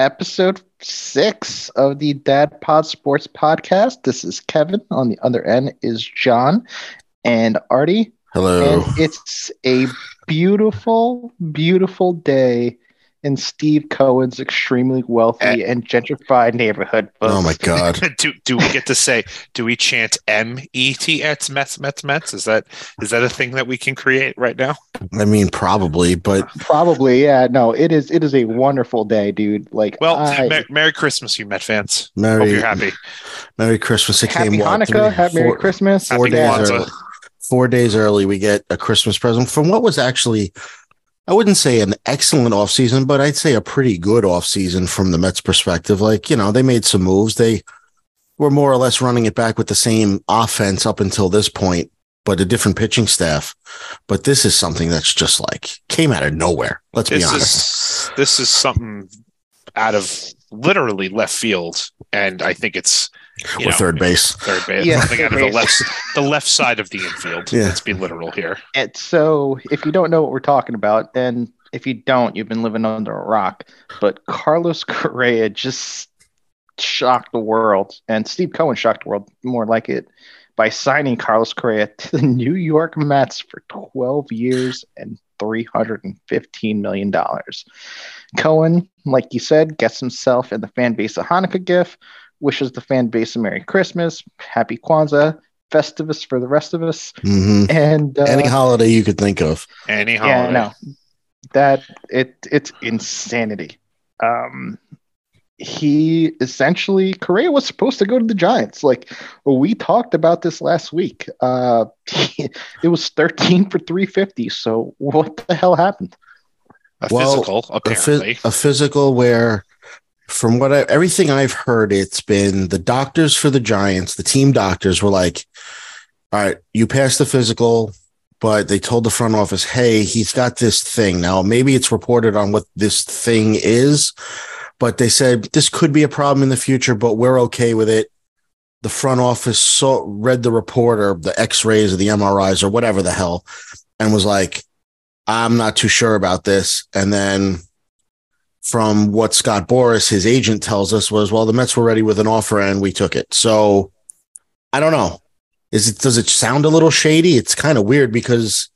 episode six of the Dad Pod Sports Podcast. This is Kevin. On the other end is John and Artie. Hello. And it's a beautiful, beautiful day in Steve Cohen's extremely wealthy eh. and gentrified neighborhood. oh my God. do do we get to say do we chant M E T S Mets Mets Mets? Is that is that a thing that we can create right now? I mean, probably, but Probably, yeah. No, it is. It is a wonderful day, dude. Like, Well, I, Mer- Merry Christmas, you Met fans. Hope Merry, you're happy. Merry Christmas. It happy came what, Hanukkah, three- happy Merry four- Christmas. Four Happy days early. Four days early, we get a Christmas present from what was actually, I wouldn't say an excellent offseason, but I'd say a pretty good offseason from the Mets perspective. Like, you know, they made some moves. They were more or less running it back with the same offense up until this point, but a different pitching staff. But this is something that's just like came out of nowhere. Let's be honest. is this is something out of literally left field, and I think it's Or know, third base. third base, Yeah, something out of third the left the left side of the infield. Yeah. Let's be literal here. And so, if you don't know what we're talking about, and if you don't, you've been living under a rock. But Carlos Correa just shocked the world, and Steve Cohen shocked the world more like it by signing Carlos Correa to the New York Mets for 12 years and $315 million. Cohen, like you said, gets himself and the fan base a Hanukkah gift, wishes the fan base a Merry Christmas, Happy Kwanzaa, Festivus for the rest of us. hmm And uh, Any holiday you could think of. Any yeah, holiday. no, that it it's insanity. Um, he essentially Correa was supposed to go to the Giants. Like we talked about this last week. Uh, it was thirteen for three fifty. So what the hell happened? A Well, physical, a, apparently. phys- a physical where from what I, everything I've heard, it's been the doctors for the Giants, the team doctors were like, all right, you passed the physical, but they told the front office, hey, he's got this thing. Now, maybe it's reported on what this thing is, but they said this could be a problem in the future, but we're okay with it. The front office saw, read the report or the x rays or the MRIs or whatever the hell, and was like, I'm not too sure about this. And then from what Scott Boras, his agent, tells us was, well, the Mets were ready with an offer and we took it. So I don't know. Is it does it sound a little shady? It's kind of weird because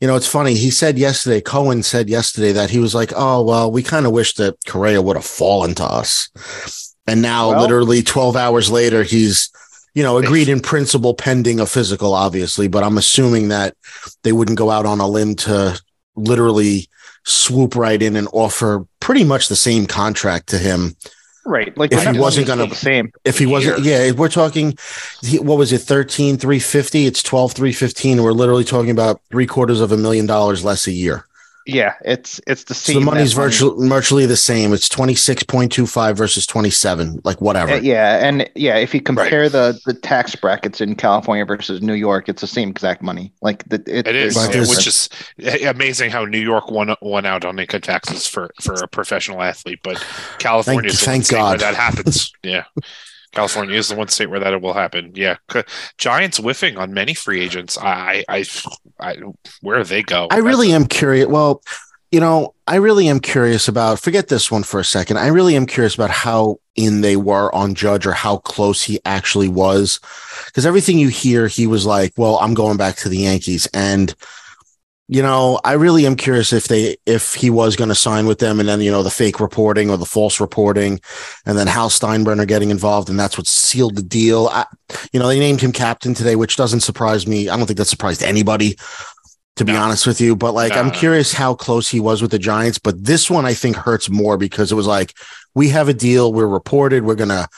you know, it's funny. He said yesterday, Cohen said yesterday that he was like, Oh, well, we kind of wish that Correa would have fallen to us. And now, Well- literally 12 hours later, he's, you know, agreed in principle pending a physical, obviously, but I'm assuming that they wouldn't go out on a limb to literally swoop right in and offer pretty much the same contract to him Right, like If he wasn't gonna- the same. if he wasn't Year. yeah we're talking what was it 13 350 it's 12 315 we're literally talking about three quarters of a million dollars less a year Yeah, it's it's the so same. the money's net money. virtually virtually the same it's 26.25 versus 27 like whatever Uh, yeah, and yeah, if you compare the the tax brackets in California versus New York, it's the same exact money. Like the, it, It is, there's But no which is amazing how New York won won out on income taxes for for a professional athlete, but California Thank- thank one state where God. that happens. yeah, California is the one state where that will happen. Yeah, Giants whiffing on many free agents. I, I, I, where they go? I really am curious. Well, you know, I really am curious about. Forget this one for a second. I really am curious about how in they were on Judge or how close he actually was, because everything you hear, he was like, "Well, I'm going back to the Yankees," and you know, I really am curious if they if he was going to sign with them, and then you know the fake reporting or the false reporting, and then Hal Steinbrenner getting involved, and that's what sealed the deal. I, you know, they named him captain today, which doesn't surprise me. I don't think that surprised anybody to be No. honest with you. But like, No, I'm curious how close he was with the Giants. But this one, I think, hurts more because it was like, we have a deal. We're reported. We're going to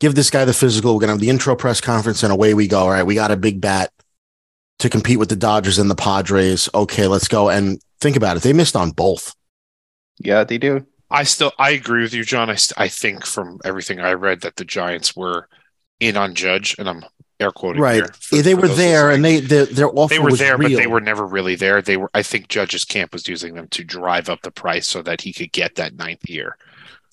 give this guy the physical. We're going to have the intro press conference, and away we go. All right, we got a big bat to compete with the Dodgers and the Padres. Okay, let's go. And think about it. They missed on both. yeah, they do. I still, I agree with you, John. I, st- I think from everything I read that the Giants were in on Judge, and I'm air quoting Right. here for- they for were there, and they their, their offer they were was there, real. but they were never really there. They were. I think Judge's camp was using them to drive up the price so that he could get that ninth year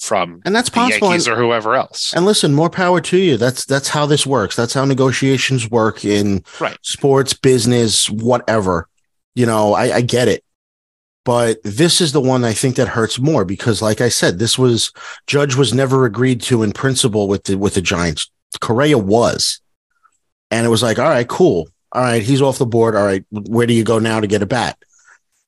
from and that's the possible. Yankees or whoever else. And listen, more power to you. That's that's how this works. That's how negotiations work in Right. sports, business, whatever. You know, I, I get it. But this is the one I think that hurts more because, like I said, this was Judge was never agreed to in principle with the with the Giants. Correa was, and it was like, all right, cool, all right, he's off the board. All right, where do you go now to get a bat?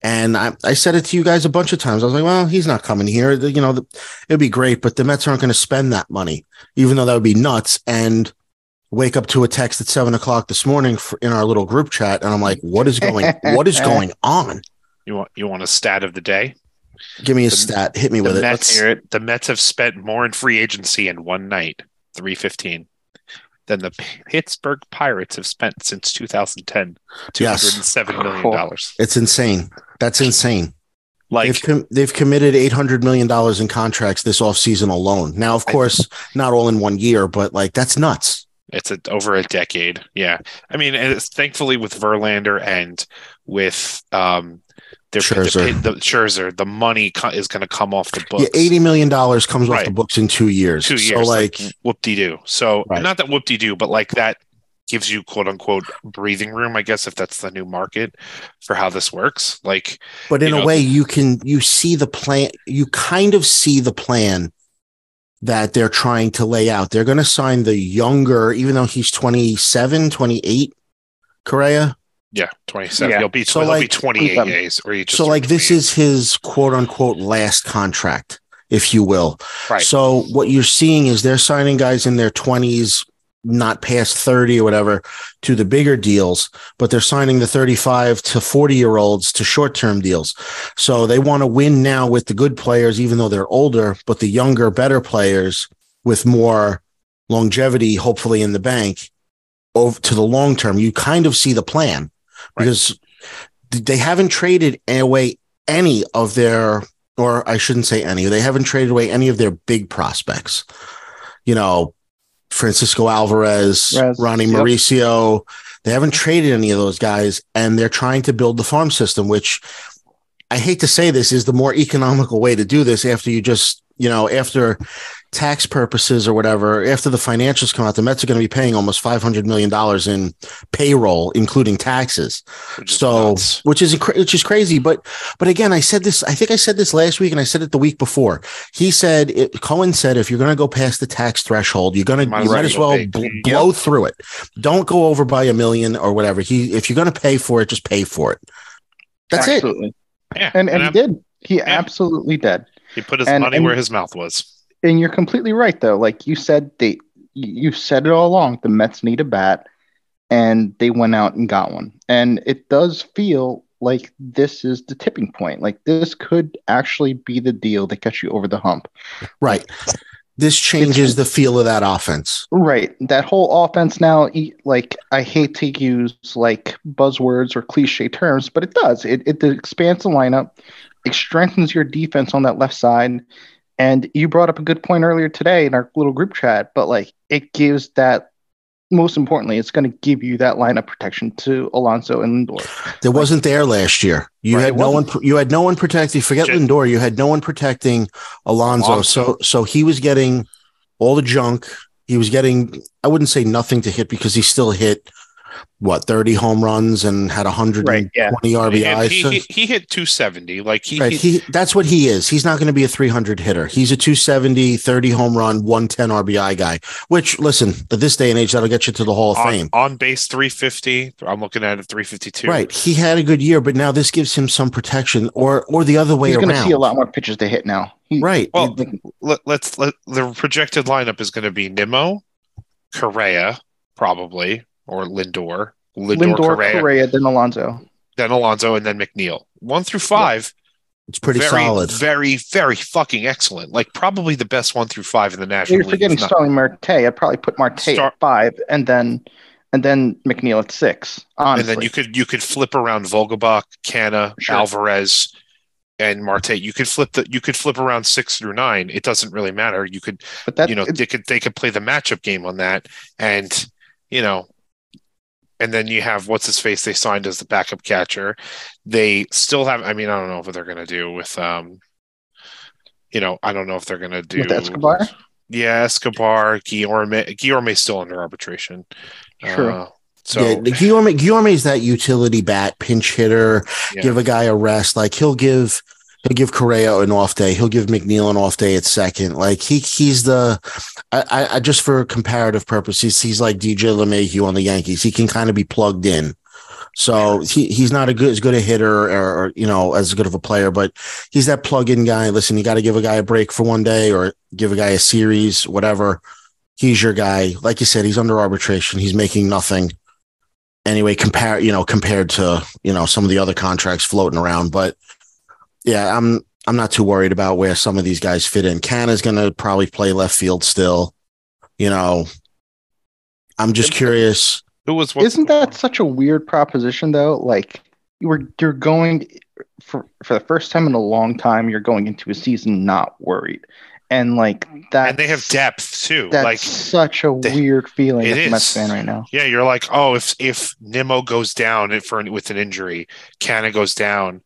And I, I said it to you guys a bunch of times. I was like, well, he's not coming here. The- you know, the, it'd be great, but the Mets aren't going to spend that money, even though that would be nuts. And wake up to a text at seven o'clock this morning for, in our little group chat, and I'm like, what is going, what is going on? You want you want a stat of the day? Give me a The- stat. Hit me with The it. The Mets have spent more in free agency in one night, three fifteen, than the Pittsburgh Pirates have spent since 2010. Two Yes. hundred and seven million dollars. It's insane. That's insane. Like they've com- they've committed eight hundred million dollars in contracts this offseason alone. Now, of course, not all in one year, but like that's nuts. It's a, over a decade. Yeah. I mean, and it's thankfully with Verlander and with um, their Scherzer. The, the Scherzer, the money co- is going to come off the books. Yeah, eighty million dollars comes off the books in two years. two years, So years. like, whoop de doo. So Right. not that whoop de doo, but like that gives you quote unquote breathing room, I guess, if that's the new market for how this works. Like, but in you a know- way, you can you see the plan. You kind of see the plan that they're trying to lay out. They're going to sign the younger, even though he's 27, 28, Correa. yeah, 27. Yeah. He'll be, So, he'll be like, 28 27. days. Or you just so like this is his quote unquote last contract, if you will. Right. So what you're seeing is they're signing guys in their 20s, not past 30 or whatever, to the bigger deals, but they're signing the 35 to 40 year olds to short term deals. So they want to win now with the good players, even though they're older, but the younger, better players with more longevity, hopefully in the bank over to the long term. You kind of see the plan Right. because they haven't traded away any of their, or I shouldn't say any, they haven't traded away any of their big prospects. You know, Francisco Alvarez, Rez, Ronny yep. Mauricio. They haven't traded any of those guys, and they're trying to build the farm system, which I hate to say this is the more economical way to do this after you just, you know, after tax purposes or whatever, after the financials come out, the Mets are going to be paying almost $500 million in payroll, including taxes which so nuts. which is which is crazy but but again i said this i think i said this last week and i said it the week before he said it, cohen said if you're going to go past the tax threshold you're going to Might you as might as well well bl- big. blow through it don't go over by a million or whatever he if you're going to pay for it just pay for it that's it. Yeah. And and he did. He absolutely did. he put his and- money and- where his mouth was. And you're completely right, though. Like you said, they you said it all along. The Mets need a bat, and they went out and got one. And it does feel like this is the tipping point. Like this could actually be the deal that gets you over the hump. right this changes the feel of that offense Right. That whole offense now, like I hate to use like buzzwords or cliche terms, but it does. It it expands the lineup. It strengthens your defense on that left side. And you brought up a good point earlier today in our little group chat, but like it gives that most importantly, it's going to give you that lineup protection to Alonso and Lindor. that wasn't there last year. You Right, had no one you had no one protecting forget Jen- lindor you had no one protecting alonso. Alonso. so so he was getting all the junk. He was getting i wouldn't say nothing to hit because he still hit what 30 home runs and had 120 yeah. He, RBIs. he, So- he, he hit 270. Like he, right, he- he that's what he is. He's not going to be a 300 hitter. He's a 270, 30 home run, 110 RBI guy. Which, listen, at this day and age, that'll get you to the Hall of on, Fame. on base 350. I'm looking at it 352. Right, he had a good year, but now this gives him some protection, or or the other way He's going to see a lot more pitches to hit now. He, Right. Well, Let, let's let the projected lineup is going to be Nimmo, Correa, probably, or Lindor. Lindor, Lindor, Correa, Correa, then Alonso. then Alonso, and then McNeil. One through five, It's pretty very, solid. very, very fucking excellent. Like probably the best one through five in the National You're League. forgetting if not- Starling Marte. I'd probably put Marte Star- at five, and then and then McNeil at six. Honestly, and then you could you could flip around Vogelbach, Canha, Sure. Alvarez, and Marte. You could flip the you could flip around six through nine. It doesn't really matter. You could but that you know it- they could they could play the matchup game on that, and you know, and then you have what's his face they signed as the backup catcher. They still have. I mean, I don't know what they're gonna do with um. You know, I don't know if they're gonna do with Escobar. Yeah, Escobar, Guillorme. Guillorme's still under arbitration. True. Uh, So yeah, Guillorme, Guillorme is that utility bat, pinch hitter, Yeah. give a guy a rest. Like he'll give he'll give Correa an off day. He'll give McNeil an off day at second. Like he he's the I, I, just for comparative purposes, he's like DJ LeMahieu on the Yankees. He can kind of be plugged in. So he, he's not a good as good a hitter or, or you know as good of a player, but he's that plug-in guy. Listen, you got to give a guy a break for one day or give a guy a series, whatever. He's your guy. Like you said, he's under arbitration. He's making nothing anyway. Compare you know compared to you know some of the other contracts floating around, but yeah, I'm I'm not too worried about where some of these guys fit in. Canha's going to probably play left field still. You know, I'm just curious. who was what? Isn't that such a weird proposition though? Like you were you're going for for the first time in a long time, you're going into a season not worried. And like that and they have depth too. That's Like such a they- weird feeling it as a Mets fan right now. yeah, you're like, oh, if if Nimmo goes down for with an injury, Canha goes down,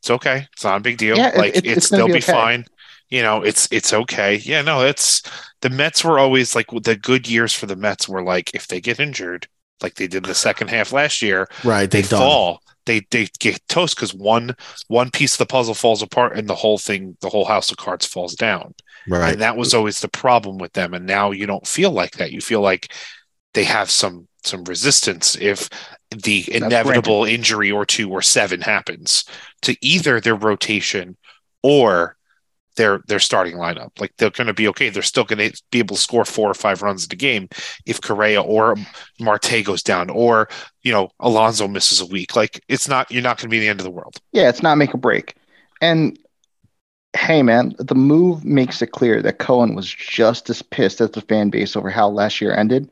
it's okay. It's not a big deal. Yeah, like it- it's, it's they'll be be, okay. fine. You know, it's it's okay. Yeah, no, it's the Mets were always like the good years for the Mets were like if they get injured, like they did the second half last year, Right, they they fall. They they get toast because one one piece of the puzzle falls apart and the whole thing, the whole house of cards falls down. Right. And that was always the problem with them. And now you don't feel like that. You feel like they have some some resistance if the inevitable injury or two or seven happens to either their rotation or their their starting lineup. Like they're going to be okay. They're still going to be able to score four or five runs in the game if Correa or Marte goes down or you know Alonso misses a week. Like it's not you're not going to be the end of the world. Yeah, it's not make or break. And hey, man, the move makes it clear that Cohen was just as pissed as the fan base over how last year ended.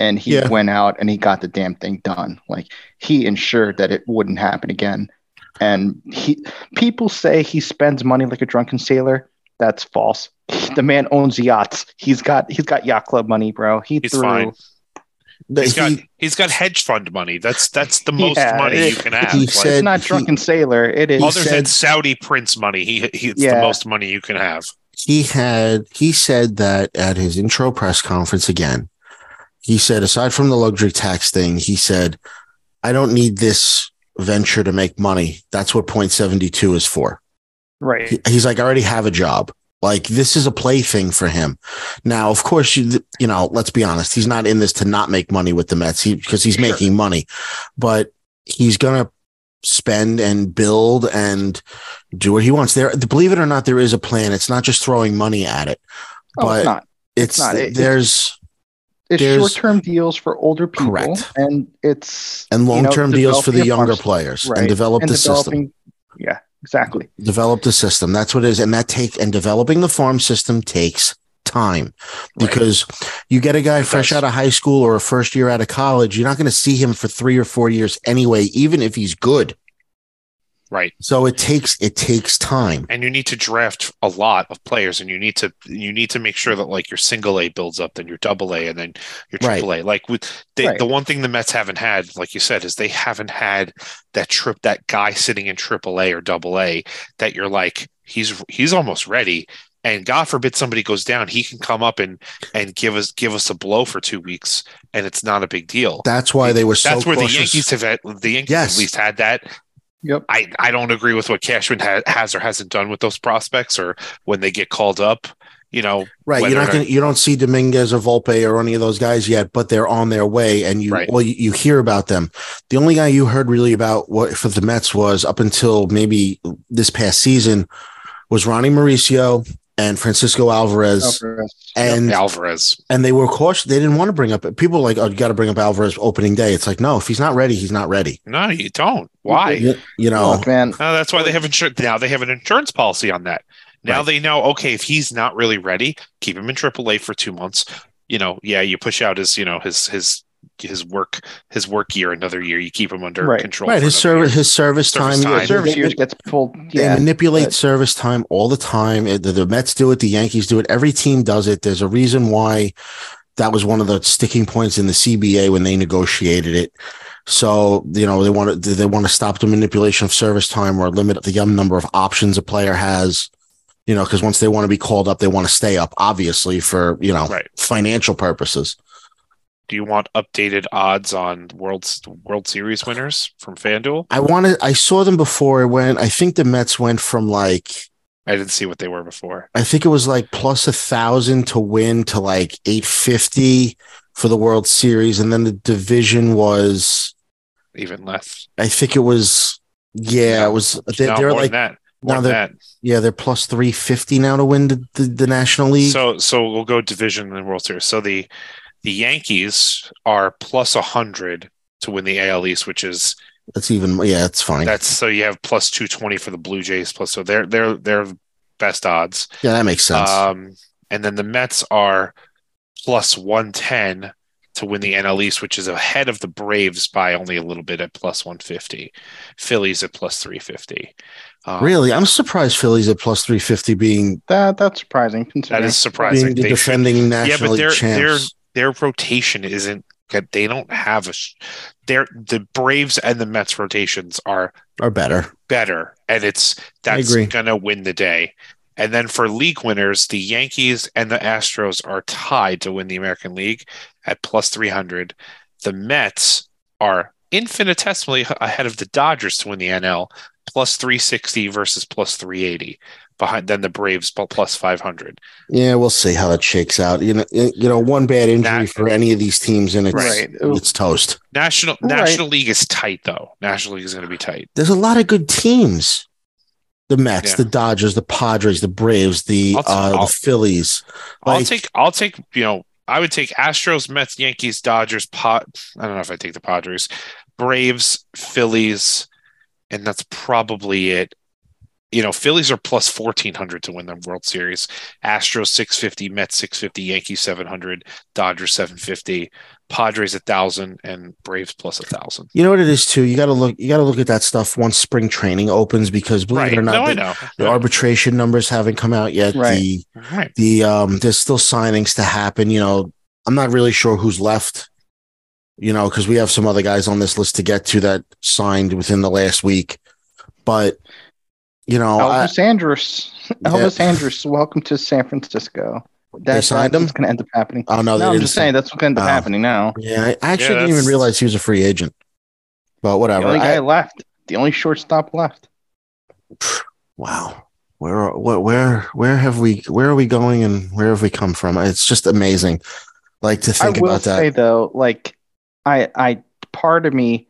And he Yeah. went out and he got the damn thing done. Like he ensured that it wouldn't happen again. And he people say he spends money like a drunken sailor. That's false. The man owns yachts. He's got he's got yacht club money, bro. He He's threw fine. The- He's got he- he's got hedge fund money. That's that's the most Yeah, money it- you can have. he Like, said- it's not he- drunken sailor. It is other than said- Saudi prince money, he, he it's Yeah. the most money you can have. he had he said that at his intro press conference again he said aside from the luxury tax thing he said i don't need this venture to make money. That's what Point72 is for. Right. He- he's like i already have a job. Like this is a plaything for him. Now of course you you know let's be honest. He's not in this to not make money with the mets. Because he's Sure. making money. But he's gonna spend and build and do what he wants. There believe it or not there is a plan. It's not just throwing money at it. Oh, but it's not. it's, not. It- there's It's There's- short-term deals for older people, Correct. and it's and you know, long-term deals for the younger farm- players right, and develop and the system Yeah, exactly. develop the system that's what it is and that take and developing the farm system takes time Right. because you get a guy fresh out of high school or a first year out of college you're not going to see him for 3 or 4 years anyway even if he's good Right. so it takes it takes time And you need to draft a lot of players and you need to you need to make sure that like your single A builds up, then your double A, and then your Right. triple A. Like with the, Right. the one thing the Mets haven't had, like you said, is they haven't had that trip that guy sitting in triple A or double A that you're like, he's he's almost ready. And God forbid somebody goes down, he can come up and and give us give us a blow for two weeks, and it's not a big deal. that's why they were so That's where cautious. the Yankees have had, the Yankees Yes. at least had that. Yep. I, I don't agree with what Cashman ha- has or hasn't done with those prospects or when they get called up. You know, Right, you're not going to you don't see Dominguez or Volpe or any of those guys yet, but they're on their way, and you Right. well you, you hear about them. The only guy you heard really about what for the Mets was up until maybe this past season was Ronny Mauricio and Francisco Alvarez, Alvarez. and Alvarez. and they were cautious. They didn't want to bring up people like oh you got to bring up Alvarez opening day. It's like no, if he's not ready, he's not ready. No, you don't. Why? You, you know, Look, man, No, that's why they have insurance. Now they have an insurance policy on that. Now Right. they know, okay, if he's not really ready, keep him in AAA for two months. You know, yeah, you push out his, you know, his his his work his work year another year. You keep him under Right. control. right? His service his service, Service time, time. they- service years gets pulled. They Yeah, manipulate but- service time all the time. The, the Mets do it. The Yankees do it. Every team does it. There's a reason why that was one of the sticking points in the CBA when they negotiated it. So you know they want to they want to stop the manipulation of service time or limit the um, number of options a player has. You know, because once they want to be called up, they want to stay up, obviously for you know Right. financial purposes. Do you want updated odds on World World Series winners from FanDuel? I wanted. I saw them before. It went. I think the Mets went from like. I didn't see what they were before. I think it was like plus a thousand to win to like eight fifty for the World Series, and then the division was even less. I think it was. Yeah, it was. They, no, they're more like than that. More now they're- that. yeah, they're plus three fifty now to win the, the, the National League. So so we'll go division and World Series. So the the Yankees are plus hundred to win the AL East, which is That's even. Yeah, it's fine. that's so you have plus two twenty for the Blue Jays plus so they're they're they're best odds. yeah, that makes sense. Um, and then the Mets are plus 110 to win the NL East, which is ahead of the Braves by only a little bit at plus 150. Phillies at plus 350. Um, really, I'm surprised Phillies at plus three fifty being That that's surprising. That Considering. is surprising. being the They should- defending yeah, National but their League their champs. Their rotation isn't. Good. They don't have a. Their the Braves and the Mets rotations are are better. better, and it's that's gonna win the day. And then for league winners, the Yankees and the Astros are tied to win the American League at plus 300. The Mets are infinitesimally ahead of the Dodgers to win the NL, plus 360 versus plus 380. Behind then the Braves pl- plus 500. Yeah, we'll see how that shakes out. You know, you know, one bad injury That- for any of these teams, and it's Right. it's toast. National Right. National League is tight though. National League is going to be tight. There's a lot of good teams. The Mets, Yeah. the Dodgers, the Padres, the Braves, the I'll t- uh, I'll- the Phillies. I'll take I'll take you know I would take Astros, Mets, Yankees, Dodgers, Pot. I don't know if I take the Padres, Braves, Phillies, and that's probably it. You know, Phillies are plus fourteen hundred to win the World Series. Astros six fifty, Mets six fifty, Yankees seven hundred, Dodgers seven fifty, Padres a thousand, and Braves plus a thousand. You know what it is too. You got to look. You got to look at that stuff once spring training opens because believe Right? it or not, no, I the, know. the arbitration numbers haven't come out yet. Right. The Right. the um, there's still signings to happen. You know, I'm not really sure who's left. You know, because we have some other guys on this list to get to that signed within the last week, but you know, I, Elvis Andrus. Elvis Andrus, welcome to San Francisco. That's signed him? what's going to end up happening. oh no, no, I'm just sign- saying that's what's going to end up Oh. happening now. Yeah, I I actually Yeah, didn't even realize he was a free agent. But The whatever. only guy I- left, the only shortstop left. wow. Where where where where have we where are we going and where have we come from? It's just amazing. Like to think I will about that. say though, like I, I, part of me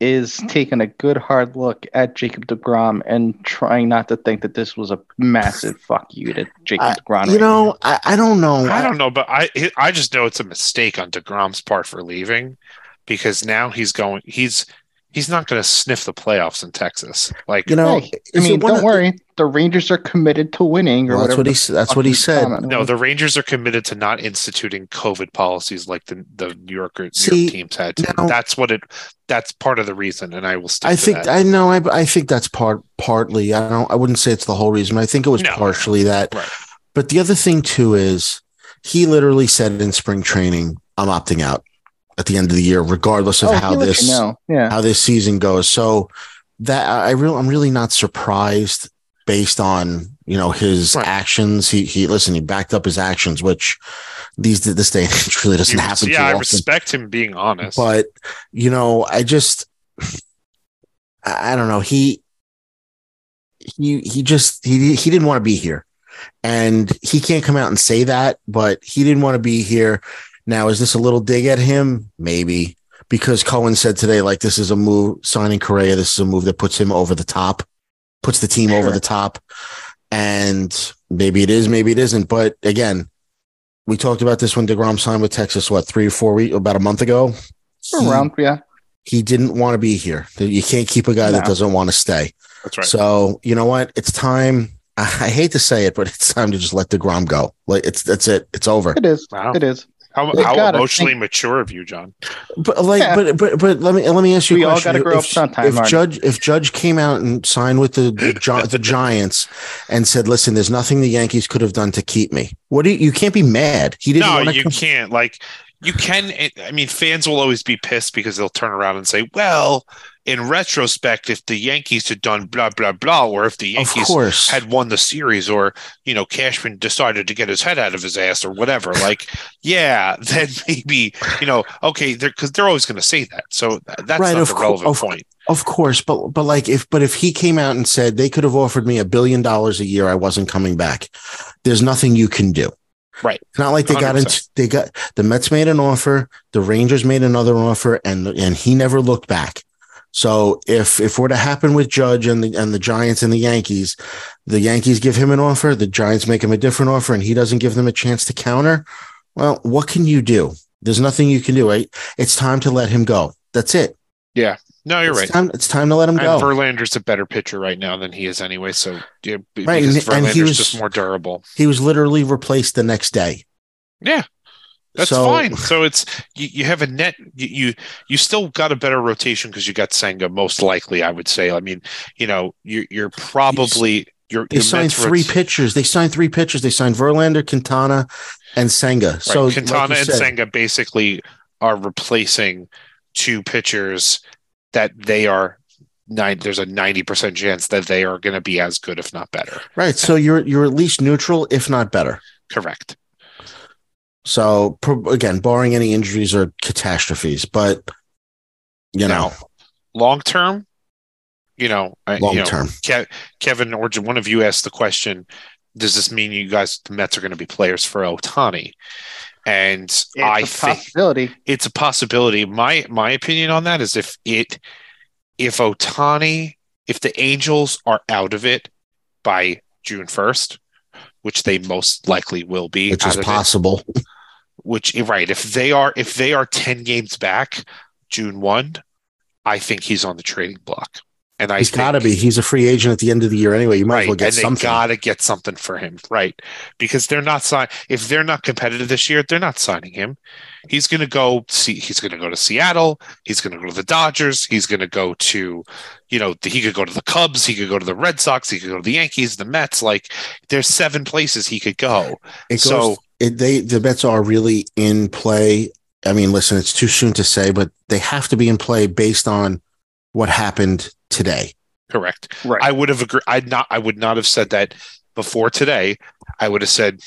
is taking a good hard look at Jacob Degrom and trying not to think that this was a massive fuck you to Jacob I- Degrom. you right know, I, I don't know. I don't know, but I I just know it's a mistake on Degrom's part for leaving because now he's going. He's he's not going to sniff the playoffs in Texas. Like You know, Hey, I mean, don't of- worry. The Rangers are committed to winning, or Well, that's whatever. what he the that's what he said. commenting no, the Rangers are committed to not instituting COVID policies like the the New Yorker New See, York teams had. To. now- that's what it. That's part of the reason, and I will stick. I to think that. I know. I I think that's part partly. I don't. I wouldn't say it's the whole reason. I think it was No. partially that. Right. But the other thing too is he literally said in spring training, "I'm opting out at the end of the year, regardless of oh, how this you know. yeah. how this season goes." So that I really, I'm really not surprised based on you know his Right. actions. He he listen. He backed up his actions, which these this day and really doesn't You- happen yeah, too I often. respect him being honest. But you know, I just I I don't know. He he he just he he didn't want to be here. And he can't come out and say that, but he didn't want to be here. Now, is this a little dig at him? Maybe. Because Cohen said today, like this is a move signing Correa, this is a move that puts him over the top, puts the team over the top. And maybe it is, maybe it isn't. But again, we talked about this when DeGrom signed with Texas, what, three or four weeks, about a month ago? He- around, yeah. he didn't want to be here. You can't keep a guy that doesn't want to stay. that's right. So you know what? It's time. I I hate to say it, but it's time to just let Degrom go. Like it's that's it. It's over. It is. Wow. It is. How how emotionally think- mature of you, John? But like, Yeah. but but but let me let me ask you We a all question. gotta grow if, up sometime, If Martin. Judge if Judge came out and signed with the the, the Giants and said, "Listen, there's nothing the Yankees could have done to keep me." What do you? You can't be mad. He didn't. No, wanna you come- can't. Like you can. I mean, fans will always be pissed because they'll turn around and say, "Well, in retrospect, if the Yankees had done blah blah blah, or if the Yankees had won the series, or you know, Cashman decided to get his head out of his ass, or whatever." like, yeah, then maybe you know, okay, they're because they're always going to say that. So uh, that's Right, not of the cour- relevant of- point. Of course, but but like if but if he came out and said they could have offered me a billion dollars a year, I wasn't coming back. There's nothing you can do. Right. It's not like they got 100%. into they got the Mets made an offer, the Rangers made another offer, and and he never looked back. So if if were to happen with Judge and the and the Giants and the Yankees, the Yankees give him an offer, the Giants make him a different offer, and he doesn't give them a chance to counter. Well, what can you do? There's nothing you can do. Right? It's time to let him go. That's it. No, you're it's right. Time, it's time to let him And go. Verlander's a better pitcher right now than he is anyway. So yeah, Right, and- and he Verlander's was- just more durable. he was literally replaced the next day. Yeah, that's So- fine. So it's you, you have a net. You, you you still got a better rotation because you got Senga. Most likely, I would say. I mean, you know, you're you're probably you're They your signed three rot- pitchers. They signed three pitchers. They signed Verlander, Quintana, and Senga. Right. So Quintana you and said, Senga basically are replacing two pitchers that they are. Nine, there's a 90% chance that they are going to be as good, if not better. right. So you're you're at least neutral, if not better. Correct. So again, barring any injuries or catastrophes, but you know, long term, you know, I- you long know, term. Ke- Kevin or one of you asked the question: Does this mean you guys, the Mets, are going to be players for Ohtani? And It's I a think possibility. it's a possibility. My my opinion on that is if it if Ohtani if the Angels are out of it by June first, which they most likely will be, Which is of it, possible. which right if they are if they are 10 games back june 1 i think he's on the trading block and i He's got to be. He's a free agent at the end of the year anyway. You might right as well get and they something. gotta get something for him. Right. Because they're not sign if they're not competitive this year they're not signing him. He's gonna go see he's gonna go to seattle. He's gonna go to the dodgers. He's gonna go to you know he could go to the cubs. He could go to the red sox. He could go to the yankees the mets. Like there's seven places he could go. Goes, so it, they the Mets are really in play. I mean, listen, it's too soon to say, but they have to be in play based on what happened today. correct Right. I would have agreed. I'd not. I would not have said that before today. I would have said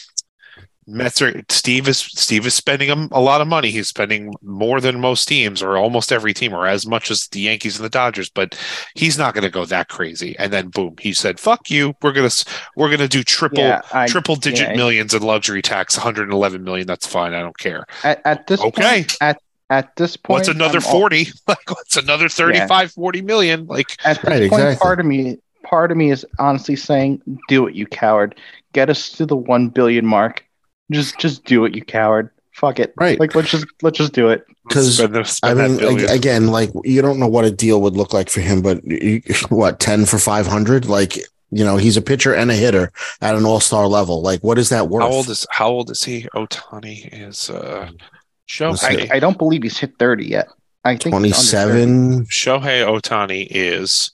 Mets are. Steve is Steve is spending a, a lot of money. He's spending more than most teams, or almost every team, or as much as the Yankees and the Dodgers. But he's not going to go that crazy. And then boom, he said, "Fuck you. We're gonna we're gonna do triple." yeah, I, Triple digit yeah. millions in luxury tax, 111 million. That's fine. I don't care. at, at this Okay. point, at at this point, What's another I'm all- 40? Like, what's another 35, 40 million? Like, at this Right, point, exactly. part of me, part of me is honestly saying, "Do it, you coward! Get us to the one billion mark. Just, just do it, you coward! Fuck it! Right. Like, let's just, let's just do it. 'Cause, spend the- I mean, again, like you don't know what a deal would look like for him, but you, what ten for five hundred? Like you know, he's a pitcher and a hitter at an all star level. Like, what is that worth? How old is how old is he? Ohtani is uh Let's see. Shohei I, I don't believe he's hit thirty yet. I think Twenty he's under 30. seven. Shohei Ohtani is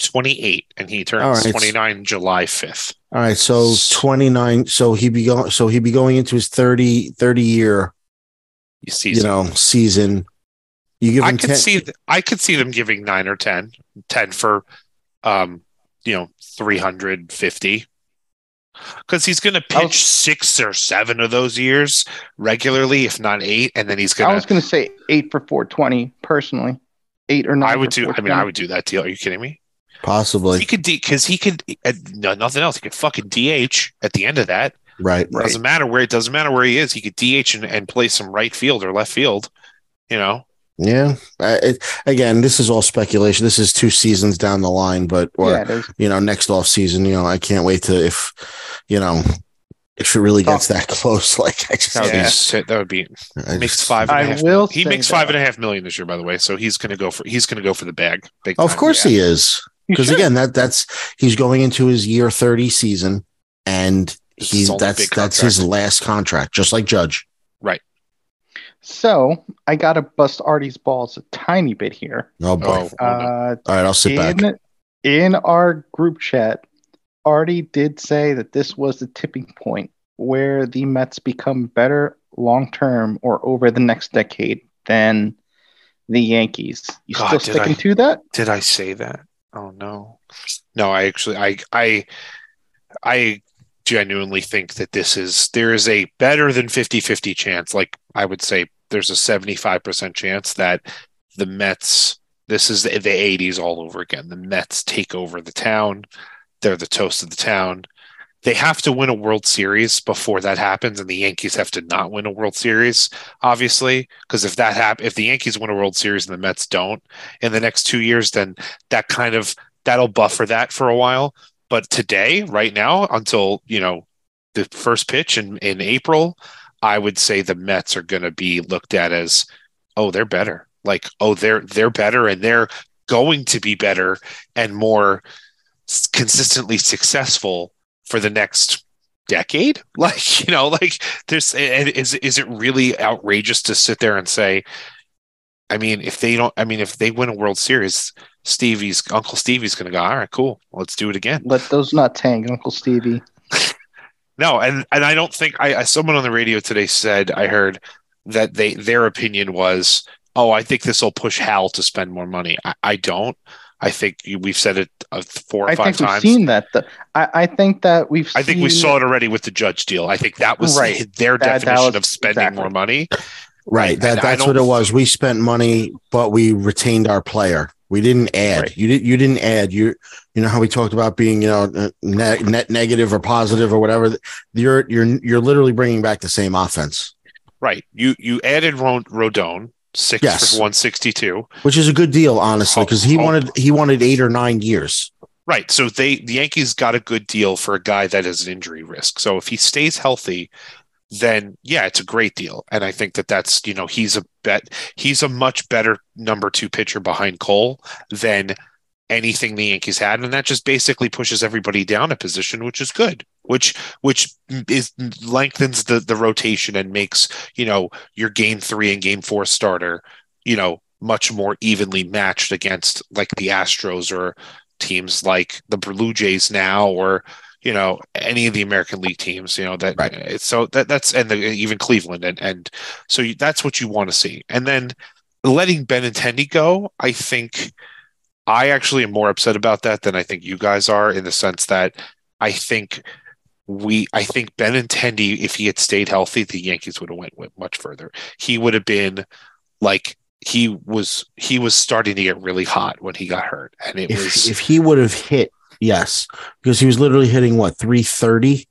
28 and he turns All right. 29 July 5th. All right, so twenty nine. So he be going. So he be going into his 30, 30 year, You see you know, season. You give I him could 10, see th- I could see them giving 9 or 10. 10 for um you know 350 because he's going to I was- pitch six or seven of those years regularly, if not eight, and then he's going I was to. going to say eight for four twenty personally, eight or nine. I would for do. I mean, I would do that deal. Are you kidding me? possibly He could because he could uh, no, nothing else. He could fucking DH at the end of that. right. Right. Doesn't matter where it doesn't matter where he is. He could DH and, and play some right field or left field. You know, Yeah. Uh, it, again, this is all speculation. This is two seasons down the line, but or yeah, you know, next off season, you know, I can't wait to if you know if it really gets that close. Like I just, That would yeah, be- shit, that would be I makes just- five and a I half. will he makes five and a half million this year, by the way. So he's going to go for he's going to go for the bag. Big Of time. course Yeah. he is, because again, that that's he's going into his year thirty season, and he's that's that's his last contract, just like Judge. So I got to bust Artie's balls a tiny bit here. Oh boy! Oh, no. Uh, All right, I'll sit back. in, in our group chat, Artie did say that this was the tipping point where the Mets become better long term or over the next decade than the Yankees. You God, still sticking I- to that? Did I say that? Oh no. No, I actually I I I genuinely think that this is there is a better than 50-50 chance, like I would say there's a 75% chance that the Mets this is the, the 80s all over again. The Mets take over the town. They're the toast of the town. They have to win a World Series before that happens, and the Yankees have to not win a World Series, obviously. Because if that hap- if the Yankees win a World Series and the Mets don't in the next two years, then that kind of that'll buffer that for a while. But today, right now, until you know the first pitch in in April, I would say the Mets are going to be looked at as, oh, they're better. Like, oh, they're they're better, and they're going to be better and more consistently successful for the next decade. Like, you know, like there's is is it really outrageous to sit there and say, I mean, if they don't, I mean, if they win a World Series, Stevie's Uncle Stevie's to go, all right, cool, let's do it again. Let those not tank, Uncle Stevie. No, and and I don't think I, I someone on the radio today said I heard that they their opinion was, oh, I think this will push Hal to spend more money. I, I don't. I think we've said it uh, four or I five think times. we've seen that. The, I, I think that we've. I think we saw it already with the Judge deal. I think that was Right. their That- that definition was- of spending exactly. more money. Right. That that's what it was. We spent money, but we retained our player. We didn't add. Right. You didn't. You didn't add. You. You know how we talked about being, you know, uh, net, net negative or positive or whatever. You're you're you're literally bringing back the same offense, Right. You you added Ron, Rodon six Yes. for one sixty two. which is a good deal, honestly, because he Oh, oh. wanted he wanted eight or nine years. Right. So they the Yankees got a good deal for a guy that is an injury risk. So if he stays healthy, then yeah, it's a great deal. And I think that that's you know he's a bet he's a much better number two pitcher behind Cole than anything the Yankees had, and that just basically pushes everybody down a position, which is good. Which which is lengthens the the rotation and makes you know your game three and game four starter you know much more evenly matched against like the Astros or teams like the Blue Jays now or you know any of the American League teams you know that Right. Uh, so that that's and the, even Cleveland and and so you, that's what you want to see and then letting Benintendi go I think I actually am more upset about that than I think you guys are in the sense that I think we I think Benintendi if he had stayed healthy the Yankees would have went, went much further he would have been like he was he was starting to get really hot when he got hurt and it If was if he would have hit, yes, because he was literally hitting what three thirty,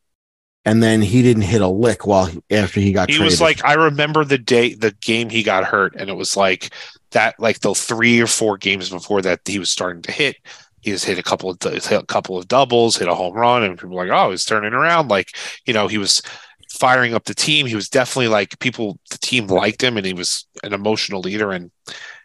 and then he didn't hit a lick while he, after he got he traded. was like I remember the day the game he got hurt and it was like that like the three or four games before that he was starting to hit he was hit a couple of hit a couple of doubles hit a home run and people were like oh he's turning around. Like you know he was firing up the team. He was definitely like people the team liked him and he was an emotional leader and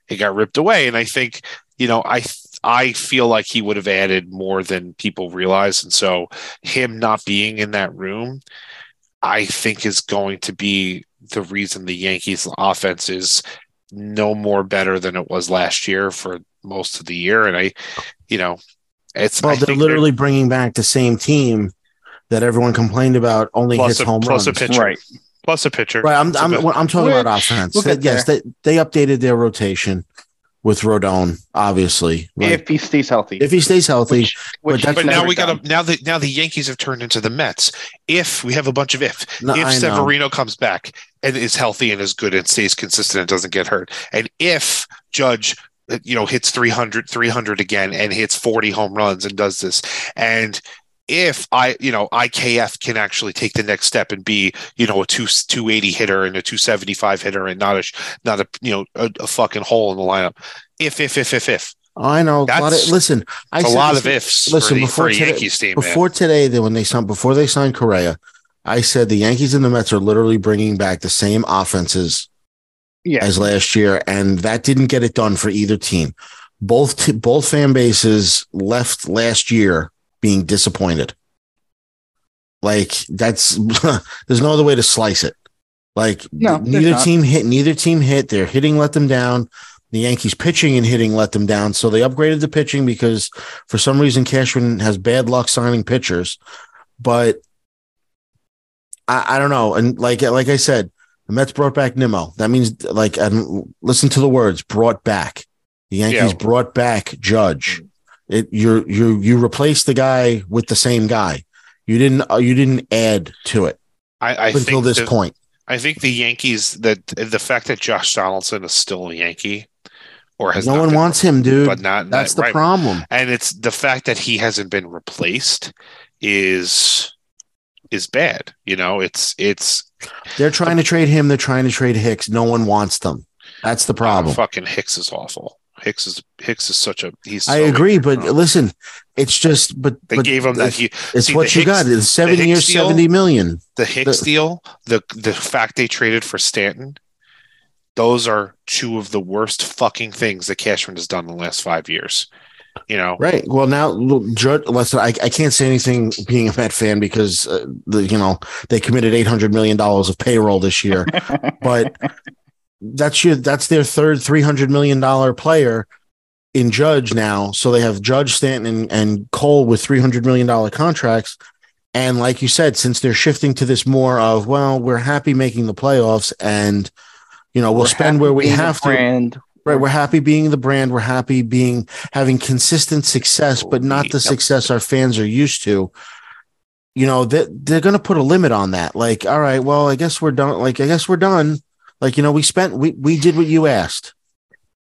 he got ripped away. And I think you know I I feel like he would have added more than people realize and so him not being in that room I think is going to be the reason the Yankees offense is no more better than it was last year for most of the year. And I, you know, it's well, I they're think literally bringing back the same team that everyone complained about only plus hits a, home plus runs. Plus a pitcher, Right. plus a pitcher. Right. I'm It's a I'm, I'm talking about offense. we'll They- yes, they, they updated their rotation with Rodon, obviously. Right? If he stays healthy. If he stays healthy, Which, which that's but now we got done. to now that now the Yankees have turned into the Mets. If we have a bunch of if No, if I know. Severino comes back and is healthy and is good and stays consistent and doesn't get hurt, and if Judge uh, you know hits 300 300 again and hits 40 home runs and does this and if I, you know, IKF can actually take the next step and be, you know, a two two eighty hitter and a two seventy five hitter and not a not a you know a, a fucking hole in the lineup. If if if if if I know. A lot That's- of, listen, I a said a lot this- of ifs listen, for, the, before for today- Yankees team. man. before today that when they signed before they signed Correa, I said the Yankees and the Mets are literally bringing back the same offenses yeah. as last year, and that didn't get it done for either team. Both t- both fan bases left last year being disappointed. Like that's there's no other way to slice it. Like No, neither team hit, neither team hit. Their hitting let them down. The Yankees pitching and hitting let them down. So they upgraded the pitching because for some reason Cashman has bad luck signing pitchers. But I, I don't know. And like like I said, The Mets brought back Nimmo. That means like and listen to the words brought back. The Yankees Yeah. brought back Judge. It you you you replaced the guy with the same guy. You didn't uh, you didn't add to it I, I until this that- point. I think the Yankees that the fact that Josh Donaldson is still a Yankee or has No one been- wants him, dude. but not That's the right. problem. and it's the fact that he hasn't been replaced is is bad. You know, it's it's They're trying to trade him. They're trying to trade Hicks. No one wants them. That's the problem. fucking Hicks is awful. Hicks is Hicks is such a he's. I so agree, but injury-prone. listen, it's just but they but gave him that it's, he it's see, what the you got. Hicks- It's seven years, deal- seventy million. the Hicks the- deal, the the fact they traded for Stanton, those are two of the worst fucking things that Cashman has done in the last five years. You know, Right. Well, now look, Judge. Listen, I, I can't say anything being a Met fan because uh, the you know they committed eight hundred million dollars of payroll this year, but that's your that's their third three hundred million dollar player in Judge now. So they have Judge, Stanton, and, and Cole with three hundred million dollar contracts. And like you said, since they're shifting to this more of well, we're happy making the playoffs, and you know we'll We're spend where we have to. brand. Right, we're happy being the brand. We're happy being having consistent success, but oh, not the success our fans are used to. You know, they they're going to put a limit on that. Like, all right, well, I guess we're done. Like, I guess we're done. Like, you know, we spent we we did what you asked.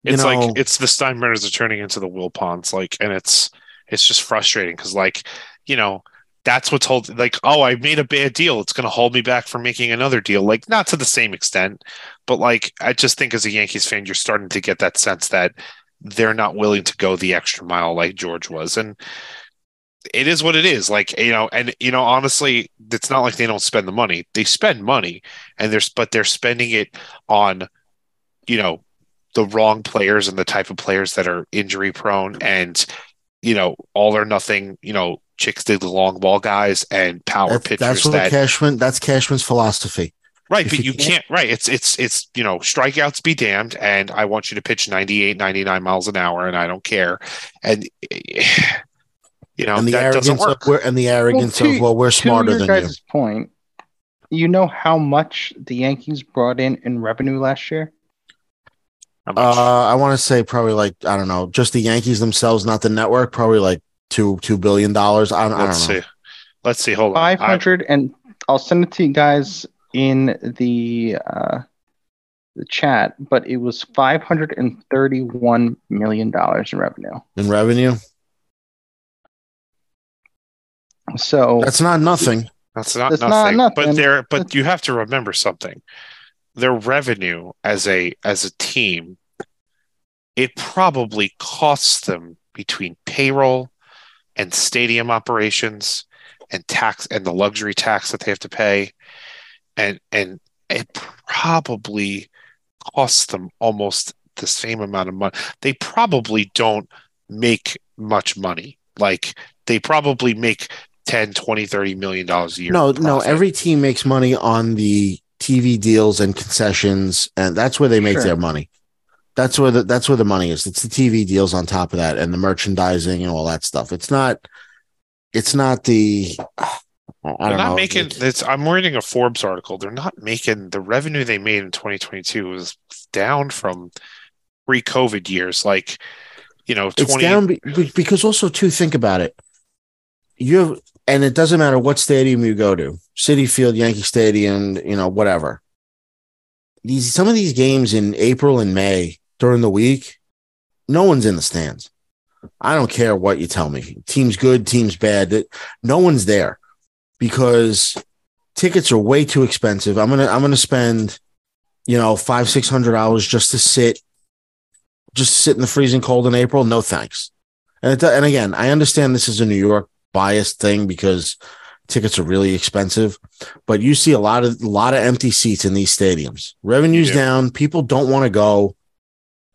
You it's know, like it's the Steinbrenners are turning into the Wilpons, like, and it's it's just frustrating because, like, you know, that's what's holding. Like, oh, I made a bad deal. It's going to hold me back from making another deal. Like, not to the same extent, but like, I just think as a Yankees fan, you're starting to get that sense that they're not willing to go the extra mile like George was, and it is what it is. Like, you know, and you know, honestly, it's not like they don't spend the money. They spend money, and there's but they're spending it on, you know, the wrong players and the type of players that are injury prone and you know all or nothing you know chicks dig the long ball guys and power that's, pitchers that's what that Cashman. That's Cashman's philosophy. right if but you you can't right it's it's it's you know strikeouts be damned and i want you to pitch 98 99 miles an hour and i don't care and eh, you know and the that doesn't arrogance of we're, and the arrogance to- of well, we're to smarter your than guys' you. point, you know how much the Yankees brought in in revenue last year? Uh, I want to say probably like I don't know, just the Yankees themselves, not the network. Probably like two two billion dollars. I, I don't know. let's see let's see hold on Five I- hundred, and I'll send it to you guys in the uh, the chat. But it was five hundred and thirty-one million dollars in revenue. in revenue. So That's not nothing. That's not That's not nothing. But nothing. there but you have to remember something. Their revenue as a as a team, it probably costs them between payroll and stadium operations and tax and the luxury tax that they have to pay. And and it probably costs them almost the same amount of money. They probably don't make much money. Like they probably make 10, 20, 30 million dollars a year. No, no. Every team makes money on the TV deals and concessions, and that's where they make Sure. their money. That's where the that's where the money is. It's the TV deals on top of that, and the merchandising and all that stuff. It's not. It's not the. I They're don't not know. making It's- it's I'm reading a Forbes article. They're not making the revenue they made in 2022 was down from pre-COVID years. Like, you know, 20 it's down be- be- because also too think about it you have and it doesn't matter what stadium you go to city field yankee stadium you know whatever. These some of these games in april and may during the week no one's in the stands. I don't care what you tell me. Team's good team's bad. No one's there because tickets are way too expensive. I'm gonna i'm gonna spend you know five six hundred dollars just to sit just sit in the freezing cold in April. No thanks. And it, and again, I understand this is a New York biased thing because tickets are really expensive, but you see a lot of a lot of empty seats in these stadiums. Revenues do. down. People don't want to go.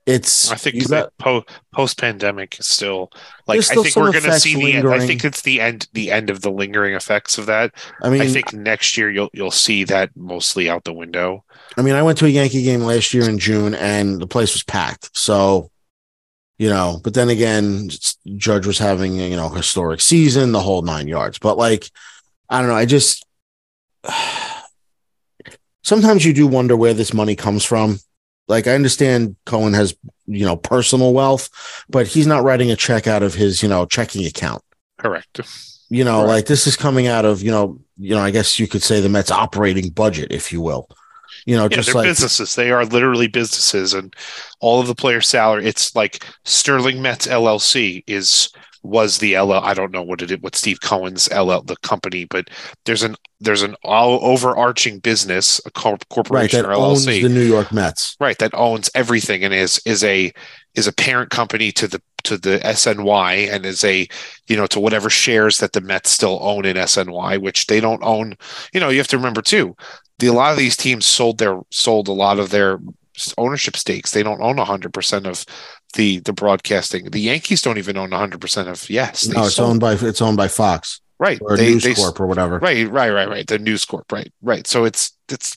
It's I think got- po- post pandemic is still like There's I think we're going to see the end. I think it's the end the end of the lingering effects of that. I mean, I think next year you'll you'll see that mostly out the window. I mean, I went to a Yankee game last year in June, and the place was packed. So, you know, but then again, Judge was having you know historic season, the whole nine yards. But like, I don't know. I just sometimes you do wonder where this money comes from. Like I understand Cohen has, you know, personal wealth, but he's not writing a check out of his, you know, checking account. Correct. You know, Correct. like this is coming out of, you know, you know, I guess you could say the Mets operating budget, if you will. You know, Yeah, just they're like businesses. They are literally businesses, and all of the player salary. It's like Sterling Mets LLC is was the LL. I don't know what it what Steve Cohen's LL the company, but there's an there's an all overarching business, a corp- right corporation that or owns LLC, the New York Mets. right that owns everything and is is a is a parent company to the to the SNY and is a you know to whatever shares that the Mets still own in SNY which they don't own you know you have to remember too the a lot of these teams sold their sold a lot of their ownership stakes they don't own 100% of the the broadcasting the Yankees don't even own 100% of yes No, it's sold- owned by it's owned by Fox right or they, News they Corp or whatever. Right, right, right, right. The News Corp, right, right. So it's it's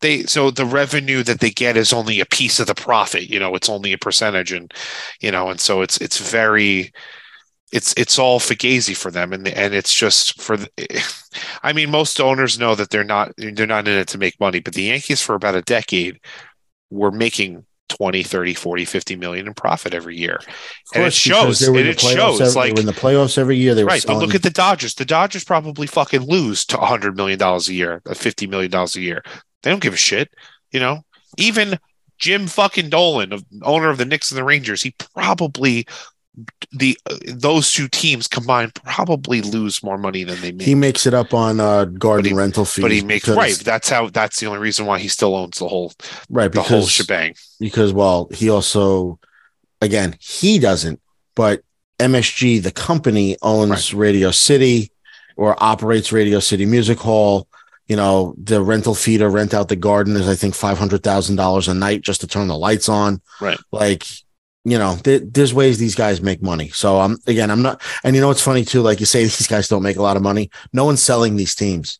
they so the revenue that they get is only a piece of the profit. You know, it's only a percentage, and you know, and so it's it's very it's it's all fugazi for them, and and it's just for. The, I mean, most owners know that they're not they're not in it to make money, but the Yankees for about a decade were making 20 30 40 50 million in profit every year Of and it shows and it shows every- like in the playoffs every year. They were right, but look at the Dodgers. The Dodgers probably fucking lose to hundred million dollars a year, uh, fifty million dollars a year. They don't give a shit, you know. Even Jim fucking Dolan, of- owner of the Knicks and the Rangers, he probably the those two teams combined probably lose more money than they make. he makes it up on uh, garden he- rental fees. but he makes because- right. That's how. That's the only reason why he still owns the whole right the whole shebang. because well he also again he doesn't but msg the company owns radio city or operates radio city music hall you know the rental fee to rent out the garden is i think $500000 a night just to turn the lights on Right. like you know there, there's ways these guys make money. So i'm again i'm not and you know it's funny too like you say these guys don't make a lot of money. No one's selling these teams.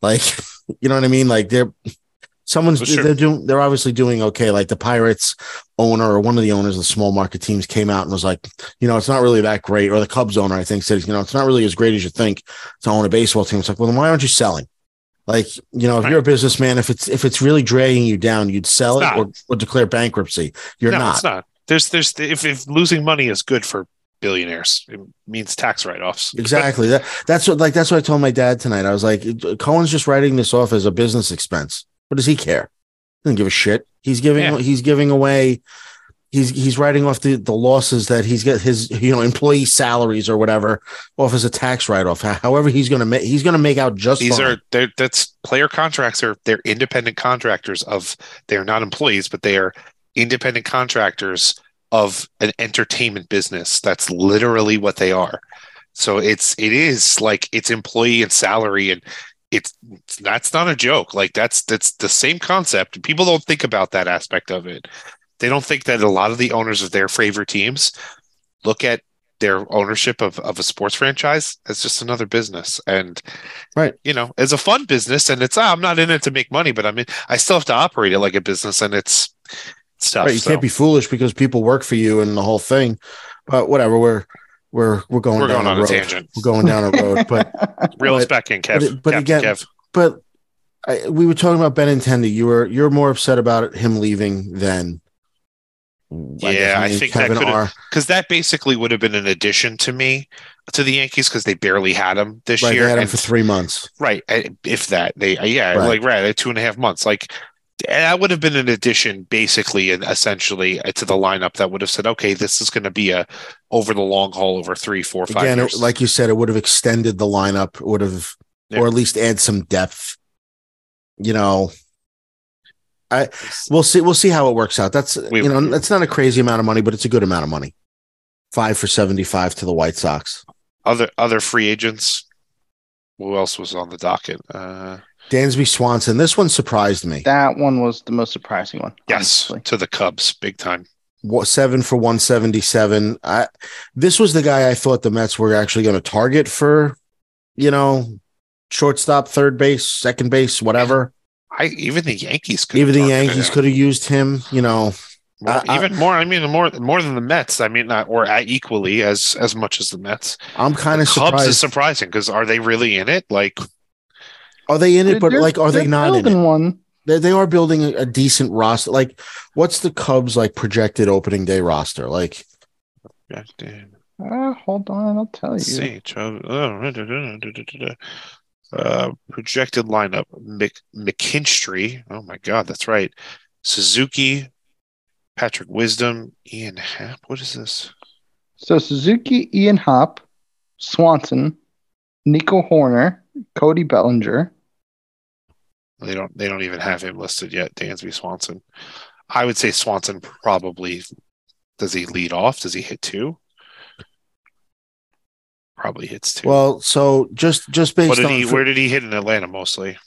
Like you know what i mean? Like they're someone's sure. they're doing they're obviously doing okay. Like the pirates owner or one of the owners of the small market teams came out and was like you know it's not really that great or the cubs owner i think said you know it's not really as great as you think to own a baseball team. It's like well then why aren't you selling? Like you know if Right. you're a businessman if it's if it's really dragging you down you'd sell It's it or, or declare bankruptcy. You're no, not. not. There's there's if if losing money is good for billionaires, it means tax write offs. Exactly. That that's what like that's what I told my dad tonight. I was like, Cohen's just writing this off as a business expense. What does he care? He doesn't give a shit. He's giving Yeah. he's giving away he's he's writing off the, the losses that he's got his you know employee salaries or whatever off as a tax write off. However, he's gonna make he's gonna make out just these fine. are they're, that's player contracts are they're independent contractors of they're not employees but they are independent contractors of an entertainment business. That's literally what they are. So it's it is like it's employee and salary and it's that's not a joke. Like that's that's the same concept. People don't think about that aspect of it. They don't think that a lot of the owners of their favorite teams look at their ownership of, of a sports franchise as just another business. And Right. you know as a fun business and it's ah, i'm not in it to make money but i mean i still have to operate it like a business and it's it's tough right. You so can't be foolish because people work for you and the whole thing. But whatever, we're we're we're going we're down going on a a road. tangent We're going down a road. But reel us but- back in kev but it- but Captain again, kev but I, we were talking about Benintendi. You were you're more upset about him leaving than Yeah, I me and think that could've- because that basically would have been an addition to me to the yankees because they barely had him this Right, year they had him and- for three months. Right. uh, If that, they, yeah, Right. like, right, two and a half months. Like, that would have been an addition, basically, and essentially uh, to the lineup that would have said, okay, this is going to be a over the long haul over three, four, five Again, years. like you said, it would have extended the lineup. Would have, Yeah. or at least add some depth. You know, I we'll see. We'll see how it works out. That's We- you know, that's not a crazy amount of money, but it's a good amount of money. Five for seventy-five to the White Sox. other other free agents. Who else was on the docket? Uh, Dansby Swanson. This one surprised me. That one was the most surprising one. yes, honestly. to the Cubs, big time. What, seven for one seventy-seven. I this was the guy I thought the Mets were actually going to target for, you know, shortstop, third base, second base, whatever. I even the Yankees could Even the have Yankees could have used him. You know, More- I- I- even more. I mean, more more than the Mets. I mean, not or equally as as much as the Mets. I'm kind The of Cubs surprised. is surprising because are they really in it? Like, are they in it? But like, are they not in it? one. they, they are building a, a decent roster. Like, what's the Cubs like projected opening day roster? Like, Yeah, damn. Uh, hold on, I'll tell you. Let's see. Chubb- oh. Uh, projected lineup: Mc, McKinstry. Oh my God, that's right. Suzuki, Patrick Wisdom, Ian Happ. What is this? So Suzuki, Ian Happ, Swanson, Nico Hoerner, Cody Bellinger. They don't. They don't even have him listed yet. Dansby Swanson. I would say Swanson probably. Does he lead off? Does he hit two? Probably hits two. well, so just just based what did on he? for- Where did he hit in Atlanta mostly?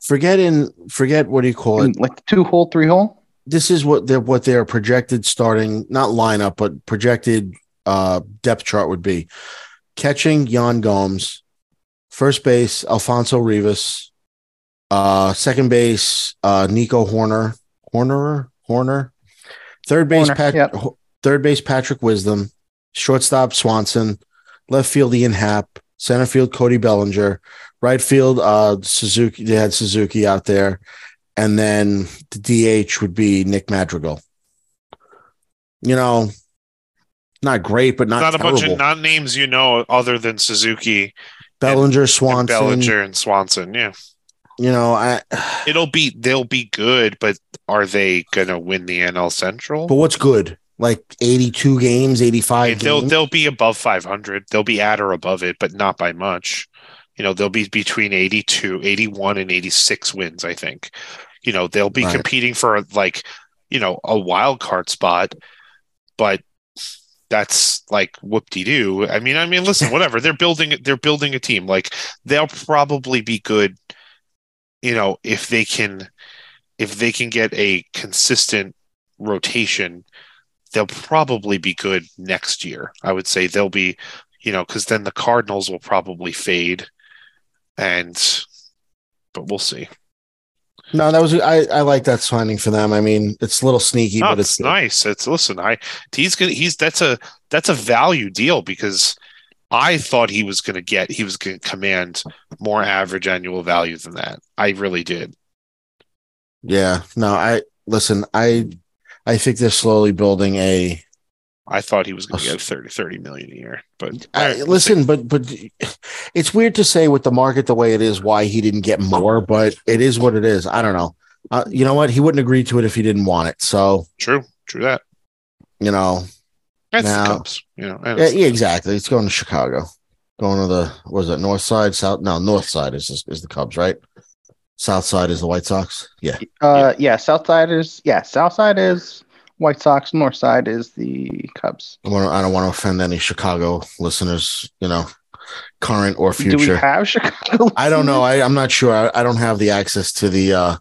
forget in forget what do you call it? Like two hole, three hole. This is what they're what their projected starting not lineup but projected uh depth chart would be. Catching Yan Gomes, first base Alfonso Rivas, uh second base uh Nico Hoerner, Hoerner, Hoerner, third base Hoerner, Pat, yep. Third base Patrick Wisdom, shortstop Swanson, left field Ian Happ, center field Cody Bellinger, right field uh Suzuki. They had Suzuki out there, and then the DH would be Nick Madrigal. You know, not great, but not, Not, a bunch of not names you know other than Suzuki, Bellinger, and Swanson. Bellinger, and Swanson. Yeah, You know, I. it'll be they'll be good, but are they gonna win the NL Central? But what's good? Like eighty-two games, eighty-five. they'll games? they'll be above 500 they'll be at or above it but not by much you know they'll be between 82 81 and 86 wins i think you know they'll be Right. competing for like you know a wild card spot but that's like whoop-de-doo i mean i mean listen whatever they're building they're building a team like they'll probably be good you know if they can if they can get a consistent rotation they'll probably be good next year. I would say they'll be, you know, because then the Cardinals will probably fade, and but we'll see. No, that was I. I like that signing for them. I mean, it's a little sneaky, No, but it's it's nice. It's listen, I he's gonna he's that's a that's a value deal because I thought he was gonna get he was gonna command more average annual value than that. I really did. Yeah. No, I listen. I I think they're slowly building a. I thought he was gonna get 30, 30 million a year, but I, listen, but but it's weird to say with the market the way it is why he didn't get more, but it is what it is. I don't know. Uh, you know what? He wouldn't agree to it if he didn't want it. So true, true that. you know, That's Now- the Cubs, you know. yeah, yeah, exactly. It's going to Chicago, going to the what is it north side, south? No, north side is is the Cubs, right? South side is the White Sox. Yeah, Uh, yeah, South side is yeah, South side is White Sox. North side is the Cubs. I, wanna, I don't want to offend any Chicago listeners. You know, current or Do we future. have Chicago? I don't know. I, I'm not sure. I, I don't have the access to the uh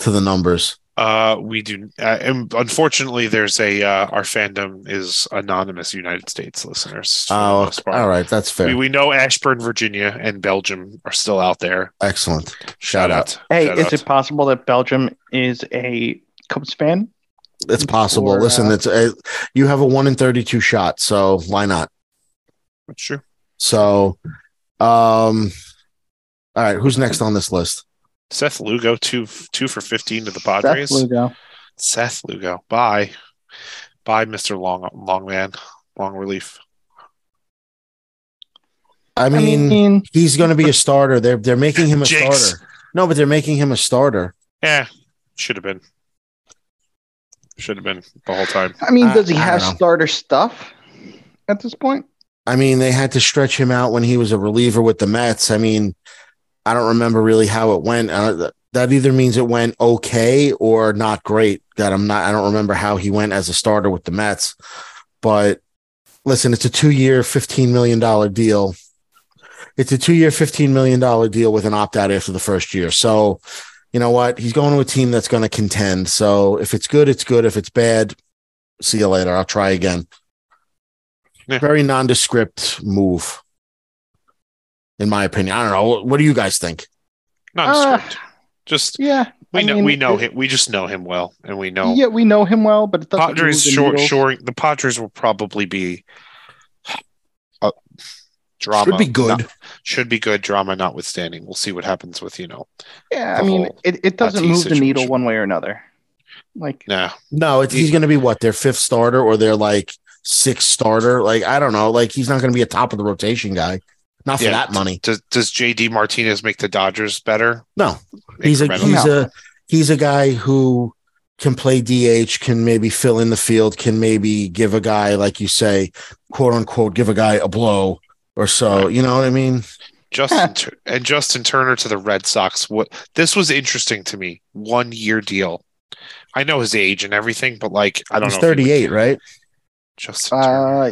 to the numbers. Uh, we do. Uh, and unfortunately, there's a uh, our fandom is anonymous United States listeners. Oh, most all right. That's fair. We, we know Ashburn, Virginia, and Belgium are still out there. Excellent. Shout out. Hey, Shout is out. it possible that Belgium is a Cubs fan? It's possible. Or, Listen, uh, it's a, you have a one in thirty-two shot, so why not? That's true. So, um, all right. Who's next on this list? Seth Lugo, two two for fifteen to the Padres. Seth Padres. Lugo. Seth Lugo, bye, bye, Mister Long Long Man, Long Relief. I I mean, mean, he's going to be a starter. They're they're making him a Jinx. starter. No, but they're making him a starter. Yeah, should have been. Should have been the whole time. I mean, does he I have don't starter stuff at this point? I mean, they had to stretch him out when he was a reliever with the Mets. I mean, I don't remember really how it went. Uh, that either means it went okay or not great. That I'm not. I don't remember how he went as a starter with the Mets. But listen, it's a two-year, fifteen million dollar deal. It's a two-year, fifteen million dollar deal with an opt-out after the first year. So, you know what? He's going to a team that's going to contend. So, if it's good, it's good. If it's bad, see you later. I'll try again. Yeah. Very nondescript move, in my opinion. I don't know. What do you guys think? Not Uh. Just Yeah, we I know mean, we know it- him. We just know him well, and we know yeah, we know him well, but it doesn't Padres move short shoring the Padres will probably be uh, Drama Should be good. not- should be good. Drama notwithstanding. We'll see what happens with you know. Yeah, I mean, it, it doesn't Tatis move the needle one way or another. Like, Nah, No, it's, he's going to be what their fifth starter or their like sixth starter. Like I don't know. Like he's not going to be a top of the rotation guy. Not for Yeah, that money. does does JD Martinez make the Dodgers better? No, he's a he's No. a he's a guy who can play DH, can maybe fill in the field, can maybe give a guy like you say, quote unquote, give a guy a blow or so. You know what I mean? Justin and Justin Turner to the Red Sox. What this was interesting to me. One year deal. I know his age and everything, but like I don't He's know. if he 38, right? Justin uh,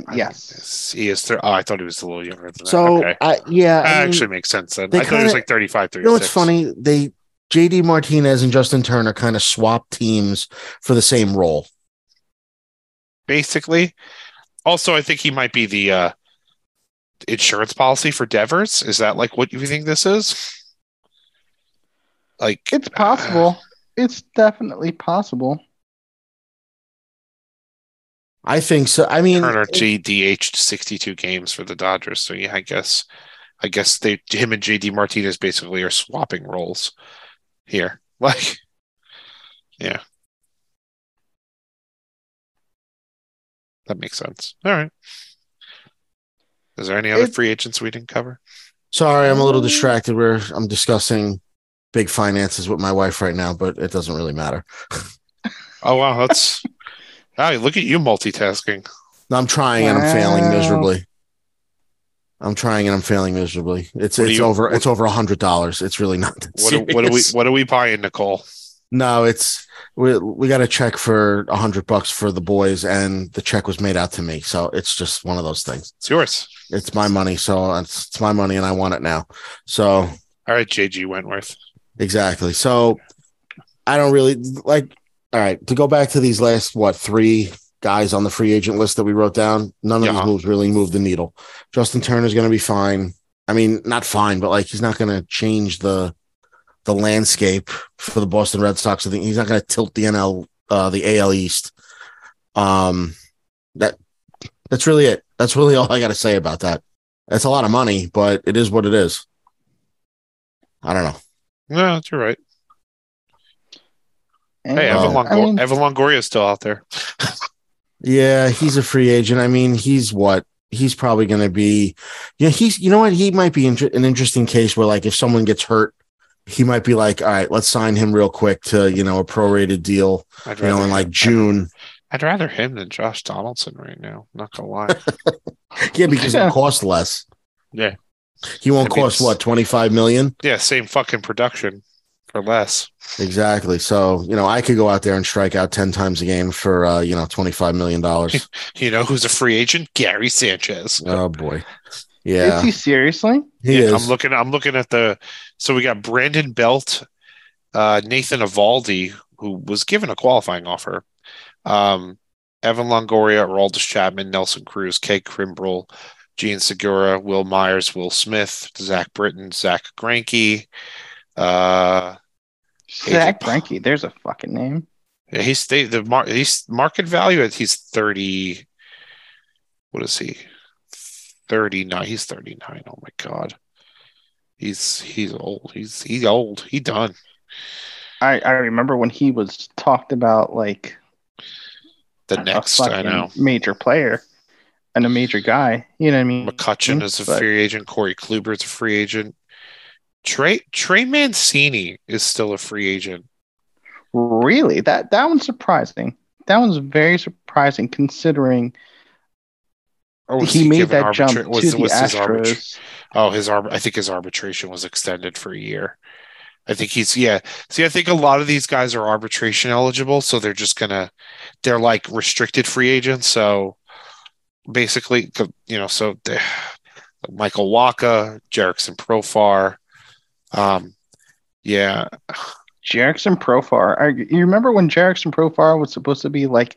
I- yes. he is. Thir- oh, I thought he was a little younger than So that. Okay. I, yeah, That I mean, actually makes sense then. they I thought he was like 35, you 36. know what's funny? They JD Martinez and Justin Turner kind of swapped teams for the same role. Basically. Also, I think he might be the uh, insurance policy for Devers. Is that like what you think this is? Like It's possible. It's definitely possible. I think so. I mean, Turner GDH 62 games for the Dodgers. So yeah, I guess I guess they him and JD Martinez basically are swapping roles here. Like yeah. That makes sense. All right. Is there any other It- free agents we didn't cover? sorry, I'm a little distracted. Where I'm discussing big finances with my wife right now, but it doesn't really matter. Oh wow, that's Wow, look at you multitasking. I'm trying and I'm failing miserably. I'm trying and I'm failing miserably. It's What it's you- over what- it's over a hundred dollars. It's really not. That What, do- what are we what are we buying, Nicole? No, it's we we got a check for a hundred bucks for the boys, and the check was made out to me. So it's just one of those things. It's yours. It's my money, so it's, it's my money, and I want it now. So All right, JG Wentworth. exactly. So I don't really like. All right, to go back to these last what three guys on the free agent list that we wrote down, none of Yeah. these moves really moved the needle. Justin Turner's going to be fine. I mean, not fine, but like he's not going to change the the landscape for the Boston Red Sox. I think he's not going to tilt the NL, uh, the AL East. Um, that that's really it. That's really all I got to say about that. It's a lot of money, but it is what it is. I don't know. No, that's all right. And, Hey. Evan, I Longoria, mean, Evan Longoria is still out there. Yeah, he's a free agent. I mean, he's what? He's probably going to be, yeah, he's, you know what? He might be inter- an interesting case where, like, if someone gets hurt, he might be like, all right, let's sign him real quick to, you know, a prorated deal, I'd you know, in like June. I'd rather him than Josh Donaldson right now. Not gonna lie. Yeah, because Yeah. it costs less. Yeah. He won't I mean, cost it's- what, 25 million? yeah, same fucking production for less. Exactly. So, you know, I could go out there and strike out 10 times a game for, uh, you know, $25 million. You know who's a free agent? Gary Sanchez. oh, boy. Yeah. Is he seriously? he Yeah, is. I'm looking. I'm looking at the. So we got Brandon Belt, uh, Nathan Eovaldi, who was given a qualifying offer, um, Evan Longoria, Aroldis Chapman, Nelson Cruz, Kay Kimbrel, Jean Segura, Wil Myers, Will Smith, Zack Britton, Zack Greinke. Uh, Zack Greinke. There's a fucking name. yeah, he's the the mar- he's market value. He's thirty. What is he? Thirty nine. He's thirty nine. Oh my god. He's he's old. He's he's old. He done. I, I remember when he was talked about like The next, I know. major player and a major guy. You know what I mean? McCutcheon is a But- free agent. Corey Kluber is a free agent. Trey Trey Mancini is still a free agent. Really? That that one's surprising. That one's very surprising considering Or was he made that jump was- to the was his arbitra- Astros. Oh, his arb- I think his arbitration was extended for a year. I think he's yeah. See, I think a lot of these guys are arbitration eligible, so they're just gonna they're like restricted free agents. So basically, you know, so Michael Wacha, Jurickson Profar, um, yeah, Jurickson Profar. I, you remember when Jurickson Profar was supposed to be like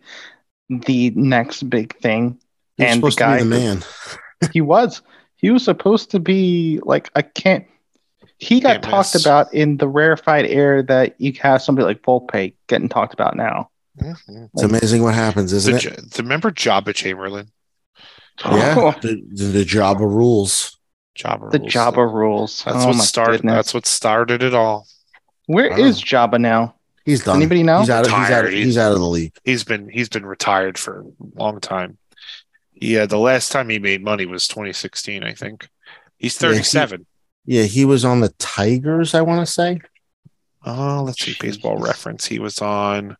the next big thing? He's and the supposed to guy be the man. He was. He was supposed to be like I can't. He got Can't talked miss. about in the rarefied air that you have somebody like Volpe getting talked about now. Mhm. It's amazing what happens, isn't The, it? J- the remember Joba Chamberlain? Yeah, the, the, the Joba rules. Joba The rules. Joba rules. That's oh what started. goodness. That's what started it all. Where is I Joba now? He's done. Anybody know? He's out. Of, he's out. Of, he's out of the league. He's been he's been retired for a long time. Yeah, the last time he made money was 2016, I think. He's Yeah, he- 37. Yeah, he was on the Tigers. I want to say. Oh, let's see, baseball Jeez. reference. He was on.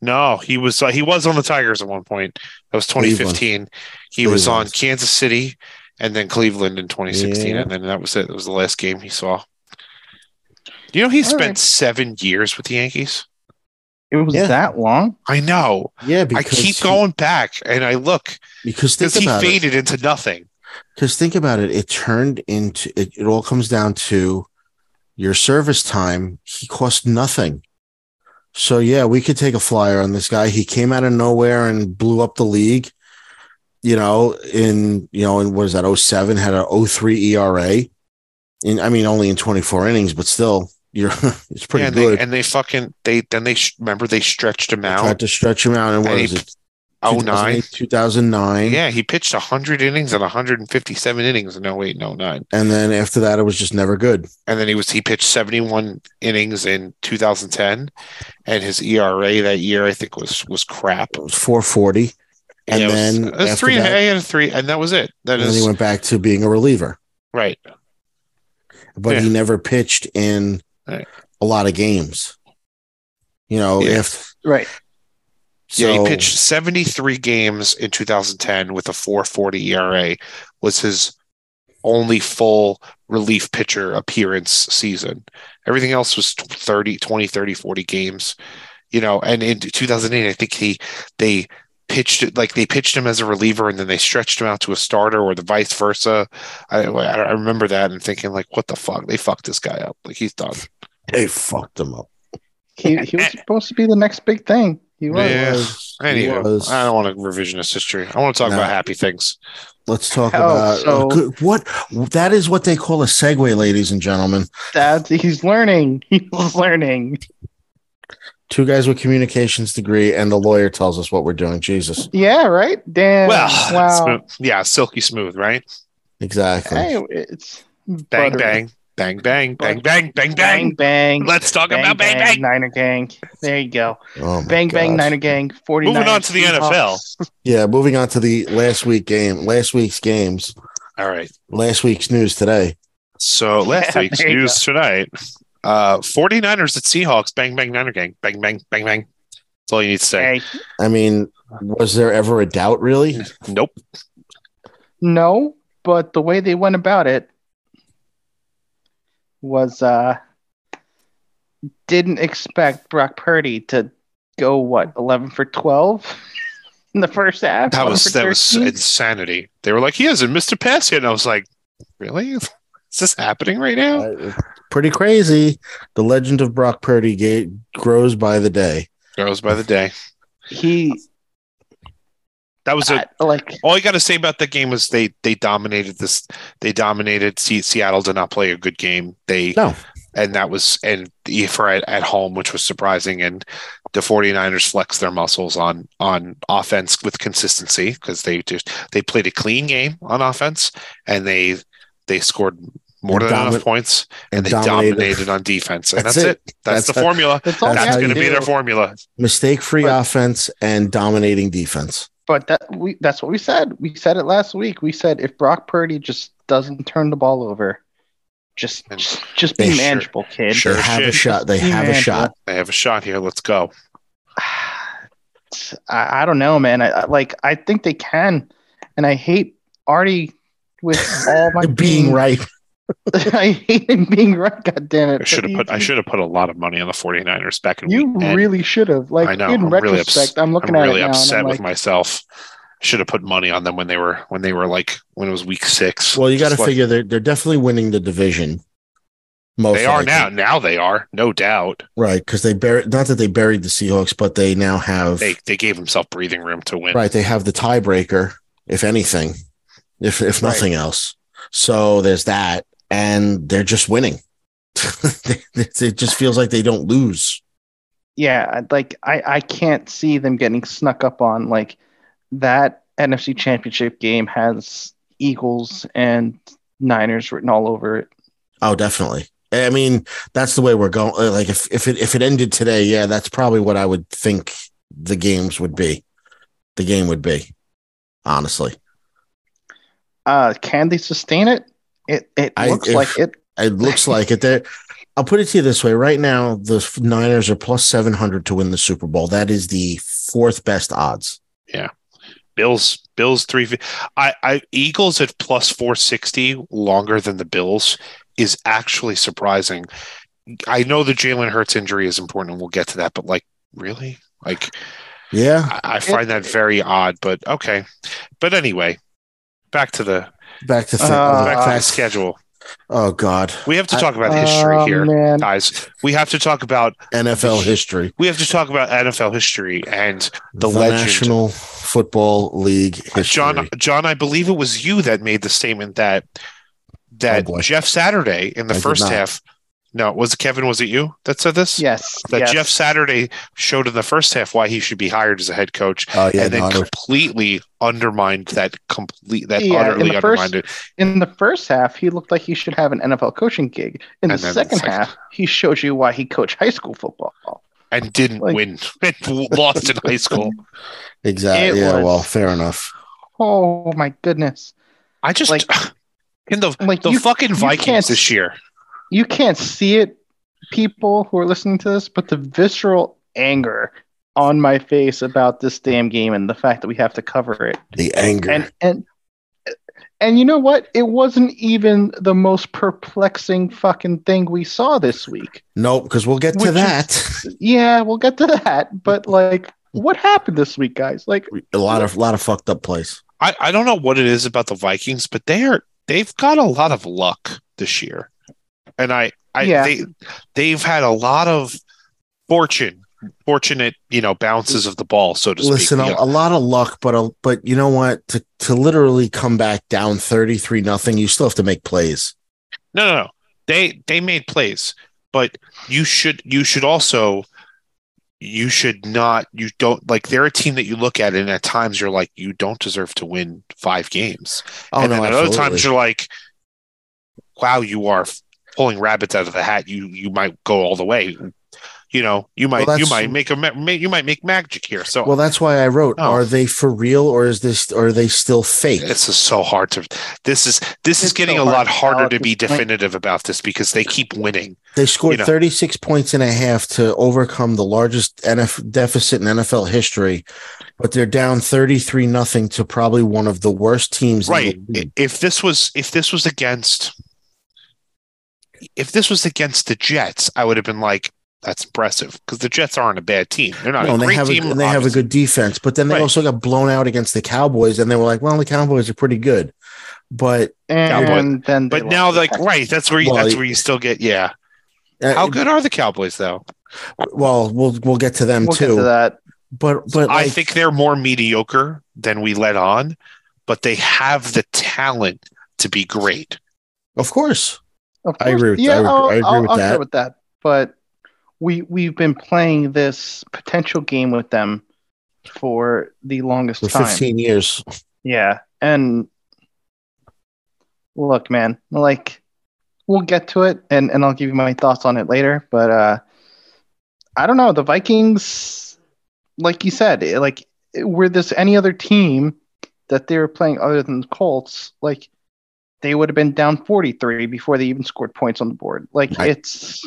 No, he was uh, he was on the Tigers at one point. That was 2015. He was on Kansas City and then Cleveland in 2016, Yeah. and then that was it. That was the last game he saw. You know, he All spent right. seven years with the Yankees. It was Yeah. that long? I know. Yeah, I keep he- going back and I look because think because he about it. faded into nothing. Because think about it, it turned into it, it all comes down to your service time. He cost nothing. So yeah, we could take a flyer on this guy. He came out of nowhere and blew up the league. You know, in you know, in what is that, 07, had a 03 ERA. In I mean only in 24 innings, but still, you're it's pretty Yeah, and good. They, and they fucking they then they remember they stretched him out. Tried to stretch him out and what And is he- it? Oh nine. 2008, 2009. Yeah, he pitched 100 innings and 157 innings in 08 and 09. And then after that, it was just never good. And then he was he pitched 71 innings in 2010 and his ERA that year I think was was crap. It was 440. And Yeah, it was- then it was three and a that- he had a three and that was it. That and then he went back to being a reliever, right. but he never pitched in Right. a lot of games. You know, Yeah. if Right. yeah, he pitched 73 games in 2010 with a 440 ERA was his only full relief pitcher appearance season. Everything else was 30, 20, 30, 40 games. You know, and in 2008 I think he they pitched it like they pitched him as a reliever and then they stretched him out to a starter or the vice versa. I I remember that and thinking like what the fuck? They fucked this guy up. Like he's done. They fucked him up. He, he was supposed to be the next big thing. He was. Yeah. Was- he Anywho, was. I don't want to revisionist history. I want to talk No. about happy things. Let's talk Oh, about so- uh, good- what that is what they call a segue, ladies and gentlemen. That's he's learning. He's learning. Two guys with communications degree, and the lawyer tells us what we're doing. Jesus, Yeah, right? Damn. Well, wow. smooth. yeah, silky smooth, right? exactly. Hey, it's Bang, butter. bang, bang, bang, bang, bang, bang, bang, bang. bang. Let's talk bang, about bang, bang. Niner gang. There you go. Oh my Bang, bang, God. Niner gang. 49 Moving on to the NFL. Yeah, moving on to the last week game, last week's games, All right. last week's news today. So last Yeah, week's there you news tonight. Uh 49ers at Seahawks. Bang, bang, Niner gang. Bang, bang, bang, bang. That's all you need to say. Hey, I mean, was there ever a doubt, really? Nope. no, but the way they went about it was uh didn't expect Brock Purdy to go what 11 for 12 in the first half. That was for that was insanity. They were like, he hasn't missed a pass yet. And I was like, Really? Is this happening right now? Pretty crazy. The legend of Brock Purdy ga- grows by the day. Goes by the day. he That was a uh, like all you got to say about that game was they they dominated this they dominated Se- Seattle did not play a good game they No. and that was and the- for at, at home which was surprising and the 49ers flexed their muscles on on offense with consistency because they just they played a clean game on offense and they they scored more And than enough points and, and they dominated. dominated. on defense and That's that's, it. it, that's, That's the how- formula that's That's you that's have going to to be their formula Mistake free offense and dominating defense. But that we that's what we said. We said it last week. We said if Brock Purdy just doesn't turn the ball over, just And- just, just be They sure- manageable, kid. sure they have a shot. They Be have a shot. they have a shot here let's go I, I don't know, man. I, I like I think they can, and I hate Artie with all my Being right. I hate him being right. God damn it! I should have put I should have put a lot of money on the 49ers back in You week 10. really should have. Like I know, in I'm really retrospect, ups- I'm looking I'm at really it now. upset and I'm with like, myself. I should have put money on them when they were when they were like when it was week six. Well, you got to like- figure they're they're definitely winning the division. Most they are likely. now. Now they are, no doubt. right? Because they buried not that they buried the Seahawks, but they now have They they gave themselves breathing room to win. right. They have the tiebreaker, if anything, if if Right. nothing else. So there's that, and they're just winning. it just feels like they don't lose. yeah, like I I can't see them getting snuck up on. Like that NFC Championship game has Eagles and Niners written all over it. Oh, definitely. I mean, that's the way we're going. uh, Like if if it if it ended today, yeah, that's probably what I would think the games would be. The game would be, honestly. Uh, can they sustain it? It it I- looks if- like it. It looks like it. There, I'll put it to you this way: right now, the Niners are plus seven hundred to win the Super Bowl. That is the fourth best odds. Yeah, Bills, Bills three. I, I Eagles at plus four sixty longer than the Bills is actually surprising. I know the Jalen Hurts injury is important, and we'll get to that. But like, really, like, Yeah. I, I find that very odd. But okay. But anyway, back to the Back to th- Uh, back to the back- schedule. Oh God, We have to talk about history Oh, here, man. guys. We have to talk about NFL history. we have to talk about NFL history and The, the, legend. National Football League history. John, John, I believe it was you that made the statement that that Oh. Jeff Saturday in the I first half. No, was it Kevin? Was it you that said this? Yes. That yes. Jeff Saturday showed in the first half why he should be hired as a head coach, Oh yeah, and then no, completely undermined that. Complete that Yeah, in utterly the first- undermined it. in the first half, he looked like he should have an NFL coaching gig. In And the then the second second- half, he showed you why he coached high school football. and didn't Like- win. It lost in high school. exactly. it Yeah, was- well, fair enough. Oh my goodness! I just Like- in the Like the you, fucking Vikings this year. You can't see it, people who are listening to this, but the visceral anger on my face about this damn game and the fact that we have to cover it. The anger. And and and you know what? It wasn't even the most perplexing fucking thing we saw this week. nope, because we'll get to Which is- that. Yeah, we'll get to that. But like, what happened this week, guys? Like, a lot of a lot of fucked up plays. I, I don't know what it is about the Vikings, but they are they've got a lot of luck this year, and I, I Yeah. they they've had a lot of fortune, fortunate you know bounces of the ball, so to speak. Listen, a, know, a lot of luck, but a, but you know what? To to literally come back down thirty three nothing, you still have to make plays. no, no, no, they they made plays, but you should you should also you should not you don't like they're a team that you look at and at times you're like you don't deserve to win five games Oh and no, then at other times you're like, wow, you are f- pulling rabbits out of the hat. You you might go all the way. You know, you might Well, you might make a ma- ma- you might make magic here. So well, that's why I wrote. Oh. Are they for real, or is this? Or are they still fake? this is so hard to. This is this is getting so a hard lot to harder to be this point. definitive about this because they keep winning. They scored you know. 36 points and a half to overcome the largest NF deficit in NFL history, but they're down 33 nothing to probably one of the worst teams. Right. In the If this was if this was against if this was against the Jets, I would have been like, that's impressive because the Jets aren't a bad team. They're not No, a and they great have a, team. and they have a good defense, but then they Right. also got blown out against the Cowboys, and they were like, "Well, the Cowboys are pretty good," but and Cowboy- then, But now, like, Texans. right, that's where you, Well, that's where you still get, yeah. uh, How good are the Cowboys, though? Well, we'll we'll get to them we'll get too, to that. but but I like, think they're more mediocre than we let on, but they have the talent to be great. of course, Of I agree with- yeah, I agree- I'll, I agree I'll, with I'll that. with that. But we we've been playing this potential game with them for the longest for time. 15 years, Yeah, and look, man, like we'll get to it, and and I'll give you my thoughts on it later. But uh, I don't know. The Vikings, like you said, like were this any other team that they were playing other than the Colts, like they would have been down forty three before they even scored points on the board. Like Right. it's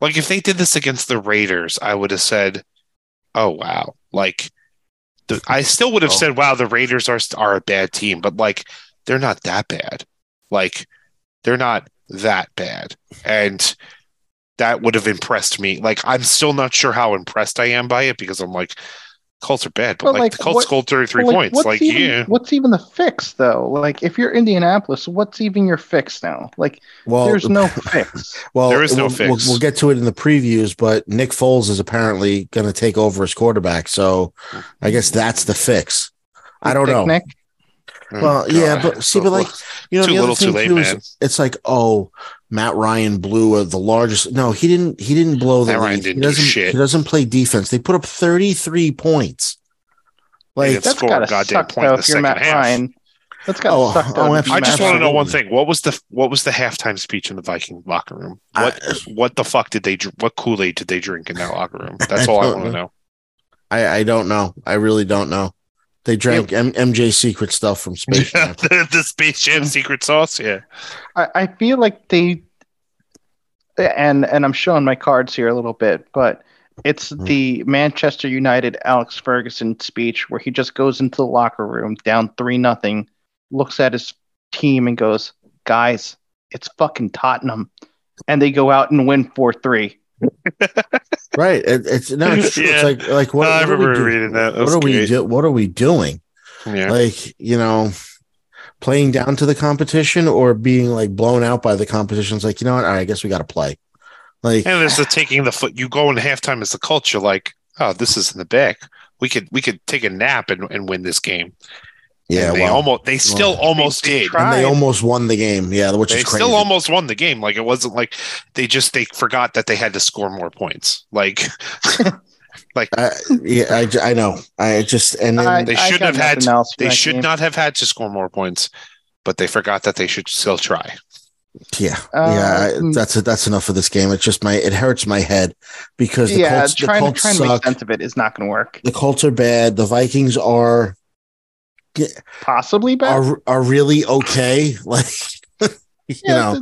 Like, if they did this against the Raiders, I would have said, oh, wow. Like, the, I still would have Oh. said, wow, the Raiders are, are a bad team, but like, they're not that bad. Like, they're not that bad. And that would have impressed me. Like, I'm still not sure how impressed I am by it because I'm like, Colts are bad, but, But, like, like, the Colts what- scored 33 like, points. what's Like, even, yeah. what's even the fix though? Like if you're Indianapolis, what's even your fix now? Like well, there's no fix. Well, There is no we'll, we'll, fix. we'll get to it in the previews, but Nick Foles is apparently going to take over as quarterback. So I guess that's the fix. I don't know. Nick. Oh, well, yeah, but see, but like you know, Too the other little, too thing late, too is it's like, oh, Matt Ryan blew a, the largest. No, he didn't. He didn't blow the Matt Ryan didn't he do doesn't. shit. He doesn't play defense. They put up thirty three points. Like didn't That's score a gotta goddamn suck point though if you're Matt half. Ryan. That's got Oh, sucked oh, out. I just want to know one thing. What was the what was the halftime speech in the Viking locker room? What I- what the fuck did they dr- what Kool Aid did they drink in that locker room? That's all I don't want to know. know. I, I don't know. I really don't know. They drank M- MJ secret stuff from Space Jam. the, the Space Jam secret sauce. Yeah, I, I feel like they and and I'm showing my cards here a little bit, but it's Hmm. the Manchester United Alex Ferguson speech where he just goes into the locker room down three nothing, looks at his team and goes, "Guys, it's fucking Tottenham," and they go out and win four three. Right. It, it's no, it's true. Yeah. It's like like what, No, I what are we remember do- reading that. That What are we do- what are we doing? Yeah, Like, you know, playing down to the competition or being like blown out by the competition. It's like, you know what? All right, I guess we gotta play. Like and there's the taking the foot. You go in halftime as the culture. Like, oh, this is in the back. We could we could take a nap and, and win this game. Yeah, And they well, almost they still well, almost they did. and they almost won the game. Yeah, which They is crazy. still almost won the game. Like it wasn't like they just they forgot that they had to score more points. Like like I, yeah, I, j- I know. I just and then I- They should got have had- nothing they should game. not have had to score more points, but they forgot that they should still try. yeah, Uh, yeah. I, mm. that's that's enough of this game. It's just my it hurts my head because the yeah, Colts, the trying to Colts trying to make suck. sense of it is not going to work. The Colts are bad. The Vikings are Possibly bad. are are really okay. Like you Yeah, know,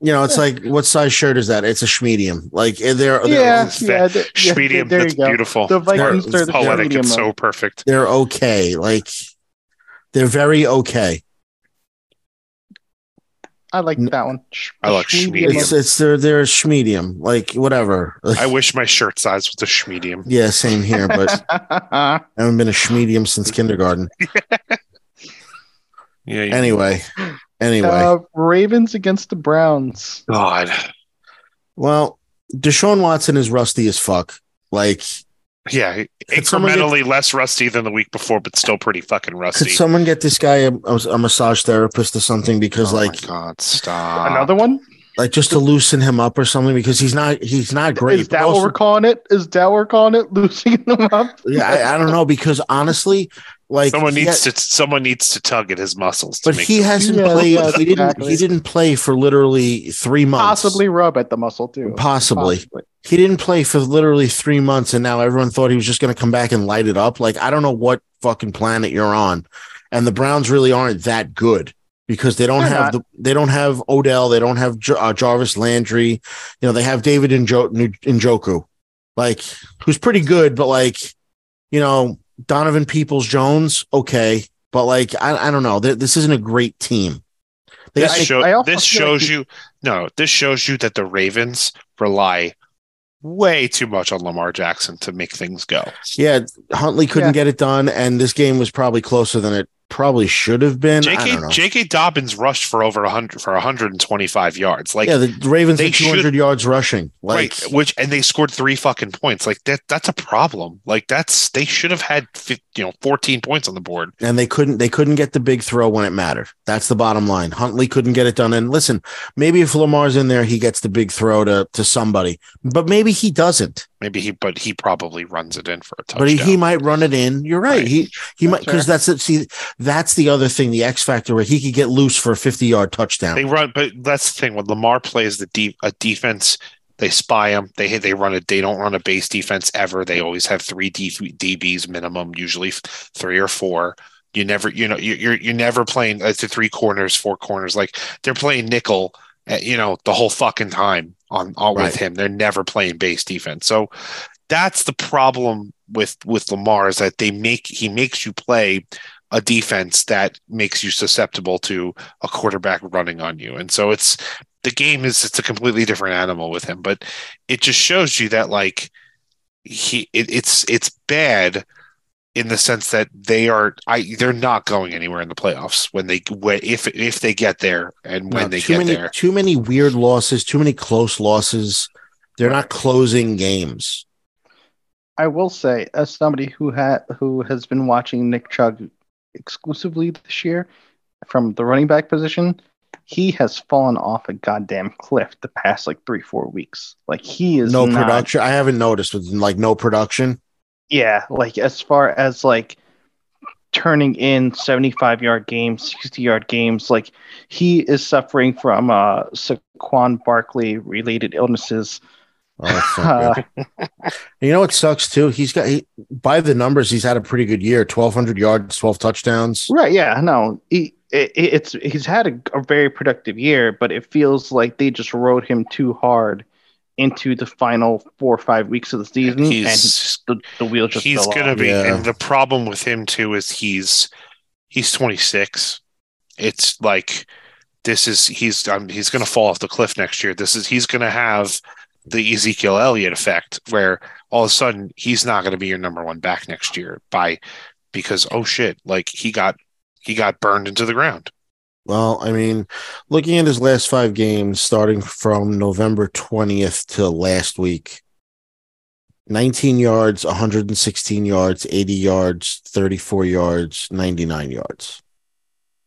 you know, it's like what size shirt is that? It's a schmedium. Like eh, they're they're, yeah, it's yeah, th- yeah, Schmedium, there that's you go. beautiful. The Vikings it's are the poetic. medium It's so perfect. they're okay. Like they're very okay. I like that one. Sh- I like Schmedium Schmedium. It's mode. it's they're they're schmedium. Like whatever. I wish my shirt size was a schmedium. yeah, same here. But I haven't been a schmedium since kindergarten. Yeah. you- Anyway, anyway. uh, Ravens against the Browns. God. well, Deshaun Watson is rusty as fuck. Like, Yeah. Could someone Incrementally less rusty than the week before, but still pretty fucking rusty. could someone get this guy a, a massage therapist or something? Because oh like, my God, stop. Another one? like just to loosen him up or something because he's not he's not great. Is but that also- what we're calling it? Is that what we're calling it? Losing him up? yeah, I, I don't know because honestly, like Someone needs ha- to someone needs to tug at his muscles to but make he hasn't Yeah, played. yeah, he didn't. exactly. He didn't play for literally three months. Possibly rub at the muscle too. Possibly. He didn't play for literally three months, and now everyone thought he was just going to come back and light it up. Like I don't know what fucking planet you're on, and the Browns really aren't that good because they don't They're have the they don't have Odell, they don't have J- uh, Jarvis Landry, you know they have David Njo- Njoku, like who's pretty good, but like you know Donovan Peoples Jones, okay, but like I, I don't know, this isn't a great team. They this, got, show, I this feel like shows you no this shows you that the ravens rely way too much on lamar jackson to make things go Yeah, Huntley couldn't Yeah. get it done, and this game was probably closer than it probably should have been. I don't jk know. jk dobbins rushed for over 100 for 125 yards like yeah, the Ravens had 200 should- yards rushing. Like, right which and they scored three fucking points like that that's a problem like that's they should have had you know 14 points on the board and they couldn't they couldn't get the big throw when it mattered. That's the bottom line. Huntley couldn't get it done. And listen, maybe if Lamar's in there, he gets the big throw to to somebody, but maybe he doesn't. Maybe he but he probably runs it in for a touchdown But he, he might run it in. You're right. Right. He he might because that's it. See, that's the other thing, the X factor where he could get loose for a 50 yard touchdown. They run, but that's the thing. When Lamar plays the deep a defense, they spy them. They they run it. They don't run a base defense ever. They always have three D, DBs minimum, usually three or four. You never, you know, you- you're you're never playing uh, the three corners, four corners. Like they're playing nickel, uh, you know, the whole fucking time on, on Right. with him. They're never playing base defense. So that's the problem with with Lamar is that they make he makes you play a defense that makes you susceptible to a quarterback running on you. And so it's the game is it's a completely different animal with him, but it just shows you that like he it, it's it's bad in the sense that they are I they're not going anywhere in the playoffs when they when, if if they get there and when No, they too get many there. too many weird losses, too many close losses. They're not closing games. I will say, as somebody who had who has been watching Nick Chubb exclusively this year from the running back position, he has fallen off a goddamn cliff the past like three four weeks. Like he is no not- production. I haven't noticed with like no production. Yeah, like as far as like turning in 75 yard games, 60 yard games. Like he is suffering from uh, Saquon Barkley related illnesses. Oh, that's not good. you know what sucks too? He's got he, by the numbers, he's had a pretty good year. Twelve hundred yards, twelve touchdowns. Right? Yeah. No. He, it, it's he's had a, a very productive year, but it feels like they just rode him too hard into the final four or five weeks of the season, He's- and the, the wheel just he's fell gonna off. be Yeah. and the problem with him too is he's he's 26 it's like this is he's um, he's gonna fall off the cliff next year this is he's gonna have the ezekiel elliott effect where all of a sudden he's not gonna be your number one back next year by because oh shit like he got he got burned into the ground Well, I mean, looking at his last five games, starting from November 20th to last week 19 yards, 116 yards, 80 yards, 34 yards, 99 yards.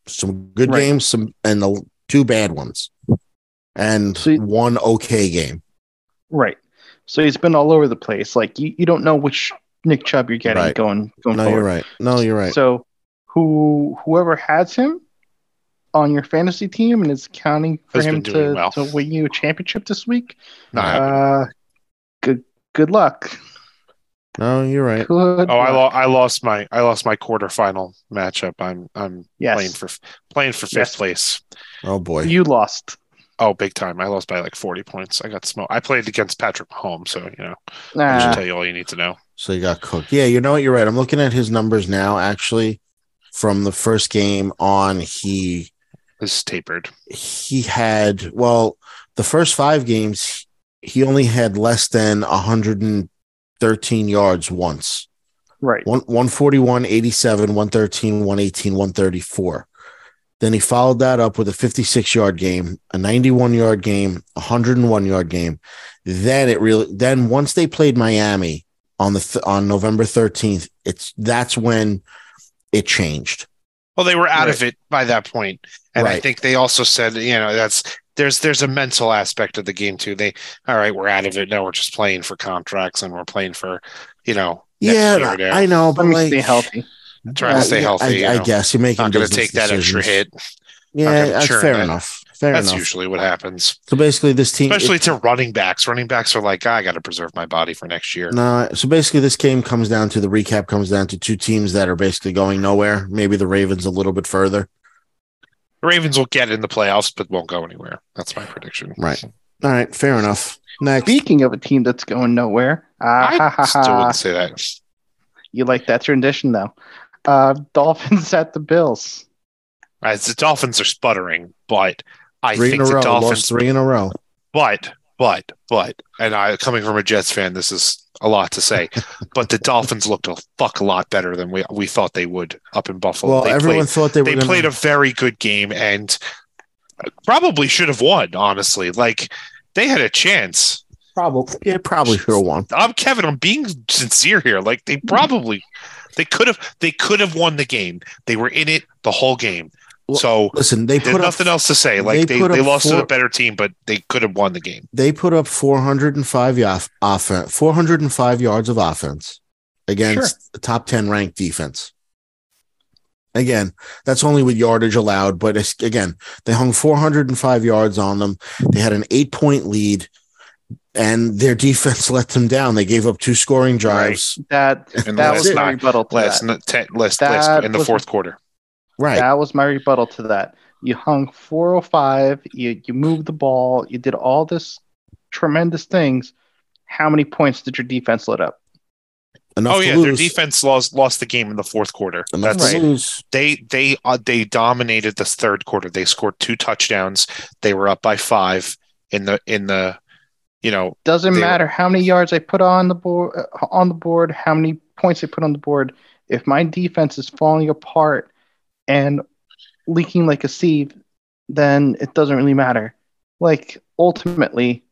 Some good Right. games, some and the two bad ones, and one okay game. Right. So he's been all over the place. Like you, you don't know which Nick Chubb you're getting Right. going going No, forward. you're right. No, you're right. So who whoever has him on your fantasy team and is counting for Has him to, well. to win you a championship this week, Not uh, good good luck. No, you're right. Good oh i lo- i lost my i lost my quarterfinal matchup i'm i'm yes, playing for playing for fifth Yes. place Oh boy. you lost. Oh, big time! I lost by like forty points. I got smoked. I played against Patrick Mahomes, so you know, I should tell you all you need to know. So you got cooked. Yeah, you know what? You're right. I'm looking at his numbers now. Actually, from the first game on, he Is tapered. he had well, the first five games he only had less than 113 yards once. right. One 141, 87, 113, 118, 134. Then he followed that up with a 56 yard game, a 91 yard game, a 101 yard game. Then it really, then once they played Miami on the, th- on November 13th, it's, that's when it changed. Well, they were out Right. of it by that point, and I think they also said, you know, that's there's there's a mental aspect of the game too. They all right, we're out of it now. We're just playing for contracts, and we're playing for, you know, next Yeah, year now. I know, but Let me like, stay healthy. trying to uh, stay Yeah, healthy. I, you I guess you're making not going to business take that extra decisions. hit. Yeah, gonna that's churn fair that. enough. Fair That's enough. usually what happens, so basically, this team, especially to running backs. Running backs are like, I got to preserve my body for next year. No, so basically, this game comes down to the recap comes down to two teams that are basically going nowhere. Maybe the Ravens a little bit further. The Ravens will get in the playoffs, but won't go anywhere. That's my prediction. Right. All right, fair enough. Next, Speaking of a team that's going nowhere, ah, ha, I still wouldn't say that. you like that rendition though. Uh, Dolphins at the Bills. As the Dolphins are sputtering, but I three in think a the row. Dolphins. Lost three in a row. But, but, but, and I coming from a Jets fan, this is a lot to say. but the Dolphins looked a fuck a lot better than we we thought they would up in Buffalo. Well, they everyone played, thought they were. they gonna, played a very good game and uh, probably should have won. Honestly, like they had a chance. probably. Yeah, probably should have won. I'm Kevin. I'm being sincere here. Like they probably, they could have, they could have won the game. They were in it the whole game. Well, so Listen, they there's put up nothing else to say. Like they they, they, up lost to a better team, but they could have won the game. they put up 405 off, offense, 405 yards of offense against the top 10 ranked defense. Again, that's only with yardage allowed, but it's, again, they hung 405 yards on them. They had an eight point lead, and their defense let them down. They gave up two scoring drives. That And that was my night- rebuttal to Last, that. ten, last, That last in the was- fourth quarter. Right. That was my rebuttal to that. You hung 405. You you moved the ball. You did all this tremendous things. How many points did your defense let up? Enough Oh yeah, lose. their defense lost lost the game in the fourth quarter. Enough That's to lose. they they uh, they dominated the third quarter. They scored two touchdowns. They were up by five in the in the you know Doesn't They- matter how many yards I put on the board uh, on the board, how many points I put on the board. If my defense is falling apart and leaking like a sieve, then it doesn't really matter. Like ultimately,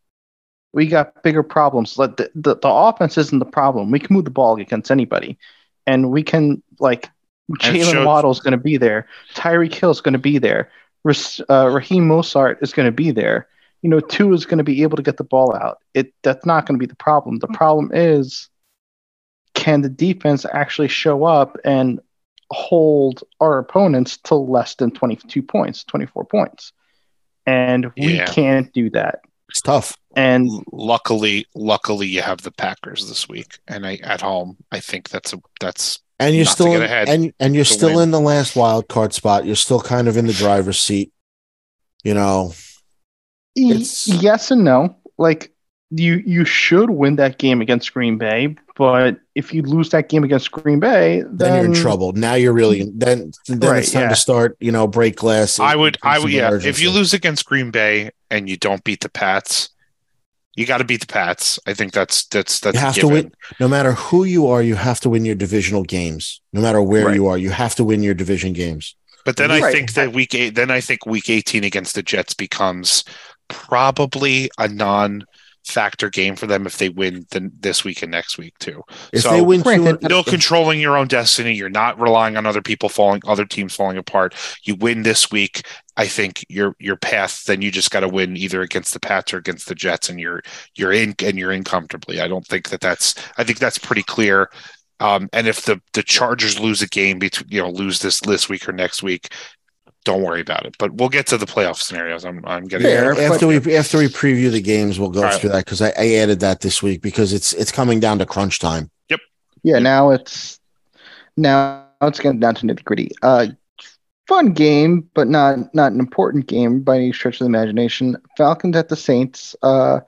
we got bigger problems. Like the, the, the offense isn't the problem. We can move the ball against anybody, and we can like Jaylen showed- Waddle's going to be there. Tyreek is going to be there. Uh, Raheem Mostert is going to be there you know, Tua is going to be able to get the ball out. It that's not going to be the problem. The problem is can the defense actually show up and hold our opponents to less than 22 points, 24 points. And we Yeah. can't do that. It's tough. And luckily, luckily, you have the Packers this week, and I at home. I think that's a that's And you're Not still get in, ahead, and and you're still win. in the last wild card spot. You're still kind of in the driver's seat. You know, It's- yes and no. Like you you should win that game against Green Bay, but if you lose that game against Green Bay, then, then you're in trouble. Now you're really then then Right, it's time yeah. to start. You know, break glass. I would, I would, yeah. If you lose against Green Bay and you don't beat the Pats, you got to beat the Pats. I think that's that's that's you a have to win. No matter who you are, you have to win your divisional games. No matter where Right. you are, you have to win your division games. But then I Right. think that week eight, then I think week eighteen against the Jets becomes probably a non-factor game for them if they win the, this week and next week too. If So, they win two, granted, Still controlling your own destiny. You're not relying on other people falling, other teams falling apart. You win this week. I think your your path. Then you just got to win either against the Pats or against the Jets, and you're you're in and you're in comfortably. I don't think that that's. I think that's pretty clear. Um, and if the the Chargers lose a game between you know lose this this week or next week, don't worry about it. But we'll get to the playoff scenarios. I'm I'm getting Fair, Yeah, but- after we after we preview the games, we'll go All right. through that because I, I added that this week because it's it's coming down to crunch time. Yep. Yeah, now it's now it's getting down to nitty gritty. Uh, fun game, but not not an important game by any stretch of the imagination. Falcons at the Saints. Uh,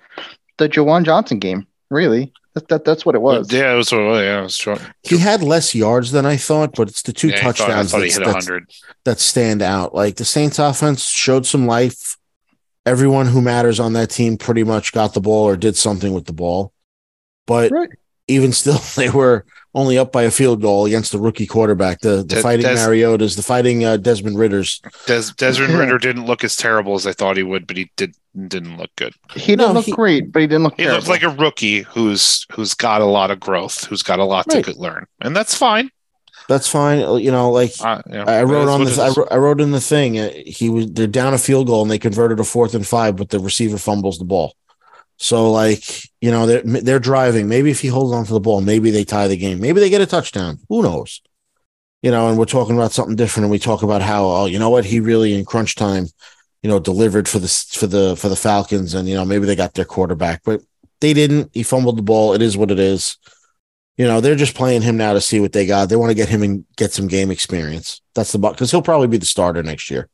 the Juwan Johnson game. Really, that, that that's what it was. Yeah, it was. Yeah, it was short. He had less yards than I thought, but it's the two Yeah, I thought- touchdowns I thought he that's- hit hundred. that stand out. Like the Saints offense showed some life. Everyone who matters on that team pretty much got the ball or did something with the ball. But Right. even still, they were only up by a field goal against the rookie quarterback, the, the Des- fighting Des- Mariotas, the fighting uh, Desmond Ridders. Des- Desmond Yeah. Ridder didn't look as terrible as I thought he would, but he did didn't look good. He didn't look he- great, but he didn't look. He terrible. looked like a rookie who's who's got a lot of growth, who's got a lot Right. to learn, and that's fine. That's fine. You know, like Uh, you know, I wrote on this, I wrote, I wrote in the thing. uh, He was they're down a field goal and they converted a fourth and five, but the receiver fumbles the ball. So like you know they're they're driving. Maybe if he holds on to the ball, maybe they tie the game. Maybe they get a touchdown. Who knows? You know, and we're talking about something different. And we talk about how oh you know what he really in crunch time, you know, delivered for the for the for the Falcons, and you know maybe they got their quarterback, but they didn't. He fumbled the ball. It is what it is. You know, they're just playing him now to see what they got. They want to get him and get some game experience. That's the buck because he'll probably be the starter next year.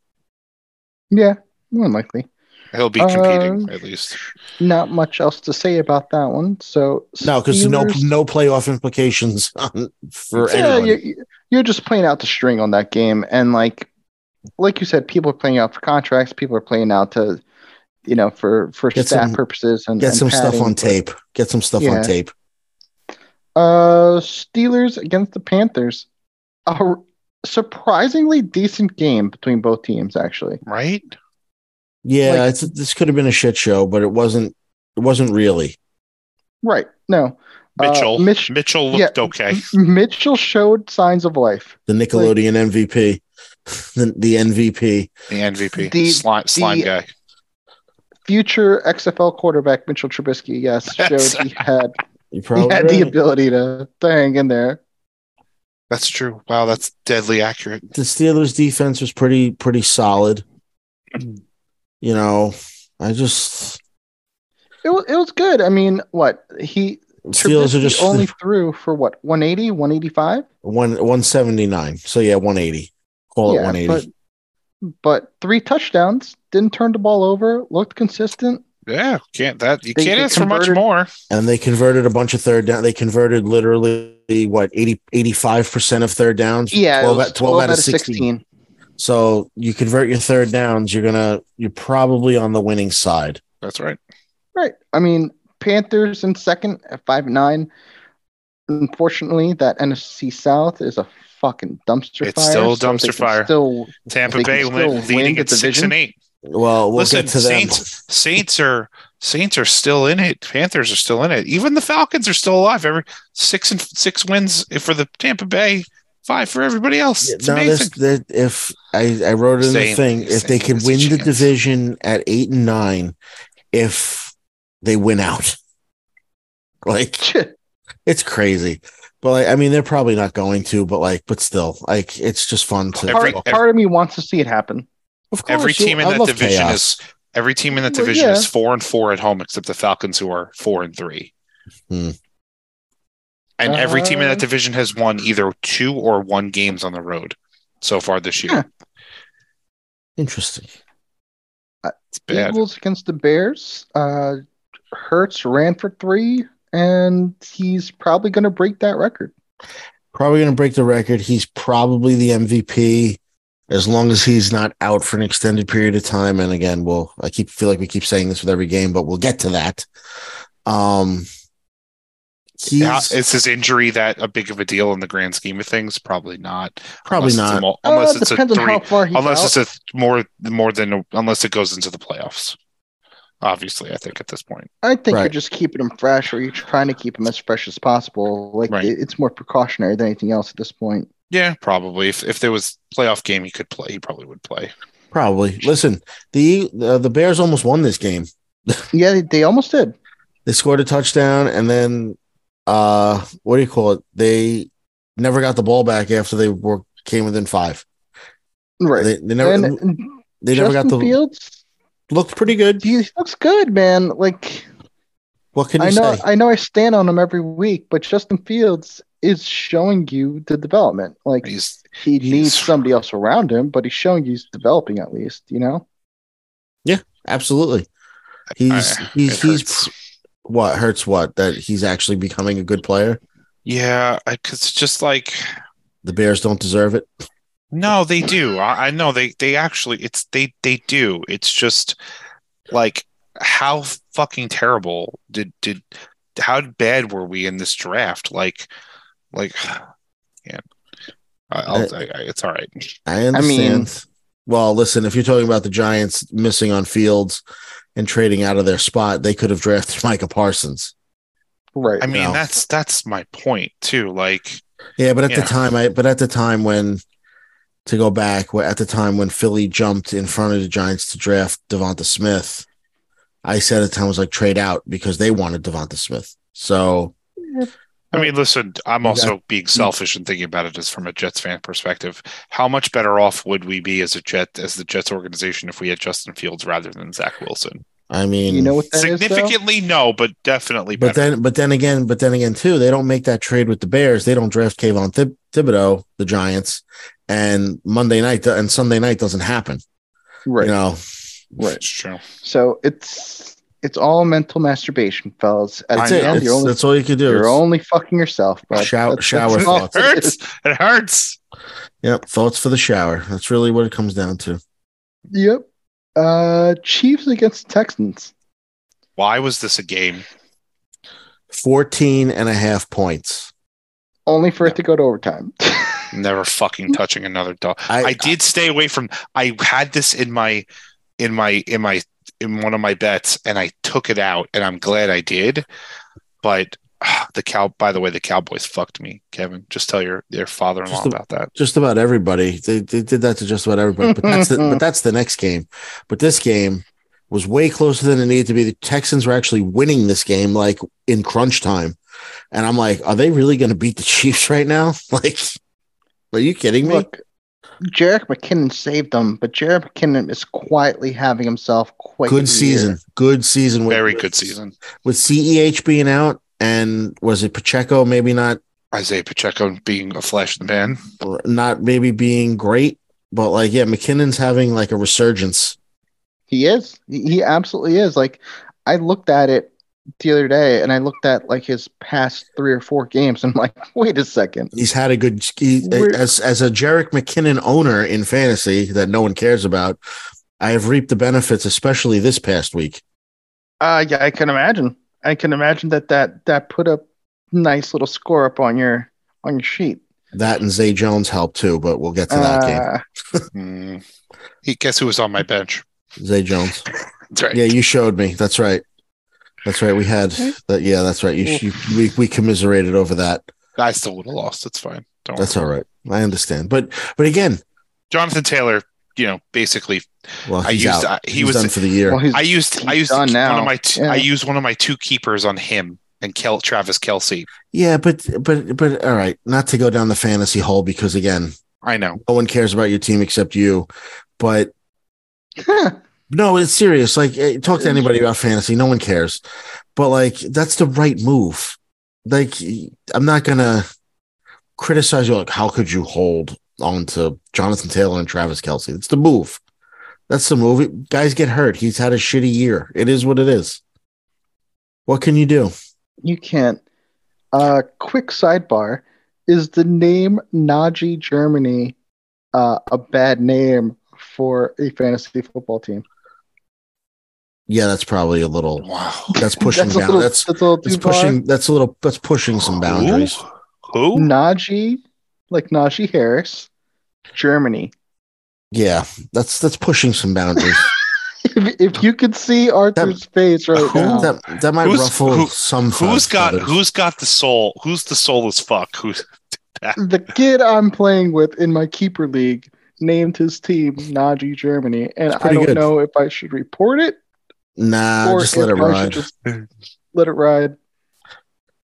yeah, more likely. He'll be competing Uh, at least. Not much else to say about that one. So No, because no no playoff implications on, for yeah, anyone. you're, you're just playing out the string on that game, and like, like you said, people are playing out for contracts. People are playing out to, you know, for for Get stat some- purposes and Get and some stuff on but- tape. Get some stuff Yeah. on tape. Uh, Steelers against the Panthers. A surprisingly decent game between both teams, actually. Right? Yeah, Like- it's, this could have been a shit show, but it wasn't. It wasn't really. Right? No, Uh, Mitchell. Mitch- Mitchell looked okay. Mitchell showed signs of life. The Nickelodeon MVP, the, the MVP. The MVP. The- slime slime the- guy. Future XFL quarterback Mitchell Trubisky, yes, That's- showed he had he probably had the ability to, to hang in there. That's true. Wow, that's deadly accurate. the Steelers defense was pretty pretty solid. You know, I just It was, it was good. I mean, what he Steelers are just only threw for what 180, 185. one one seventy nine. So yeah, one eighty. Call it one eighty. but but three touchdowns. Didn't turn the ball over. Looked consistent. Yeah, can't that you They- can't they ask for much more. and they converted a bunch of third down. They converted literally what 85 percent of third downs. Yeah, 12, it was out- 12 out of 16. So you convert your third downs, you're gonna you're probably on the winning side. That's right. Right. I mean, Panthers in second at five nine. Unfortunately, that NFC South is a fucking dumpster fire. It's fire. still a so dumpster can fire. Still, Tampa Bay still win, win leading at six and eight. Well, we'll Listen, get to them. Saints Saints are Saints are still in it. Panthers are still in it. Even the Falcons are still alive. Every six and six wins for the Tampa Bay, five for everybody else. It's Now, amazing. this, that if I, I wrote it in the thing, if they Saint could win the division at eight and nine, if they win out, like It's crazy. But like, I mean, they're probably not going to, but like, but still, like, it's just fun to. Every- part, part of me wants to see it happen. of course, every you- team in I that division chaos. is every team in that Well, division yeah. is four and four at home, except the Falcons, who are four and three. Hmm. And every team in Uh, that division has won either two or one games on the road so far this year. Huh. interesting. It's bad. Eagles against the Bears. Uh, Hurts ran for three, and he's probably going to break that record. Probably going to break the record. He's probably the MVP as long as he's not out for an extended period of time. And again, we'll I keep feel like we keep saying this with every game, but we'll get to that. Um, he's How- is his injury that a big of a deal in the grand scheme of things? Probably not. probably Unless it's a not. Uh, unless it's a depends on three. how far he's Unless out. it's a th- more more than a, unless it goes into the playoffs. Obviously, I think at this point. I think you're just keeping him fresh, or you're trying to keep him as fresh as possible. Like Right. it- it's more precautionary than anything else at this point. Yeah, probably. If if there was playoff game, he could play. He probably would play. Probably. Listen, the uh, the Bears almost won this game. Yeah, they, they almost did. They scored a touchdown, and then uh, what do you call it? They never got the ball back after they were came within five. Right. They, they never and they never got the Fields. looked pretty good. He looks good, man. Like What can you I know, say? I know, I stand on him every week, but Justin Fields is showing you the development. Like He's he he's- needs somebody else around him, but he's showing you he's developing at least. You know. Yeah, absolutely. He's I- he's he's hurts. What hurts what that he's actually becoming a good player. yeah, because it's just like The Bears don't deserve it. no, they do. I, I know they they actually it's they they do. It's just like how fucking terrible did did how bad were we in this draft? Like like yeah. I, I'll, I, I, it's all right. I understand. mean- well, listen, if you're talking about the Giants missing on Fields and trading out of their spot, they could have drafted Micah Parsons. Right. I mean, No. that's that's my point too. Like, Yeah, but at the Yeah. time, I but at the time when to go back, at the time when Philly jumped in front of the Giants to draft Devonta Smith, I said at the time was like trade out because they wanted Devonta Smith. So I mean, listen, I'm You also being selfish and thinking about it as from a Jets fan perspective. How much better off would we be as a Jet as the Jets organization if we had Justin Fields rather than Zach Wilson? I mean, you know what that is, though? Significantly, no, but definitely but then but then again, but then again too, they don't make that trade with the Bears. They don't draft Kayvon Thib- Thibodeaux, the Giants, and Monday night and Sunday night doesn't happen. Right. You know, Right. It's true. So it's it's all mental masturbation, fellas. At that's the it. end, It's- you're only that's all you can do. you're It's- only fucking yourself. But Shower- that's- shower that's thoughts. It it hurts. is. It hurts. Yep, thoughts for the shower. That's really what it comes down to. Yep. Uh, Chiefs against Texans. Why was this a game? 14 and a half points. Only for it to go to overtime. Never fucking touching another dog. I, I did stay away from. I had this in my, in my, in my, in one of my bets, and I took it out, and I'm glad I did. But the cow. By the way, the Cowboys fucked me, Kevin. Just tell your your father-in-law about that. just about everybody. They, they did that to just about everybody. But that's the but that's the next game. But this game was way closer than it needed to be. The Texans were actually winning this game like in crunch time. And I'm like, are they really going to beat the Chiefs right now? Like, are you kidding me? Look, Jerick McKinnon saved them, but Jerick McKinnon is quietly having himself quite good the season. year. Good season. with- Very with- good season. With CEH being out and was it Pacheco maybe not Isaiah Pacheco being a flash in the pan. not maybe being great, but like yeah, McKinnon's having like a resurgence. He is. He he absolutely is. Like I looked at it the other day, and I looked at like his past three or four games. And I'm like, wait a second. He's had a good he, as as a Jerick McKinnon owner in fantasy that no one cares about. I have reaped the benefits, especially this past week. Uh, yeah, I can imagine. I can imagine that that that put a nice little score up on your on your sheet. That and Zay Jones helped too, but we'll get to that game. Uh, Hmm. He guess who was on my bench? Zay Jones. That's right. Yeah, you showed me. That's right. That's right. We had that. Yeah, that's right. You, you we we commiserated over that. I still would have lost. It's fine. Don't That's worry. all right. I understand. But but again, Jonathan Taylor, you know, basically, well, I used- out. I- he He's was- done for the year. well, I used I used one now. of my t- Yeah. I used one of my two keepers on him and Kel- Travis Kelce. Yeah, but but but all right, not to go down the fantasy hole because again, I know. no one cares about your team except you. But no, it's serious. Like eh, talk to anybody about fantasy, no one cares. But like that's the right move. Like I'm not gonna criticize you. Like how could you hold on to Jonathan Taylor and Travis Kelce? It's the move. That's the move. Guys get hurt. He's had a shitty year. It is what it is. What can you do? You can't. Uh, quick sidebar: Is the name Nazi Germany uh, a bad name for a fantasy football team? Yeah, that's probably a little. Wow. That's pushing that's a down. little, that's that's a little that's too far. pushing. That's a little. That's pushing some boundaries. Who? Who? Najee, like Najee Harris, Germany. Yeah, that's that's pushing some boundaries. If, if you could see Arthur's face right who- now, that that might Who's- ruffle who- some. Who's got feathers. who's got the soul? Who's the soulless fuck? Who's the kid I'm playing with in my keeper league named his team Najee Germany, and I don't good. know if I should report it Nah, or just let it ride. just let it ride.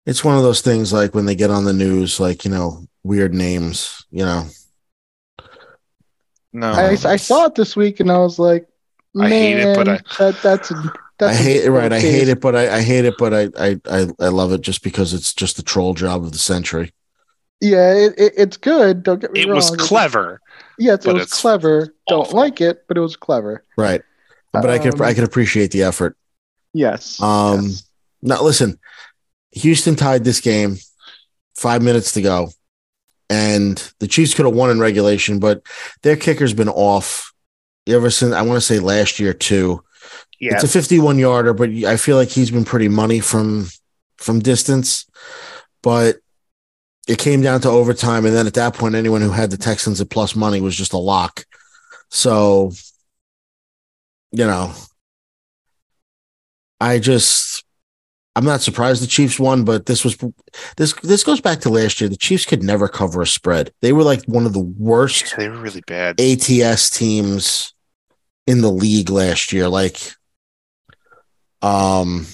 It's one of those things like when they get on the news, like you know, weird names. You know, no? I, I saw it this week and I was like, I hate it, but "Man, that, that's that's I hate it. Right, I hate it, but I, I hate it, but I, I I I love it just because it's just the troll job of the century. Yeah, it, it, it's good. Don't get me wrong. It wrong. was clever. Yes, it was it's clever. Don't like it, but it was clever. Right, but I could Um, I could appreciate the effort. Yes. Um, yes. Now, listen, Houston tied this game, five minutes to go, and the Chiefs could have won in regulation, but their kicker's been off ever since I want to say last year too. Yeah. It's a 51 yarder, but I feel like he's been pretty money from from distance. But it came down to overtime, and then at that point, anyone who had the Texans at plus money was just a lock. So, you know, I just I'm not surprised the Chiefs won, but this was this this goes back to last year. The Chiefs could never cover a spread. They were like one of the worst they were really bad. ATS teams in the league last year. Like, um,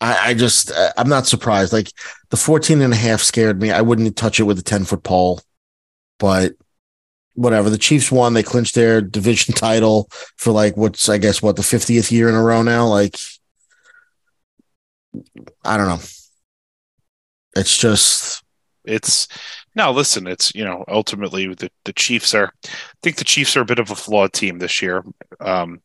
I, I just, I'm not surprised. Like the 14 and a half scared me. I wouldn't touch it with a 10 foot pole, but whatever. The Chiefs won. They clinched their division title for like, what's, I guess, what the 50th year in a row now. Like, I don't know. It's just, It's now listen, it's you know, ultimately the, the Chiefs are I think the Chiefs are a bit of a flawed team this year. Um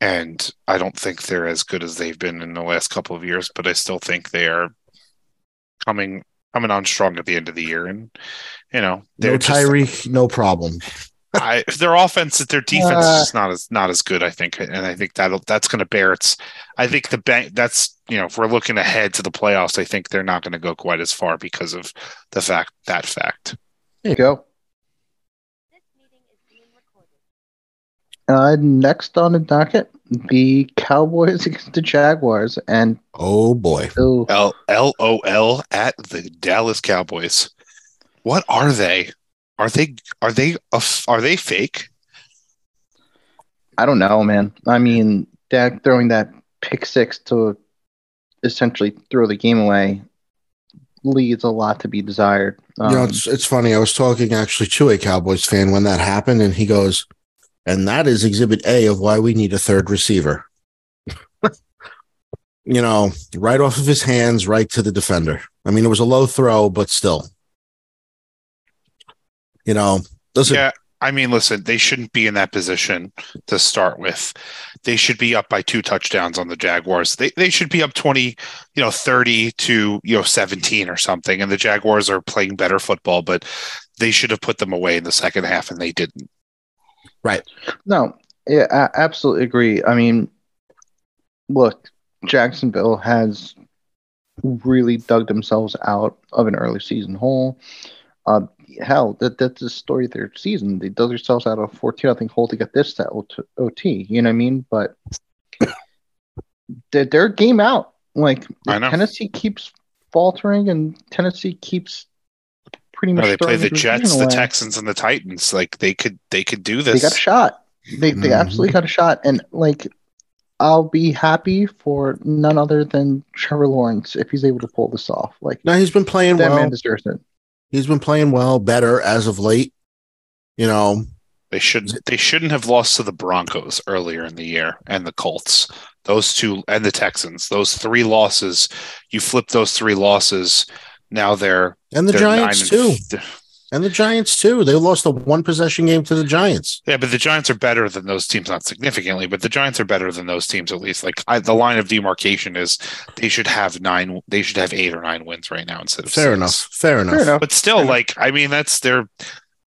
and I don't think they're as good as they've been in the last couple of years, but I still think they are coming coming on strong at the end of the year and you know, no they're just- Tyreek, no problem. I, their offense, their defense Uh, is not as not as good. I think, and I think that that's going to bear its. I think the bank. That's you know, if we're looking ahead to the playoffs, I think they're not going to go quite as far because of the fact that fact. There you go. This meeting is being recorded. Uh, next on the docket, the Cowboys against the Jaguars, and Oh boy. L L O L at the Dallas Cowboys. What are they? Are they are they a f- are they fake? I don't know, man. I mean, Dak throwing that pick six to essentially throw the game away leaves a lot to be desired. Um, you know, it's it's funny. I was talking actually to a Cowboys fan when that happened, and he goes, "And that is Exhibit A of why we need a third receiver." you know, right off of his hands, right to the defender. I mean, it was a low throw, but still, you know, listen, Yeah, I mean, listen, they shouldn't be in that position to start with. They should be up by two touchdowns on the Jaguars. They they should be up 20, you know, 30 to, you know, 17 or something. And the Jaguars are playing better football, but they should have put them away in the second half and they didn't. Right. No, yeah, I absolutely agree. I mean, look, Jacksonville has really dug themselves out of an early season hole. Uh, hell, that, that's the story of their season. They dug themselves out of a 14 nothing hole to get this to OT, OT. You know what I mean? But they're, they're game out. Like, I know. Tennessee keeps faltering and Tennessee keeps pretty much No, they play the division Jets, the Texans, and the Titans. Like they could they could do this. they got a shot. They they Mhm. absolutely got a shot, and like I'll be happy for none other than Trevor Lawrence if he's able to pull this off. Like No, he's been playing that well. man deserves it. He's been playing well, better as of late. You know, They shouldn't they shouldn't have lost to the Broncos earlier in the year and the Colts. Those two and the Texans. Those three losses, you flip those three losses. Now they're and the Giants too. And the Giants too. They lost a one possession game to the Giants. Yeah, but the Giants are better than those teams, not significantly, but the Giants are better than those teams at least. Like I, the line of demarcation is they should have nine, they should have eight or nine wins right now instead of Fair six. enough. Fair enough. Fair enough. But still, like I mean, that's their.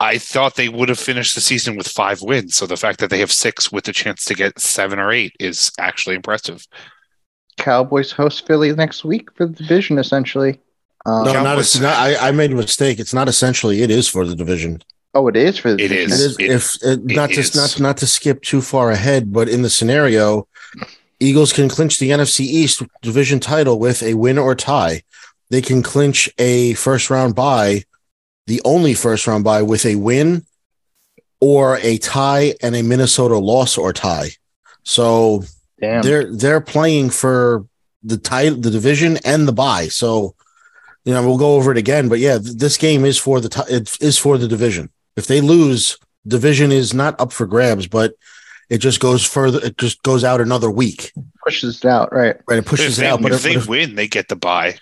I thought they would have finished the season with five wins. So the fact that they have six with a chance to get seven or eight is actually impressive. Cowboys host Philly next week for the division, essentially. Um, No, not, Cowboys- a, not I, I made a mistake. It's not essentially. It is for the division. oh, it is for the It division. It is. is. It- if it, not it to is. not not to skip too far ahead, but in the scenario, Eagles can clinch the NFC East division title with a win or tie. They can clinch a first round bye, the only first round bye with a win or a tie and a Minnesota loss or tie. So Damn. they're they're playing for the title, the division, and the bye. So, you know, we'll go over it again. But yeah, th- this game is for the ti- it is for the division. If they lose, division is not up for grabs, but it just goes further. It just goes out another week, pushes it out, right? right? It pushes they, it out. But if if, they if- win, they get the buy.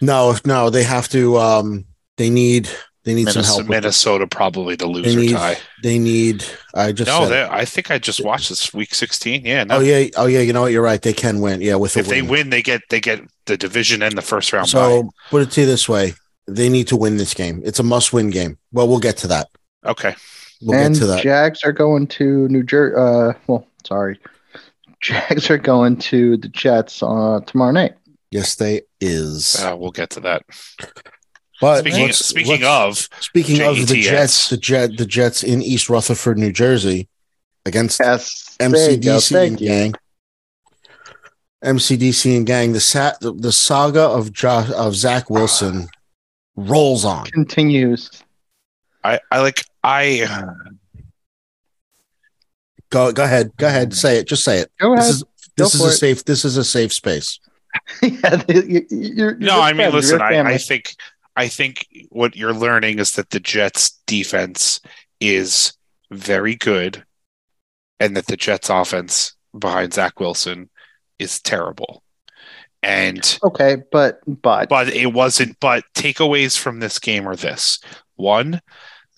no, if no, they have to. Um, they need they need some help. with it. Minnesota probably the They loser need. tie. They need. I just No, they, I think I just watched this week sixteen. Yeah, no. Oh yeah. Oh yeah. You know what? You're right. They can win. Yeah, with a if they win. win, they get they get the division and the first round bye. So put it to you this way: they need to win this game. It's a must-win game. Well, we'll get to that. Okay, We'll and get to that. Jags are going to New Jersey. Uh, well, sorry, Jags are going to the Jets uh, tomorrow night. yes, they is. uh, we'll get to that. But Speaking let's- speaking let's- of, speaking of the JETS. Jets, the Jet, the Jets in East Rutherford, New Jersey, against Yes, there you go. MCDC and you. gang. MCDC and gang. The sat the, the saga of jo- of Zach Wilson rolls on. Continues. I I like I Go go ahead. Go ahead. Say it. Just say it. Go This ahead. is this Go is for a it. safe. This is a safe space. yeah, you, you, you're, no, you're I mean, friends, listen, I. I think I think what you're learning is that the Jets defense is very good, and that the Jets offense behind Zach Wilson is terrible. And okay, but but but it wasn't. But takeaways from this game are this: one,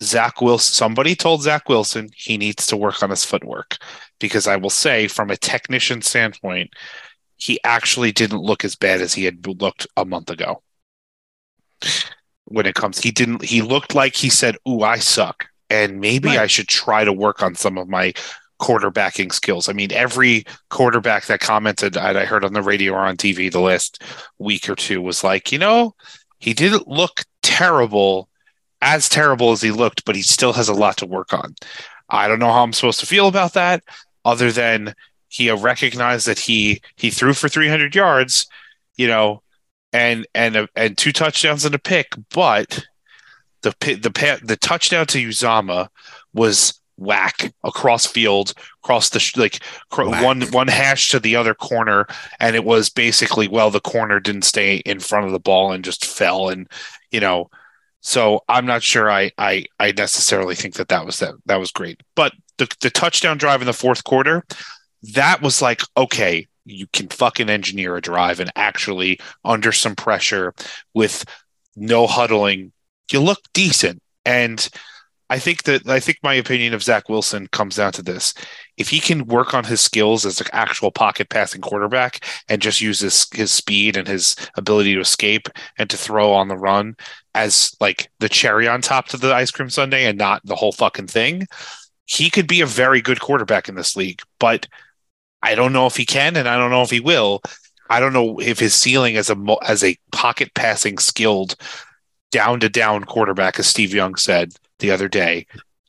Zach Wilson. Somebody told Zach Wilson he needs to work on his footwork because I will say, from a technician standpoint, he actually didn't look as bad as he had looked a month ago. When it comes, he didn't. He looked like he said, "Ooh, I suck," and maybe Right. I should try to work on some of my quarterbacking skills. I mean, every quarterback that commented, I heard on the radio or on TV the last week or two, was like, you know, he didn't look terrible, as terrible as he looked, but he still has a lot to work on. I don't know how I'm supposed to feel about that, other than he recognized that he he threw for 300 yards, you know, and and uh, and two touchdowns and a pick, but the the the touchdown to Uzomah was whack across field, across the like Whack. one one hash to the other corner, and it was basically well the corner didn't stay in front of the ball and just fell, and you know, so I'm not sure I I I necessarily think that that was that that was great, but the the touchdown drive in the fourth quarter, that was like okay. You can fucking engineer a drive and actually under some pressure with no huddling, you look decent. And I think that I think my opinion of Zach Wilson comes down to this: if he can work on his skills as an actual pocket passing quarterback and just use his his speed and his ability to escape and to throw on the run as like the cherry on top to the ice cream sundae and not the whole fucking thing, he could be a very good quarterback in this league. But I don't know if he can, and I don't know if he will. I don't know if his ceiling as a as a pocket passing skilled down to down quarterback, as Steve Young said the other day.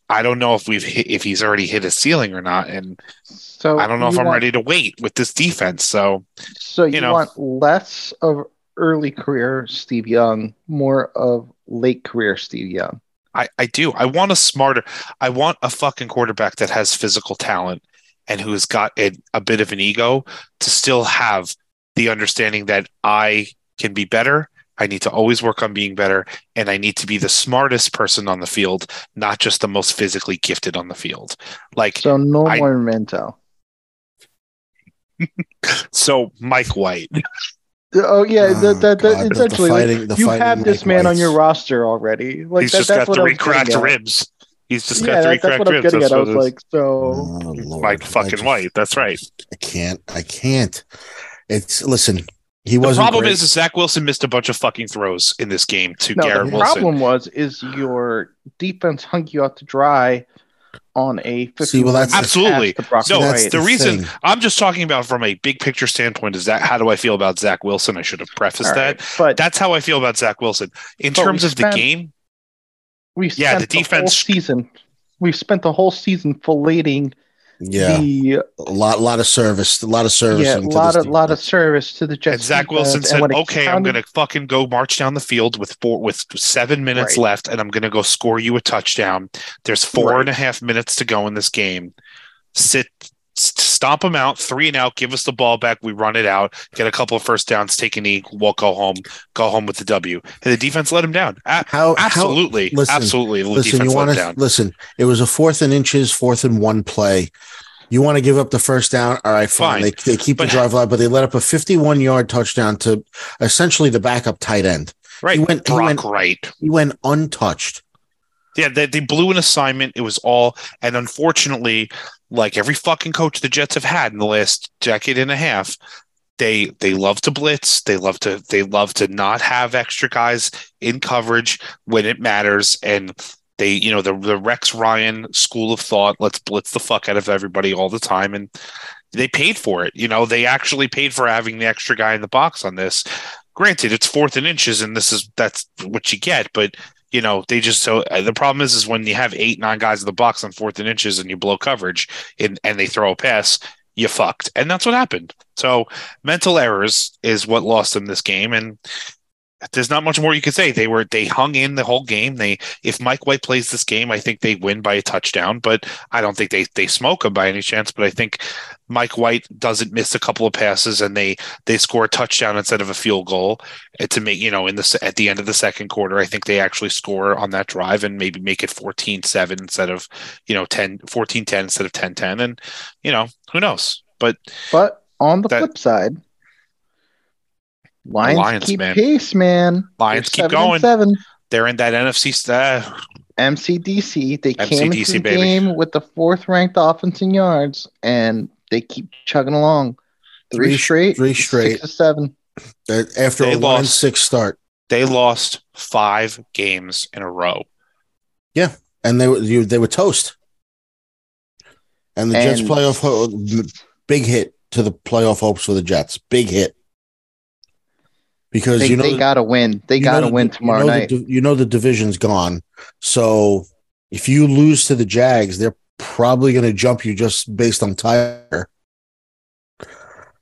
I don't know if we've hit, if he's already hit his ceiling or not, and so I don't know if I'm want- ready to wait with this defense. So So you, you know. want less of early career Steve Young, more of late career Steve Young. I, I do. I want a smarter. I want a fucking quarterback that has physical talent and who's got a, a bit of an ego to still have the understanding that I can be better. I need to always work on being better, and I need to be the smartest person on the field, not just the most physically gifted on the field. Like So no I- more Minto. so, Mike White. Oh yeah, Oh, that, that, that God, the- the essentially like, fighting- the you have this Mike man on your roster already. Like He's that, just that's got what three cracked ribs. He's just yeah, got that- three that's cracked what I'm ribs. getting That's at. I was it is. like, so Oh, Lord. Mike fucking just- White. That's right. I can't. I can't. It's listen. He wasn't. problem great. is, is Zach Wilson missed a bunch of fucking throws in this game to no. Garrett The Wilson. The problem was is your defense hung you out to dry on a 50 See, well, that's- Absolutely. To No, That's the the reason thing. I'm just talking about from a big picture standpoint is that how do I feel about Zach Wilson? I should have prefaced All right, that. but That's how I feel about Zach Wilson. In terms of spent- the game, we yeah, spent the whole defense- season. We've spent the whole season filleting yeah, the a lot, lot of service, a lot of service. yeah, into lot this of lot of service to the Jets. and Zach Wilson and said, when it "Okay, I'm going to fucking go march down the field with four with seven minutes Right. left, and I'm going to go score you a touchdown. There's four Right. and a half minutes to go in this game. Sit, s- stomp them out, three and out. Give us the ball back. We run it out. Get a couple of first downs. Take a knee. Walk. Go home. Go home with the W. And the defense let him down. A- How absolutely, How, listen, absolutely. The listen, you want to listen. It was a fourth and inches, fourth and one play. You want to give up the first down? All right, fine. Fine. They, they keep But- the drive alive, but they let up a 51 yard touchdown to essentially the backup tight end. Right, he went- he went- Wright. He went untouched. Yeah, they, they blew an assignment. It was all, and unfortunately, like every fucking coach the Jets have had in the last decade and a half, they they love to blitz. They love to they love to not have extra guys in coverage when it matters. And they, you know, the the Rex Ryan school of thought, let's blitz the fuck out of everybody all the time, and they paid for it. You know, they actually paid for having the extra guy in the box on this. Granted, it's fourth and inches, and this is that's what you get, but you know they just so uh, the problem is is when you have eight nine guys in the box on fourth and inches and you blow coverage and and they throw a pass you fucked. And that's what happened. So mental errors is what lost them this game. And there's not much more you could say. They were they hung in the whole game. They if mike white plays this game i think they win by a touchdown but i don't think they they smoke him by any chance but i think mike white doesn't miss a couple of passes and they they score a touchdown instead of a field goal. To make you know in the at the end of the second quarter i think they actually score on that drive and maybe make it 14-7 instead of you know 10 14-10 instead of 10-10 and you know who knows? But But on the That- flip side, Lions, Lions, keep man. pace, man. Lions They're keep seven going. Seven. they're in that nfc st- uh, MCDC. They came MCDC, into the baby. game with the fourth ranked offense in yards, and they keep chugging along. Three, Three- straight. three straight. Six to seven. Uh, After They a one six start, they lost five games in a row Yeah, and they were you, they were toast. And the Jets playoff big hit to the playoff hopes for the Jets. Big hit because They, you know they gotta win. They gotta know the- win you tomorrow know night. div- you know the division's gone. So if you lose to the Jags, they're probably going to jump you just based on tire.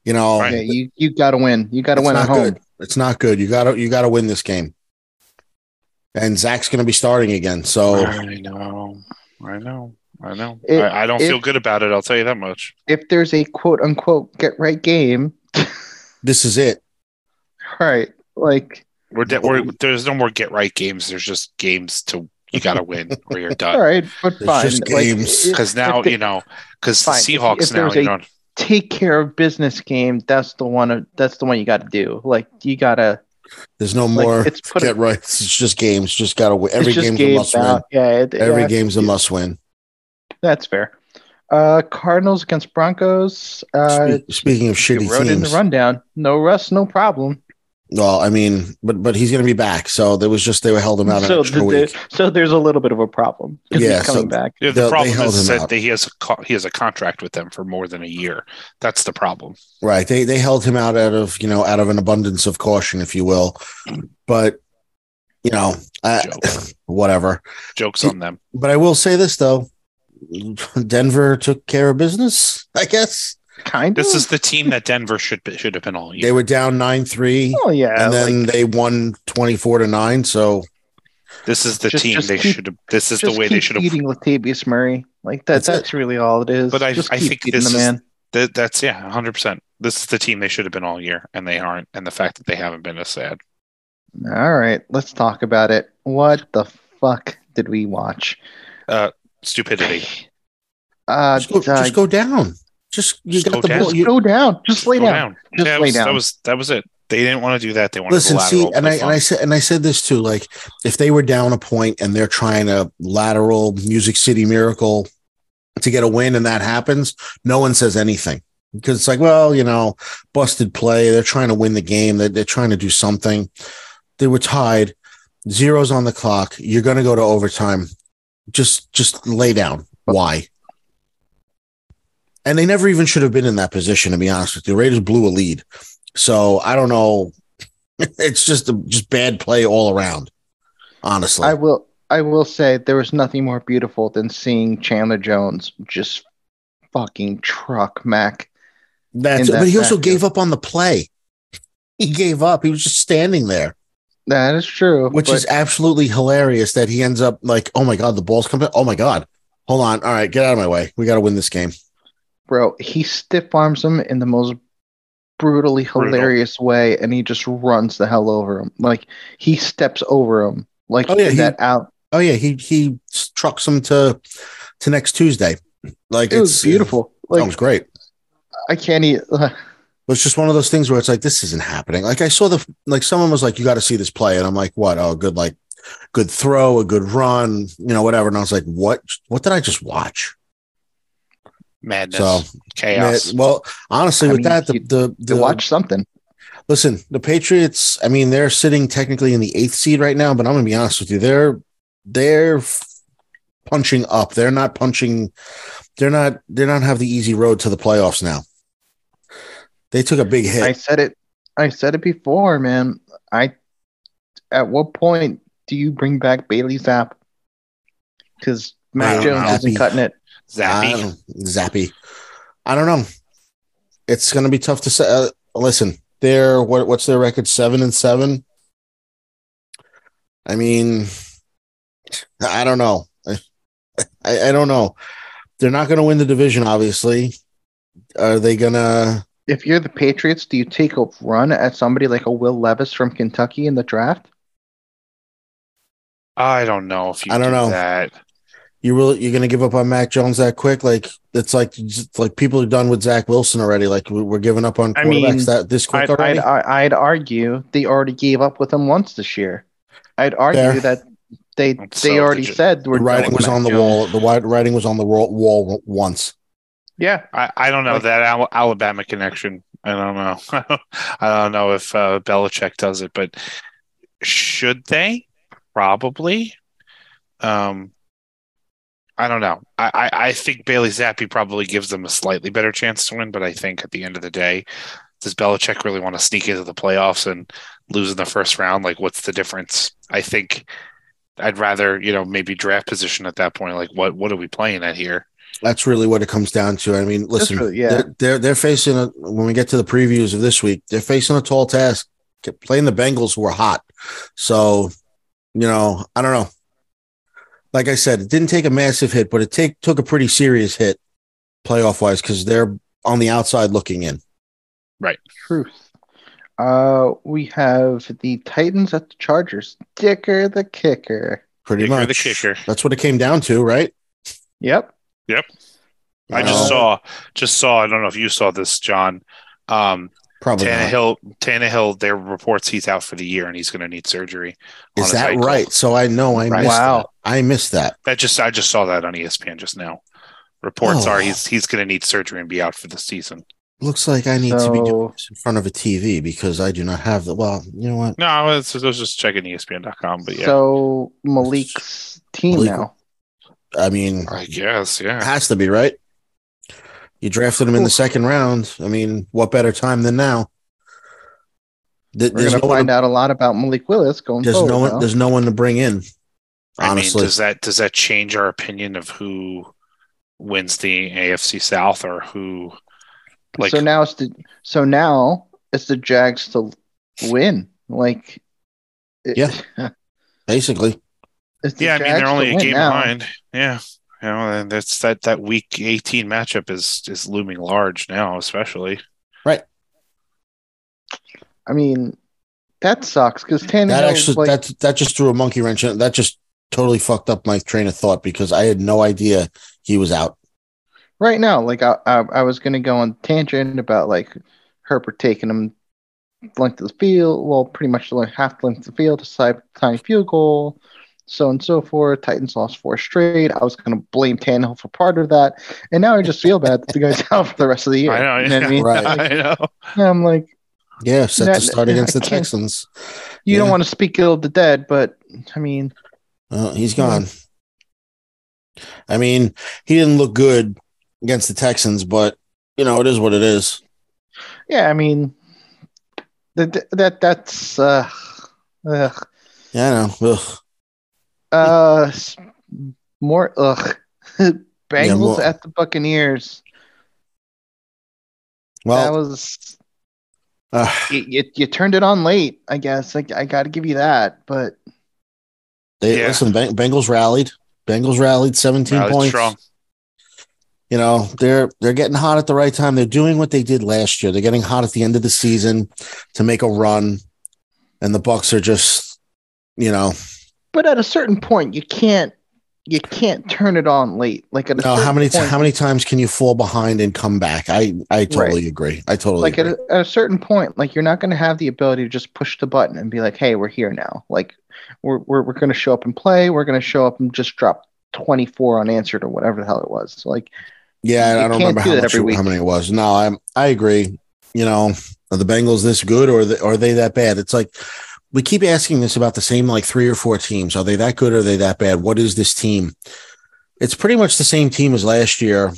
You know, Right. yeah, you you gotta win. You gotta win at home. good. It's not good. You got to you got to win this game. And Zach's going to be starting again. So i know i know i know If- I, I don't if- feel good about it i'll tell you that much If there's a quote unquote get right game, this is it. Right? Like, we're, de- we're there's no more get right games there's just games to you gotta win or you're done right, but It's fine. just games. if- because now they you know because the Fine. If- seahawks if now there's you a- know take care of business game. That's the one. That's the one you got to do. Like, you gotta. There's no Like, more it's put- get right. It's just games. Just got to win. Every it's just game's a must win. Yeah, it, Every yeah, game's a must win. That's fair. Uh, Cardinals against Broncos. Uh, Spe- Speaking of you shitty wrote in the rundown. No rust, no problem. Well, I mean, but but he's going to be back. So there was just they were held him out an So, extra the- week. the- so there's a little bit of a problem. 'cause Yeah, he's coming so- back. Yeah, They- the they problem held is him that out. they- he has a co- he has a contract with them for more than a year. That's the problem. Right. They they held him out out of you know out of an abundance of caution, if you will. But you know, I, Joke. whatever. Jokes on them. But I will say this though, Denver took care of business. I guess Kind of. This is the team that Denver should be, should have been all year. they were down nine three, Oh yeah. and then like, they won twenty four to nine. So This is the Just- team just they should have. This is Just the way they should have. feeding Latavius Murray. Like that. That's it. That's, really all it is. But I- just I think this the is- man. That, that's yeah, hundred percent. This is the team they should have been all year, and they aren't. And the fact that they haven't been is sad. All right, let's talk about it. What the fuck did we watch? Stupidity. Uh, Just go, uh, just go down. Just you Just got the down. ball. You, go down. Just lay Go down. Just Yeah, lay was- down. That was that was it. They didn't want to do that. They wanted listen, to see, and I and I said and I said this too. Like, if they were down a point and they're trying to lateral Music City Miracle to get a win, and that happens, no one says anything because it's like, well, you know, busted play. They're trying to win the game. They're, they're trying to do something. They were tied. Zeros on the clock. You're going to go to overtime. Just just lay down. Why? And they never even should have been in that position, to be honest with you. Raiders blew a lead. So I don't know. It's just a, just bad play all around. Honestly. I will. I will say there was nothing more beautiful than seeing Chandler Jones just fucking truck Mac. That's that but he also gave up on the play. He gave up. He was just standing there, That is true. which but is absolutely hilarious that he ends up like, oh my God, the ball's coming. Oh my God. Hold on. All right, get out of my way. We got to win this game. Bro, he stiff arms him in the most brutally Brutal. hilarious way, and he just runs the hell over him. Like he steps over him. Like Oh, yeah, he- that out. Oh yeah, he he trucks him to to next Tuesday. Like It was it's uh, beautiful. That Like was great. I can't eat. It's just one of those things where it's like this isn't happening. Like I saw the like someone was like, "You got to see this play," and I'm like, "What? Oh, good like good throw, a good run, you know, whatever." And I was like, "What? What did I just watch?" Madness, So chaos. Yeah, well, honestly, I with mean, that, the the, the watch something. listen, the Patriots. I mean, they're sitting technically in the eighth seed right now, but I'm gonna be honest with you, they're they're punching up. They're not punching. They're not. They don't have the easy road to the playoffs now. They took a big hit. I said it. I said it before, man. I. At what point do you bring back Bailey Zappe? Because Matt Well, Jones isn't cutting it. I Zappe. don't- Zappe. I don't know. It's going to be tough to say. Uh, listen, they're what? What's their record? Seven and seven. I mean, I don't know. I, I don't know. They're not going to win the division. Obviously, are they going to? If you're the Patriots, do you take a run at somebody like a Will Levis from Kentucky in the draft? I don't know if you I don't do know. that. You really you're going to give up on Mac Jones that quick? Like it's like just like people are done with Zach Wilson already. Like we- we're giving up on I quarterbacks mean, that this quick I'd, already. I'd, I'd argue they already gave up with him once this year. I'd argue Fair. that they So they already said we're the writing done with was on the Mac wall. The wi- writing was on the wall, wall once. Yeah, I, I don't know Like- that Al- Alabama connection. I don't know. I don't know if uh, Belichick does it, but should they? Probably. Um, I don't know. I, I, I think Bailey Zappe probably gives them a slightly better chance to win, but I think at the end of the day, does Belichick really want to sneak into the playoffs and lose in the first round? Like, what's the difference? I think I'd rather, you know, maybe draft position at that point. Like, what what are we playing at here? That's really what it comes down to. I mean, listen, really- yeah. they're, they're they're facing a when we get to the previews of this week, they're facing a tall task. Playing the Bengals who are hot, so you know, I don't know. Like I said, it didn't take a massive hit, but it take took a pretty serious hit, playoff wise, because they're on the outside looking in. Right. Truth. Uh, we have the Titans at the Chargers. Dicker the kicker. Pretty Kicker much the kicker. That's what it came down to, right? Yep. Yep. I Uh, just saw, just saw. I don't know if you saw this, John. Um, probably not. Tannehill, Tannehill. There are reports he's out for the year and he's going to need surgery. Is that ankle. right? So I know I Right. missed Wow. that. I missed that. That just I just saw that on ESPN just now. Reports Oh. are he's he's going to need surgery and be out for the season. Looks like I need to be doing this in front of a TV because I do not have the. Well, you know what? No, I was, I was just checking ESPN.com, but yeah, so Malik's team Malik- now. I mean, I guess it yeah. has to be right. You drafted him in the second round. I mean, what better time than now? Th- We're gonna no, find one, out a lot about Malik Willis going there's forward. no one. though. There's no one to bring in. I mean, Honestly, does that does that change our opinion of who wins the AFC South or who? Like so now it's the so now it's the Jags to win. Like, it- Yeah. basically, It's the Yeah, I mean they're only a game now. behind. Yeah, you know, and that's that that week eighteen matchup is is looming large now, especially. Right. I mean, that sucks because Tannehill. That actually like, that that just threw a monkey wrench in. That just totally fucked up my train of thought because I had no idea he was out. right now, like I, I, I was gonna go on tangent about like Herbert taking him length of the field, well, pretty much like half the length of the field to side tiny field goal, so on and so forth. Titans lost four straight. I was gonna blame Tannehill for part of that, and now I just feel bad that the guy's out for the rest of the year. I know, You know what I mean? Right. I know. I'm like, Yeah, set That- to start against the Texans. you don't want to speak ill of the dead, but I mean, Uh, he's gone. I mean, he didn't look good against the Texans, but you know it is what it is. yeah, I mean, that that that's uh, ugh. Yeah, I know. Ugh. Uh, more ugh. Bengals more- at the Buccaneers. Well, that was uh, you, you, you turned it on late. I guess I, I got to give you that. But they Yeah. listen. Beng- Bengals rallied. Bengals rallied 17 Rallied points. strong. You know they're they're getting hot at the right time. They're doing what they did last year. They're getting hot at the end of the season to make a run, and the Bucks are just, you know, but at a certain point, you can't you can't turn it on late. Like at a no. How many point, how many times can you fall behind and come back? I I totally agree. I totally like at agree. a, at a certain point, like you're not going to have the ability to just push the button and be like, "Hey, we're here now." Like we're we're, we're going to show up and play. We're going to show up and just drop 24 unanswered or whatever the hell it was. So like Yeah, I don't remember do how much how many it was. No, I I agree. You know, are the Bengals this good or they, are they that bad? It's like we keep asking this about the same like three or four teams. Are they that good are they that bad? What is this team? It's pretty much the same team as last year.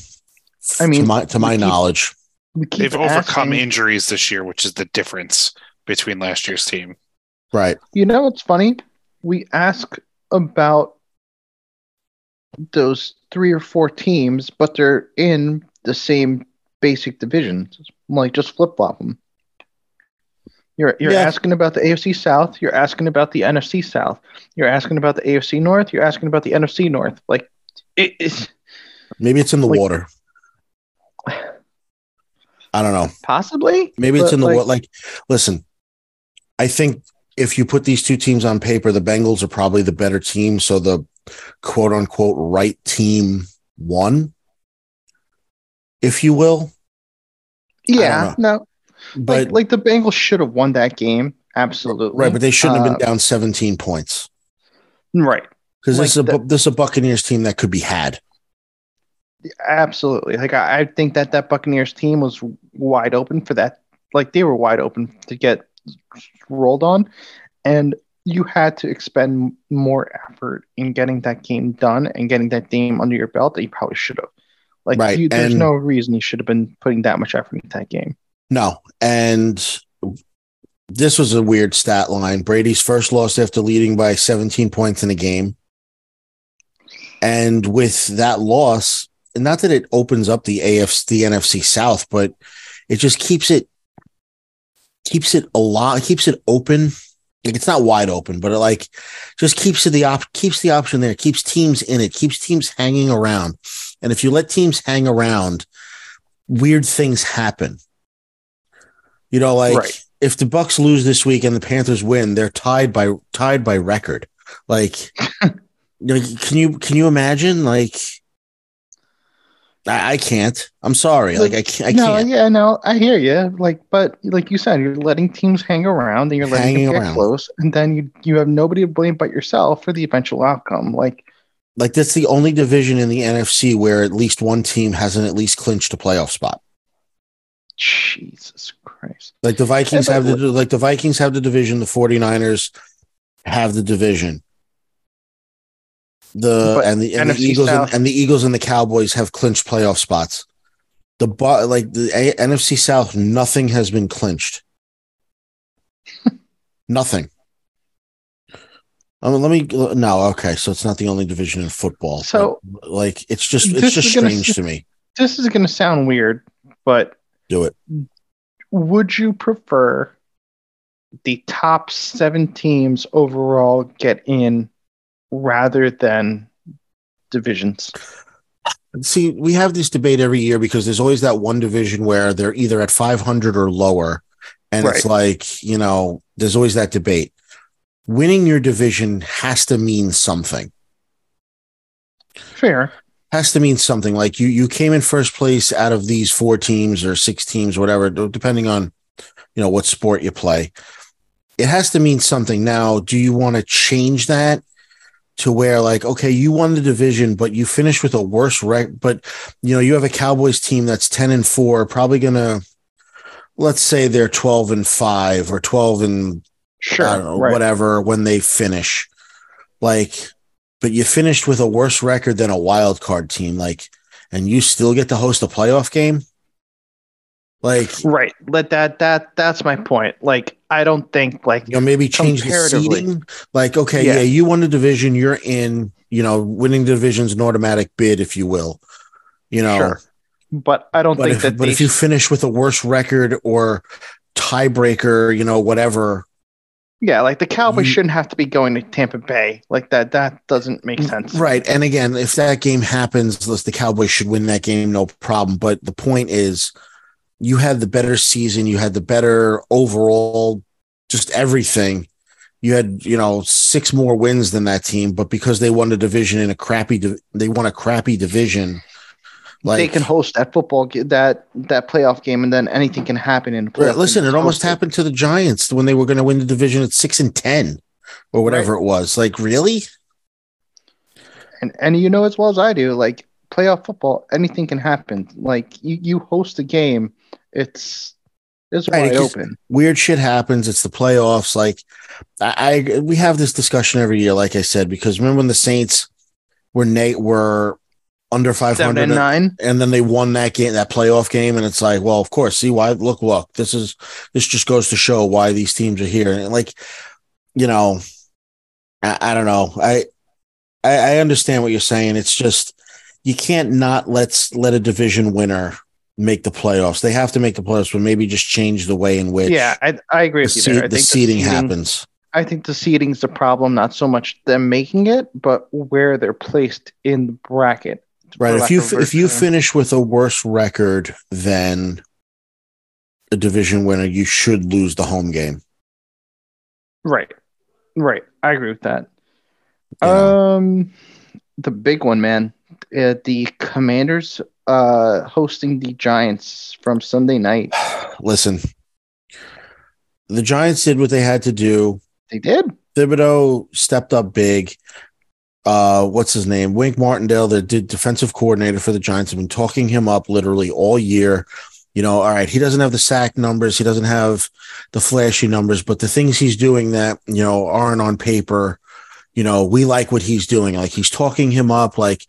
I mean, to my to my keep- knowledge, They've overcome asking- injuries this year, which is the difference between last year's team. right? You know what's funny? We ask about those three or four teams, but they're in the same basic division. Like just flip flop them. You're you're Yeah. asking about the AFC South. You're asking about the NFC South. You're asking about the AFC North. You're asking about the NFC North. Like it is Maybe it's in the Like- water. I don't know. possibly. Maybe it's in the like, water. Like, listen, I think if you put these two teams on paper, the Bengals are probably the better team. So the quote unquote right team won, if you will. Yeah, no. But like like the Bengals should have won that game. Absolutely. right, but they shouldn't have Uh, been down 17 points right. because this is a like Bu- this is a Buccaneers team that could be had. Absolutely. Like I, I think that that Buccaneers team was wide open for that. Like they were wide open to get rolled on, and you had to expend more effort in getting that game done and getting that game under your belt that you probably should have. Like Right, you, there's and- no reason you should have been putting that much effort into that game. No, and this was a weird stat line. Brady's first loss after leading by 17 points in a game. And with that loss, not that it opens up the AFC, the NFC South, but it just keeps it keeps it a lot, keeps it open. Like it's not wide open, but it like just keeps it the op keeps the option there, keeps teams in it, keeps teams hanging around. And if you let teams hang around, weird things happen. You know, like Right. if the Bucks lose this week and the Panthers win, they're tied by tied by record. Like, can you can you imagine? Like, I, I can't. I'm sorry. Like, I can't. I no, can't. yeah, no, I hear you. Like, but like you said, you're letting teams hang around and you're letting Hanging them get around. close, and then you you have nobody to blame but yourself for the eventual outcome. Like, Like that's the only division in the NFC where at least one team hasn't at least clinched a playoff spot. Jesus Like the Vikings have the like the Vikings have the division, the 49ers have the division. The But and the, and the Eagles and, and the Eagles and the Cowboys have clinched playoff spots. The like the A- NFC South, nothing has been clinched. nothing. Um, let me no okay, so it's not the only division in football. So- like it's just it's just is gonna strange to me. This is going to sound weird, but Do it. Would you prefer the top seven teams overall get in rather than divisions. See, we have this debate every year because there's always that one division where they're either at 500 or lower. And it's like, you know, there's always that debate. Winning your division has to mean something. Fair. Has to mean something. Like you, you came in first place out of these four teams or six teams, whatever, depending on, you know, what sport you play. It has to mean something. Now, do you want to change that to where like okay you won the division but you finished with a worse rec but you know you have a cowboys team that's 10 and 4 probably gonna let's say they're 12 and 5 or 12 and Sure. I don't know, right. whatever when they finish like but you finished with a worse record than a wild card team like and you still get to host a playoff game like Right. Let that that that's my point. Like I don't think like you know maybe change the seating like okay yeah. Yeah. you won the division you're in you know winning the division's an automatic bid if you will you know Sure. but I don't but, think if, that but if you finish with a worse record or tiebreaker you know whatever Yeah, like the Cowboys You- shouldn't have to be going to Tampa Bay. Like that that doesn't make mm, sense. right and again if that game happens let's- the cowboys should win that game no problem but the point is you had the better season you had the better overall just everything you had you know six more wins than that team but because they won the division in a crappy they won a crappy division like they can host that football that that playoff game and then anything can happen in playoff. Listen, it almost happened to the Giants when they were going to win the division at six and ten, or whatever it was. Like, really? And and you know as well as I do, like playoff football, anything can happen. Like you you host a game, it's it's Right, wide open. Weird shit happens. It's the playoffs. Like, I, I we have this discussion every year. Like I said, because remember when the Saints were Nate were under five Seven hundred and nine. and then they won that game, that playoff game, and it's like, well, of course. See why? Look, look. This is this just goes to show why these teams are here. And like, you know, I, I don't know. I, I I understand what you're saying. It's just you can't not let's let a division winner make the playoffs. They have to make the playoffs, but maybe just change the way in which Yeah, I, I agree the, with you there. I the think seeding happens. I think the seeding's the problem, not so much them making it, but where they're placed in the bracket. Right. If you if you finish with a worse record than a division winner, you should lose the home game. Right. Right. I agree with that. know? Um, the big one, man. Uh, the Commanders uh hosting the Giants from Sunday night. Listen, the Giants did what they had to do. They did. Thibodeaux stepped up big. Uh, what's his name? Wink Martindale, the d- defensive coordinator for the Giants, have been talking him up literally all year. You know, all right, he doesn't have the sack numbers, he doesn't have the flashy numbers, but the things he's doing that you know aren't on paper. You know, we like what he's doing. Like he's talking him up. Like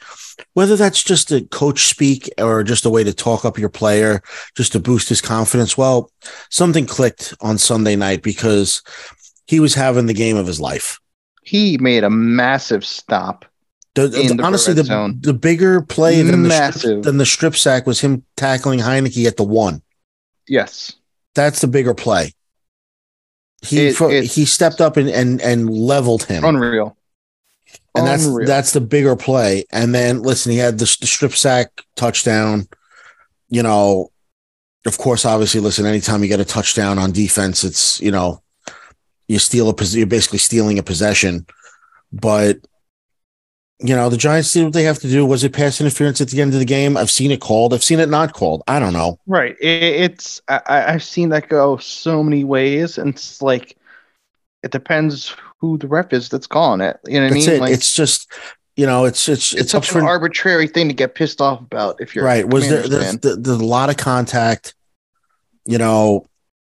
whether that's just a coach speak or just a way to talk up your player, just to boost his confidence. Well, something clicked on Sunday night because he was having the game of his life. He made a massive stop. The, in the honestly, the, zone. the bigger play than the, strip, than the strip sack was him tackling Heinicke at the one. Yes. That's the bigger play. He It- he stepped up and, and and leveled him, Unreal. and that's Unreal. that's the bigger play. And then listen, he had the, the strip sack touchdown. You know, of course, obviously, listen. Anytime you get a touchdown on defense, it's you know, you steal a you're basically stealing a possession. But you know, the Giants did what they have to do. Was it pass interference at the end of the game? I've seen it called. I've seen it not called. I don't know. Right. It's I, I- I've seen that go so many ways, and it's like it depends who the ref is that's calling it. You know what I That's mean? it. Like it's just you know, it's it's it's, it's, such for an arbitrary thing to get pissed off about if you're right. Was there there's, there- there's a lot of contact? You know,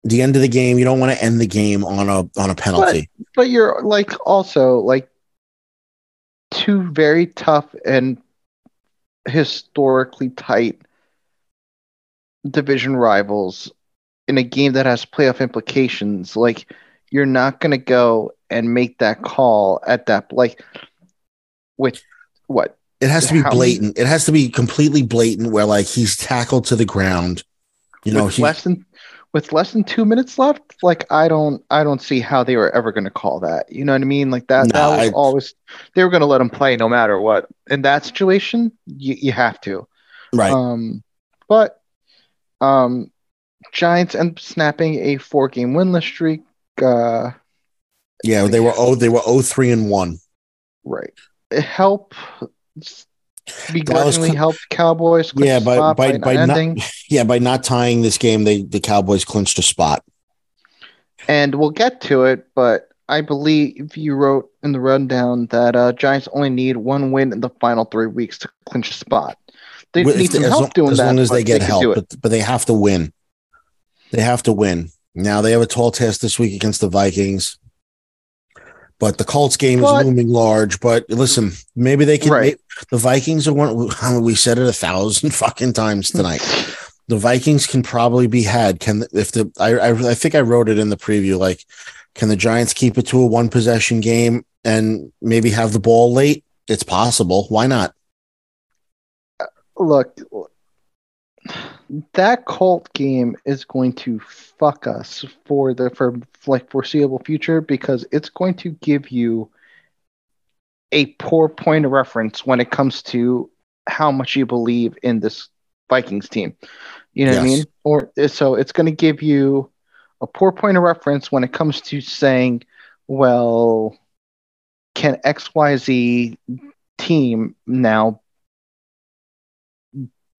the end of the game. You don't want to end the game on a on a penalty. But you're like also like two very tough and historically tight division rivals in a game that has playoff implications. Like you're not gonna go and make that call at that like with what it has to be blatant. It has to be completely blatant. Where like he's tackled to the ground. You know, less than with less than two minutes left, like I don't, I don't see how they were ever going to call that. You know what I mean? Like that, No, that was I- always they were going to let him play no matter what. In that situation, you, you have to. Right. Um, but um, Giants end up snapping a four-game winless streak. Uh, yeah, they were oh they were 0-3 and 1. right. It helped begrudgingly cl- helped Cowboys. Yeah, by spot by by not, yeah, by not tying this game, they the Cowboys clinched a spot. and we'll get to it, but I believe you wrote in the rundown that uh, Giants only need one win in the final three weeks to clinch a spot. They Well, need they- some help long, doing as that. As long as they get can help, but but they have to win. They have to win. Now they have a tall test this week against the Vikings. But the Colts game But- is looming large. But listen, maybe they can. Right. may- the Vikings are one. We said it a thousand fucking times tonight. the Vikings can probably be had. Can if the I, I I think I wrote it in the preview. Like, can the Giants keep it to a one possession game and maybe have the ball late? It's possible. Why not? Uh, look, that Colt game is going to fuck us for the for like foreseeable future because it's going to give you a poor point of reference when it comes to how much you believe in this Vikings team. You know what I mean? Or so it's going to give you a poor point of reference when it comes to saying, well, can XYZ team now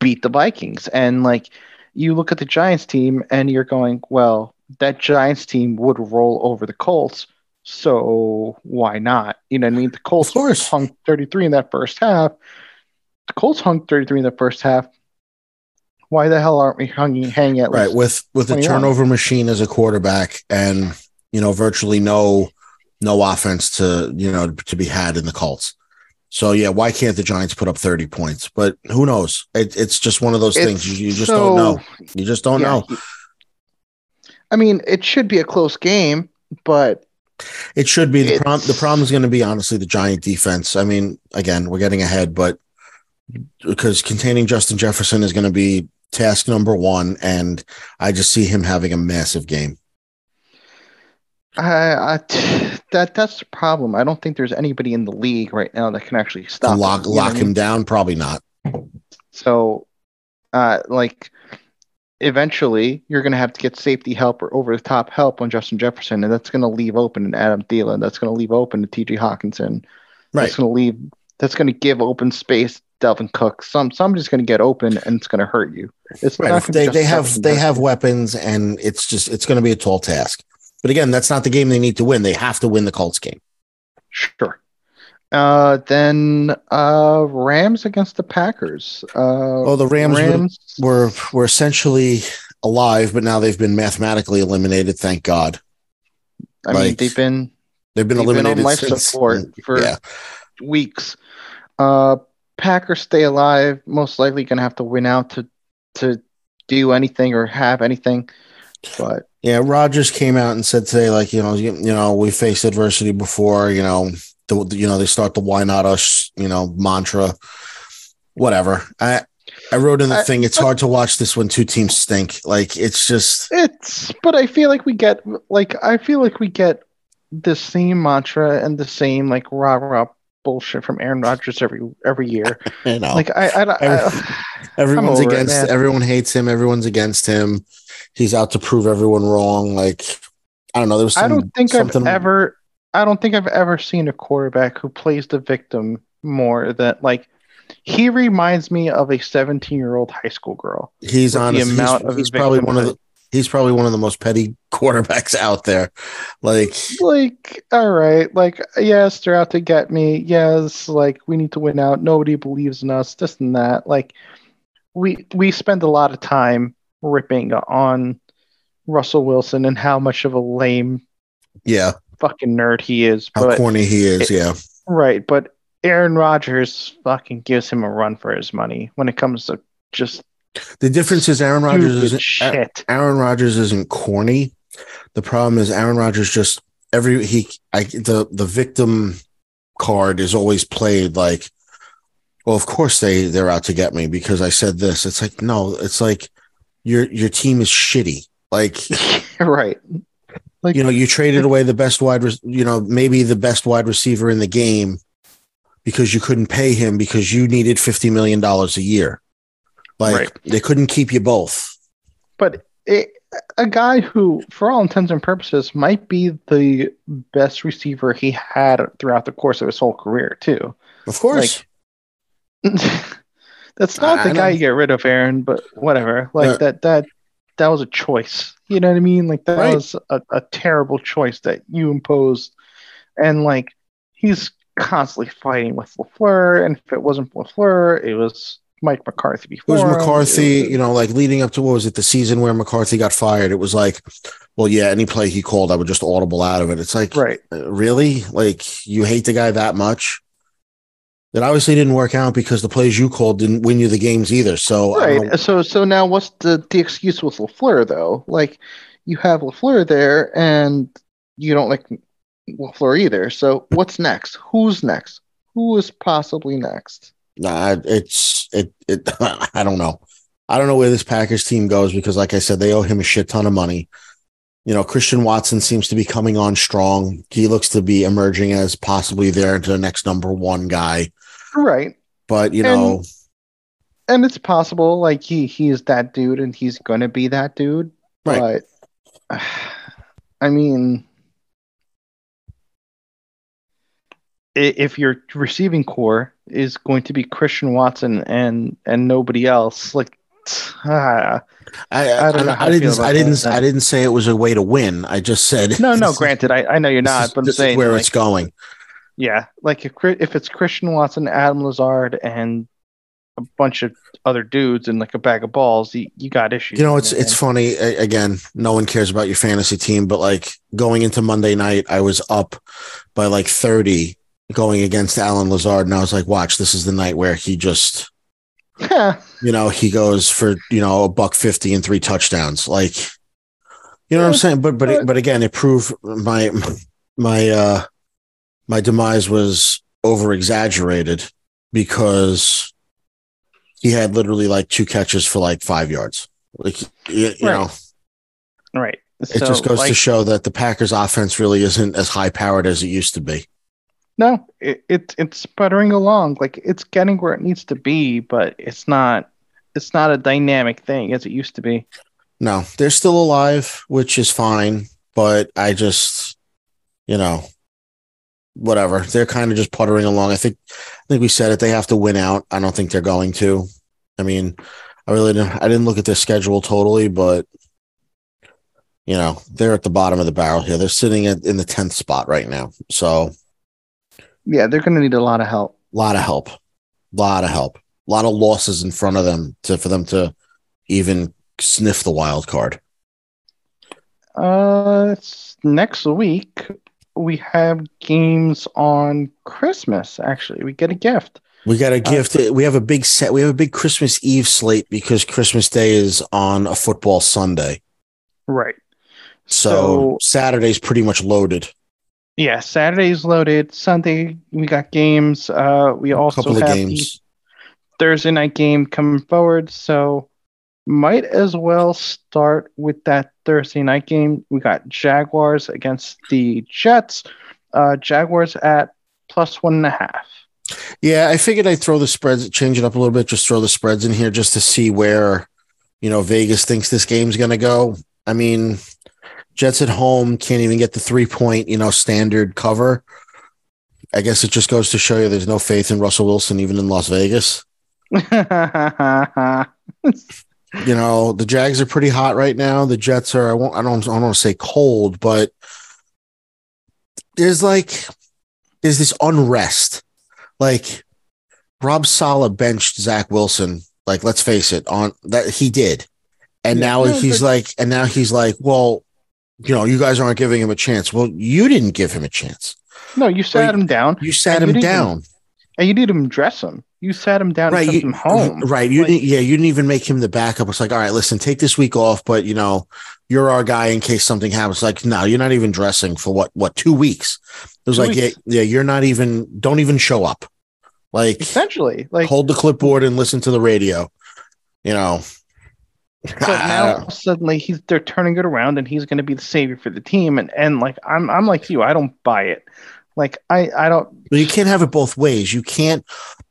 beat the Vikings? And like you look at the Giants team and you're going, well, that Giants team would roll over the Colts. So why not? You know what I mean? The Colts Of course. hung 33 in that first half. The Colts hung 33 in the first half. Why the hell aren't we hanging, hanging at right with with a turnover machine as a quarterback and you know virtually no no offense to you know to be had in the Colts. So yeah, why can't the Giants put up 30 points? But who knows? It, it's just one of those things you, you just so- don't know. You just don't yeah, know. I mean, it should be a close game, but It should be the problem. The problem is going to be honestly the Giant defense. I mean, again, we're getting ahead, but because containing Justin Jefferson is going to be task number one, and I just see him having a massive game. I, I that that's the problem. I don't think there's anybody in the league right now that can actually To stop lock him, you know what lock I him mean? down, probably not. So, uh, like, eventually you're going to have to get safety help or over the top help on Justin Jefferson, and that's going to leave open an Adam Thielen. That's going to leave open to T.J. Hockenson. Right. That's going to leave. That's going to give open space. Dalvin Cook. Some somebody's going to get open, and it's going to hurt you. It's Right. not If gonna be they, they have they have weapons, and it's just it's going to be a tall task. But again, that's not the game they need to win. They have to win the Colts game. Sure. Uh, then uh, Rams against the Packers. Uh, Oh, the Rams, were- Rams were were essentially alive, but now they've been mathematically eliminated. Thank God. I mean, they've been They've been They've been eliminated on life since- support for yeah. weeks. Uh, Packers stay alive. Most likely going to have to win out to to do anything or have anything. But Yeah, Rodgers came out and said today, like you know, you, you know, we faced adversity before. You know, the, you know, they start the "Why not us?" You know, mantra. Whatever. I I wrote in the I- thing. It's hard to watch this when two teams stink. Like it's just it's but I feel like we get like I feel like we get the same mantra and the same like rah rah bullshit from Aaron Rodgers every every year. you know, Like I I, I, everyone's it, against. man. everyone hates him. Everyone's against him. He's out to prove everyone wrong. Like I don't know. There was. I Some, don't think I've ever I don't think I've ever seen a quarterback who plays the victim more than like he reminds me of a 17 year old high school girl. He's on the honest. He's, amount of he's probably one of the. He's probably one of the most petty quarterbacks out there. Like Like, all right, like yes, they're out to get me. Yes, like we need to win out. Nobody believes in us. This and that. Like we we spend a lot of time ripping on Russell Wilson and how much of a lame yeah, fucking nerd he is. how but corny he is. it- yeah. Right, but Aaron Rodgers fucking gives him a run for his money when it comes to just The difference is Aaron Rodgers stupid isn't shit. Aaron Rodgers isn't corny. The problem is Aaron Rodgers just every he I the the victim card is always played like well of course they they're out to get me because I said this. It's like no, it's like your your team is shitty. Like, right. Like you know, you traded away the best wide, re- you know, maybe the best wide receiver in the game because you couldn't pay him because you needed $50 million a year. Like, Right. they couldn't keep you both. but it, a guy who, for all intents and purposes, might be the best receiver he had throughout the course of his whole career, too. Of course. Like, That's not I the guy know. you get rid of, Aaron. But whatever. Like Yeah. that. That that was a choice. You know what I mean? Like that Right. was a, a terrible choice that you imposed, and like he's constantly fighting with Lafleur. And if it wasn't Lafleur, it was Mike McCarthy before. It was. McCarthy, you know, like leading up to what was it, the season where McCarthy got fired? It was like, well, yeah, any play he called, I would just audible out of it. It's like, right. uh, really? Like, you hate the guy that much? That obviously didn't work out because the plays you called didn't win you the games either. So, I don't know. Right. So so now what's the the excuse with Lafleur though? Like you have Lafleur there, and you don't like Lafleur either. So what's next? Who's next? Who is possibly next? Nah, it's it it I don't know. I don't know where this Packers team goes because like I said, they owe him a shit ton of money. You know, Christian Watson seems to be coming on strong. He looks to be emerging as possibly there to the next number one guy. Right. But you And- know, And it's possible, like he he's that dude, and he's gonna be that dude. Right. But I mean, if your receiving core is going to be Christian Watson and and nobody else, like. ah, I I I, don't know I, to didn't I didn't that. I didn't say it was a way to win. I just said no, no. Granted, I, I know you're not, is- but I'm this is saying where like, it's going. Yeah, like if if it's Christian Watson, Adam Lazard, and a bunch of other dudes and like a bag of balls, you, you got issues. You know, it's it's funny. Again, no one cares about your fantasy team, but like going into Monday night, I was up by like thirty going against Allen Lazard, and I was like, "Watch, this is the night where he just, you know, he goes for you know a buck fifty and three touchdowns." Like, you know what I'm saying? But but but again, it proved my my uh my demise was over exaggerated because he had literally like two catches for like five yards. Like you, you Right. know. right. It just goes to show that the Packers offense really isn't as high powered as it used to be. No, it, it it's sputtering along. Like it's getting where it needs to be, but it's not. It's not a dynamic thing as it used to be. No, they're still alive, which is fine, but I just, you know, whatever. They're kind of just puttering along. I think I think we said it. They have to win out. I don't think they're going to. I mean, I really didn't I didn't look at their schedule totally, but you know, they're at the bottom of the barrel here. They're sitting in the 10th spot right now. So Yeah, they're going to need a lot of help. A lot of help, A lot of help, a lot of losses in front of them to for them to even sniff the wild card. Uh, next week we have games on Christmas. Actually, we get a gift. We got a gift. We have a big set. We have a big Christmas Eve slate because Christmas Day is on a football Sunday. Right. So, So- Saturday's pretty much loaded. Yeah, Saturday's loaded. Sunday we got games. Uh, we also have games. Thursday night game coming forward. So might as well start with that Thursday night game. We got Jaguars against the Jets. Uh, Jaguars at plus one and a half. Yeah, I figured I'd throw the spreads, change it up a little bit, just throw the spreads in here just to see where, you know, Vegas thinks this game's going to go. I mean, Jets at home can't even get the three point, you know, standard cover. I guess it just goes to show you there's no faith in Russell Wilson, even in Las Vegas. You know, the Jags are pretty hot right now. The Jets are, I won't, I don't, I don't want to say cold, but there's like, there's this unrest. Like Rob Sala benched Zach Wilson. Like, let's face it, on that he did. And Yeah, now no, he's but- like, and now he's like, well, you know, you guys aren't giving him a chance. Well, you didn't give him a chance. no, you sat Well, him down, You sat you him even down. and you didn't dress him. You sat him down right and you, him home. right you Like- didn't yeah you didn't even make him the backup it's like all right listen take this week off but you know you're our guy in case something happens like no you're not even dressing for what what two weeks it was like weeks. yeah, yeah you're not even don't even show up like Essentially, like hold the clipboard and listen to the radio you know But now suddenly he's they're turning it around and he's going to be the savior for the team. And and like I'm I'm like you, I don't buy it. Like I I don't. But you can't have it both ways. You can't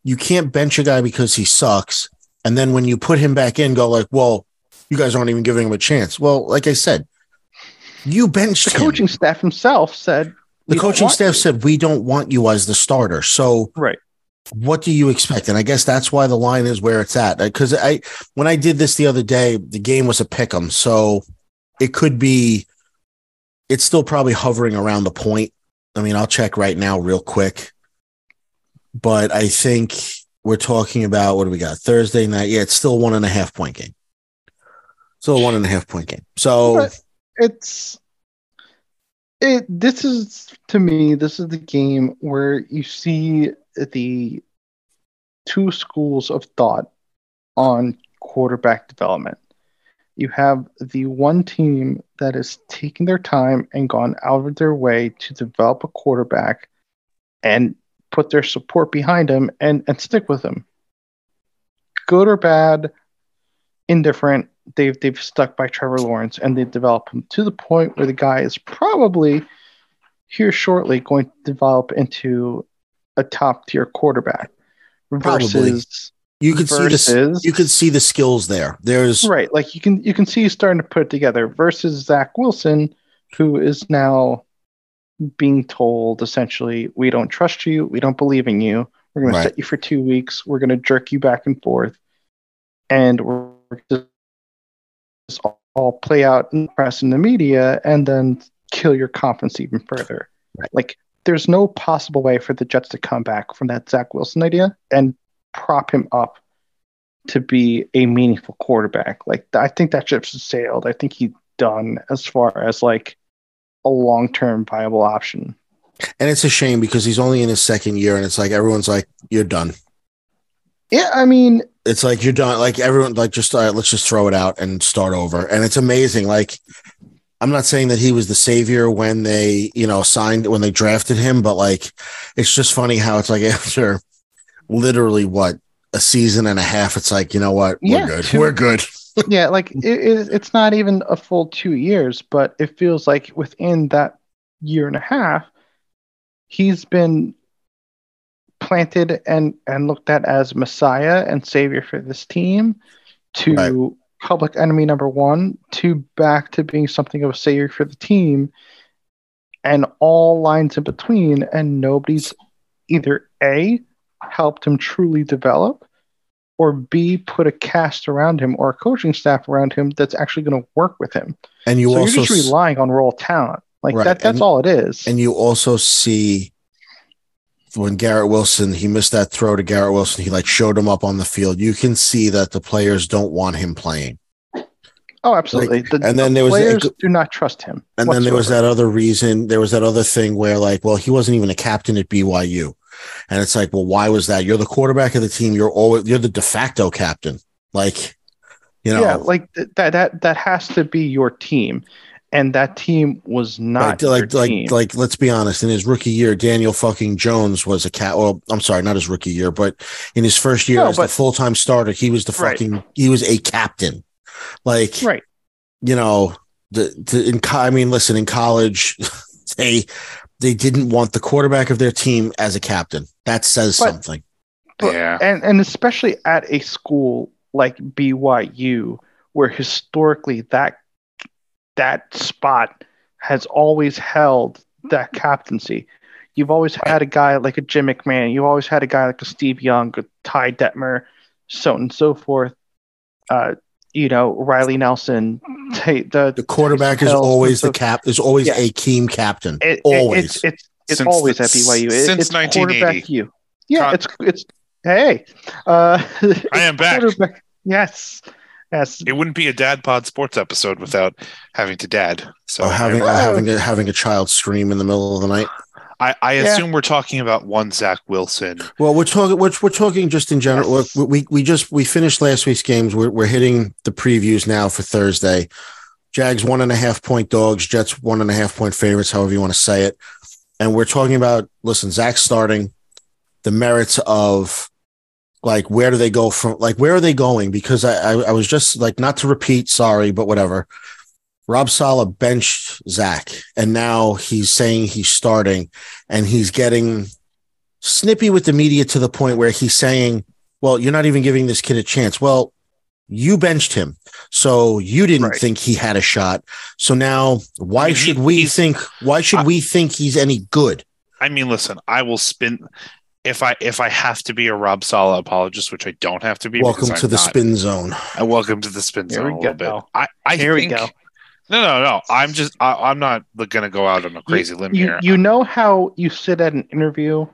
you can't bench a guy because he sucks, and then when you put him back in, go like, well, you guys aren't even giving him a chance. Well, like I said, you benched The him. coaching staff himself said the coaching staff you." said we don't want you as the starter. So right. What do you expect? And I guess that's why the line is where it's at. Because I, when I did this the other day, the game was a pick 'em, so it could be. It's still probably hovering around the point. I mean, I'll check right now, real quick. But I think we're talking about what do we got Thursday night? Yeah, it's still one and a half point game. Still one and a half point game. So But it's it this is to me this is the game where you see the two schools of thought on quarterback development. You have the one team that is taking their time and gone out of their way to develop a quarterback and put their support behind him and, and stick with him. Good or bad indifferent they've they've stuck by Trevor Lawrence and they've developed him to the point where the guy is probably here shortly going to develop into a top tier quarterback Probably. versus you could see versus You could see the skills there. There's right like you can you can see he's starting to put it together versus Zach Wilson who is now being told essentially we don't trust you we don't believe in you we're going Right. to set you for two weeks we're going to jerk you back and forth and we're just all- all play out in the press and the media and then kill your confidence even further Right. like there's no possible way for the jets to come back from that zach wilson idea and prop him up to be a meaningful quarterback like i think that ship's sailed i think he's done as far as like a long-term viable option and it's a shame because he's only in his second year, and it's like everyone's like, "You're done." yeah i mean It's like you're done. Like everyone, like just uh, let's just throw it out and start over. And it's amazing. Like I'm not saying that he was the savior when they, you know, signed when they drafted him, but like it's just funny how it's like after literally what a season and a half, it's like you know what, we're Yeah, good, two- we're good. yeah, like it, it, it's not even a full two years, but it feels like within that year and a half, he's been planted and and looked at as messiah and savior for this team, to Right. Public enemy number one, to back to being something of a savior for the team, and all lines in between, and nobody's either a helped him truly develop or B, put a cast around him or a coaching staff around him that's actually going to work with him. And you so also you're just relying on raw talent. Like Right, that that's and- all it is. And you also see when Garrett Wilson, he missed that throw to Garrett Wilson. He like showed him up on the field. You can see that the players don't want him playing. oh, absolutely. the, and then the there was- players do not trust him. And then there was that other reason. There was that other thing where like, well, he wasn't even a captain at BYU. And it's like, well, why was that? You're the quarterback of the team. You're always you're the de facto captain. Like, you know, yeah, like th- that that that has to be your team. And that team was not like like your like, like let's be honest. In his rookie year, Daniel fucking Jones was a cat. Well, I'm sorry, not his rookie year, but in his first year No, as the full time starter, he was the Right. fucking he was a captain. Like, right. you know, the, the in I mean, listen, in college, they they didn't want the quarterback of their team as a captain. That says But- something. But- yeah. and and especially at a school like BYU, where historically that that spot has always held that captaincy. You've always had a guy like a Jim McMahon. You've always had a guy like a Steve Young, a Ty Detmer, so on and so forth. Uh, you know, Riley Nelson. ta- the The quarterback Taysom is Hill, always the cap. Is always Yeah. a team captain. it- it- always. it's it's, it's Since always the- at BYU. It- since it's 1980. you. Yeah, Con- it's it's hey. Uh, I am back. Yes, yes. It wouldn't be a Dad Pod Sports episode without having to dad. So Or having I- having a, having a child scream in the middle of the night. I, I Yeah. assume we're talking about one Zach Wilson. Well, we're talking. We're, we're talking just in general. Yes. Look, we we just we finished last week's games. We're we're hitting the previews now for Thursday. Jags one and a half point dogs. Jets one and a half point favorites. However you want to say it. And we're talking about listen, Zach starting the merits of Like, where do they go from? Like, where are they going? Because I, I, I was just like, not to repeat, sorry, but whatever. Rob Saleh benched Zach, and now he's saying he's starting, and he's getting snippy with the media to the point where he's saying, "Well, you're not even giving this kid a chance." Well, you benched him, so you didn't Right. think he had a shot. So now, why I mean, should we think? Why should I- we think he's any good? I mean, listen, I will spin if I if I have to be a Rob Saleh apologist, which I don't have to be. Welcome to I'm the not. spin zone. Uh, welcome to the spin Here zone we a little go. bit. I, I Here we think, go. No, no, no. I'm just. I, I'm not going to go out on a crazy limb you, here. you know how you sit at an interview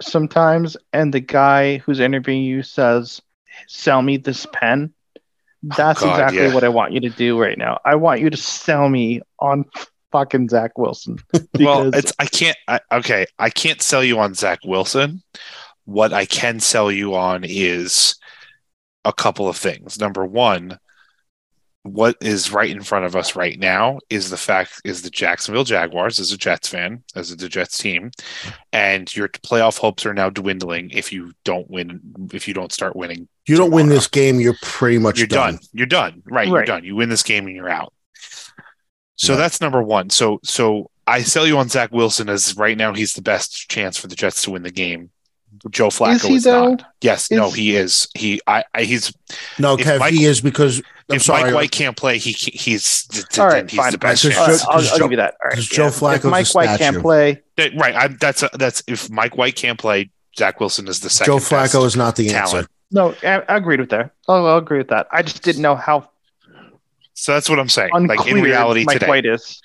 sometimes and the guy who's interviewing you says, Sell me this pen? That's God, exactly yeah. what I want you to do right now. I want you to sell me on fucking Zach Wilson. well, it's. I can't. I, okay, I can't sell you on Zach Wilson. What I can sell you on is a couple of things. Number one, what is right in front of us right now is the fact is the Jacksonville Jaguars as a Jets fan, as a the Jets team, and your playoff hopes are now dwindling if you don't win if you don't start winning. You don't win this game, you're pretty much You're done. done. You're done. Right, You're done. You win this game and you're out. So Yeah. that's number one. So so I sell you on Zach Wilson as right now he's the best chance for the Jets to win the game. Joe Flacco Is he, is not. Yes, no, he is. He I, I he's No, Kev, Mike- he is because I'm if sorry. Mike uh, White can't play, he he- he's d- d- All right, he's fine. the best Because All right, chance. Joe- I'll, I'll Joe- give you that. All right, because Joe yeah. Flacco's if Mike White can't play, That- right, I, that's a, that's if Mike White can't play, Zach Wilson is the second. Joe Flacco best is not the talent. answer. no, I, I agreed with that. Oh, I'll, I'll agree with that. I just didn't know how So that's what I'm saying. unclear Like in reality Mike today, White is.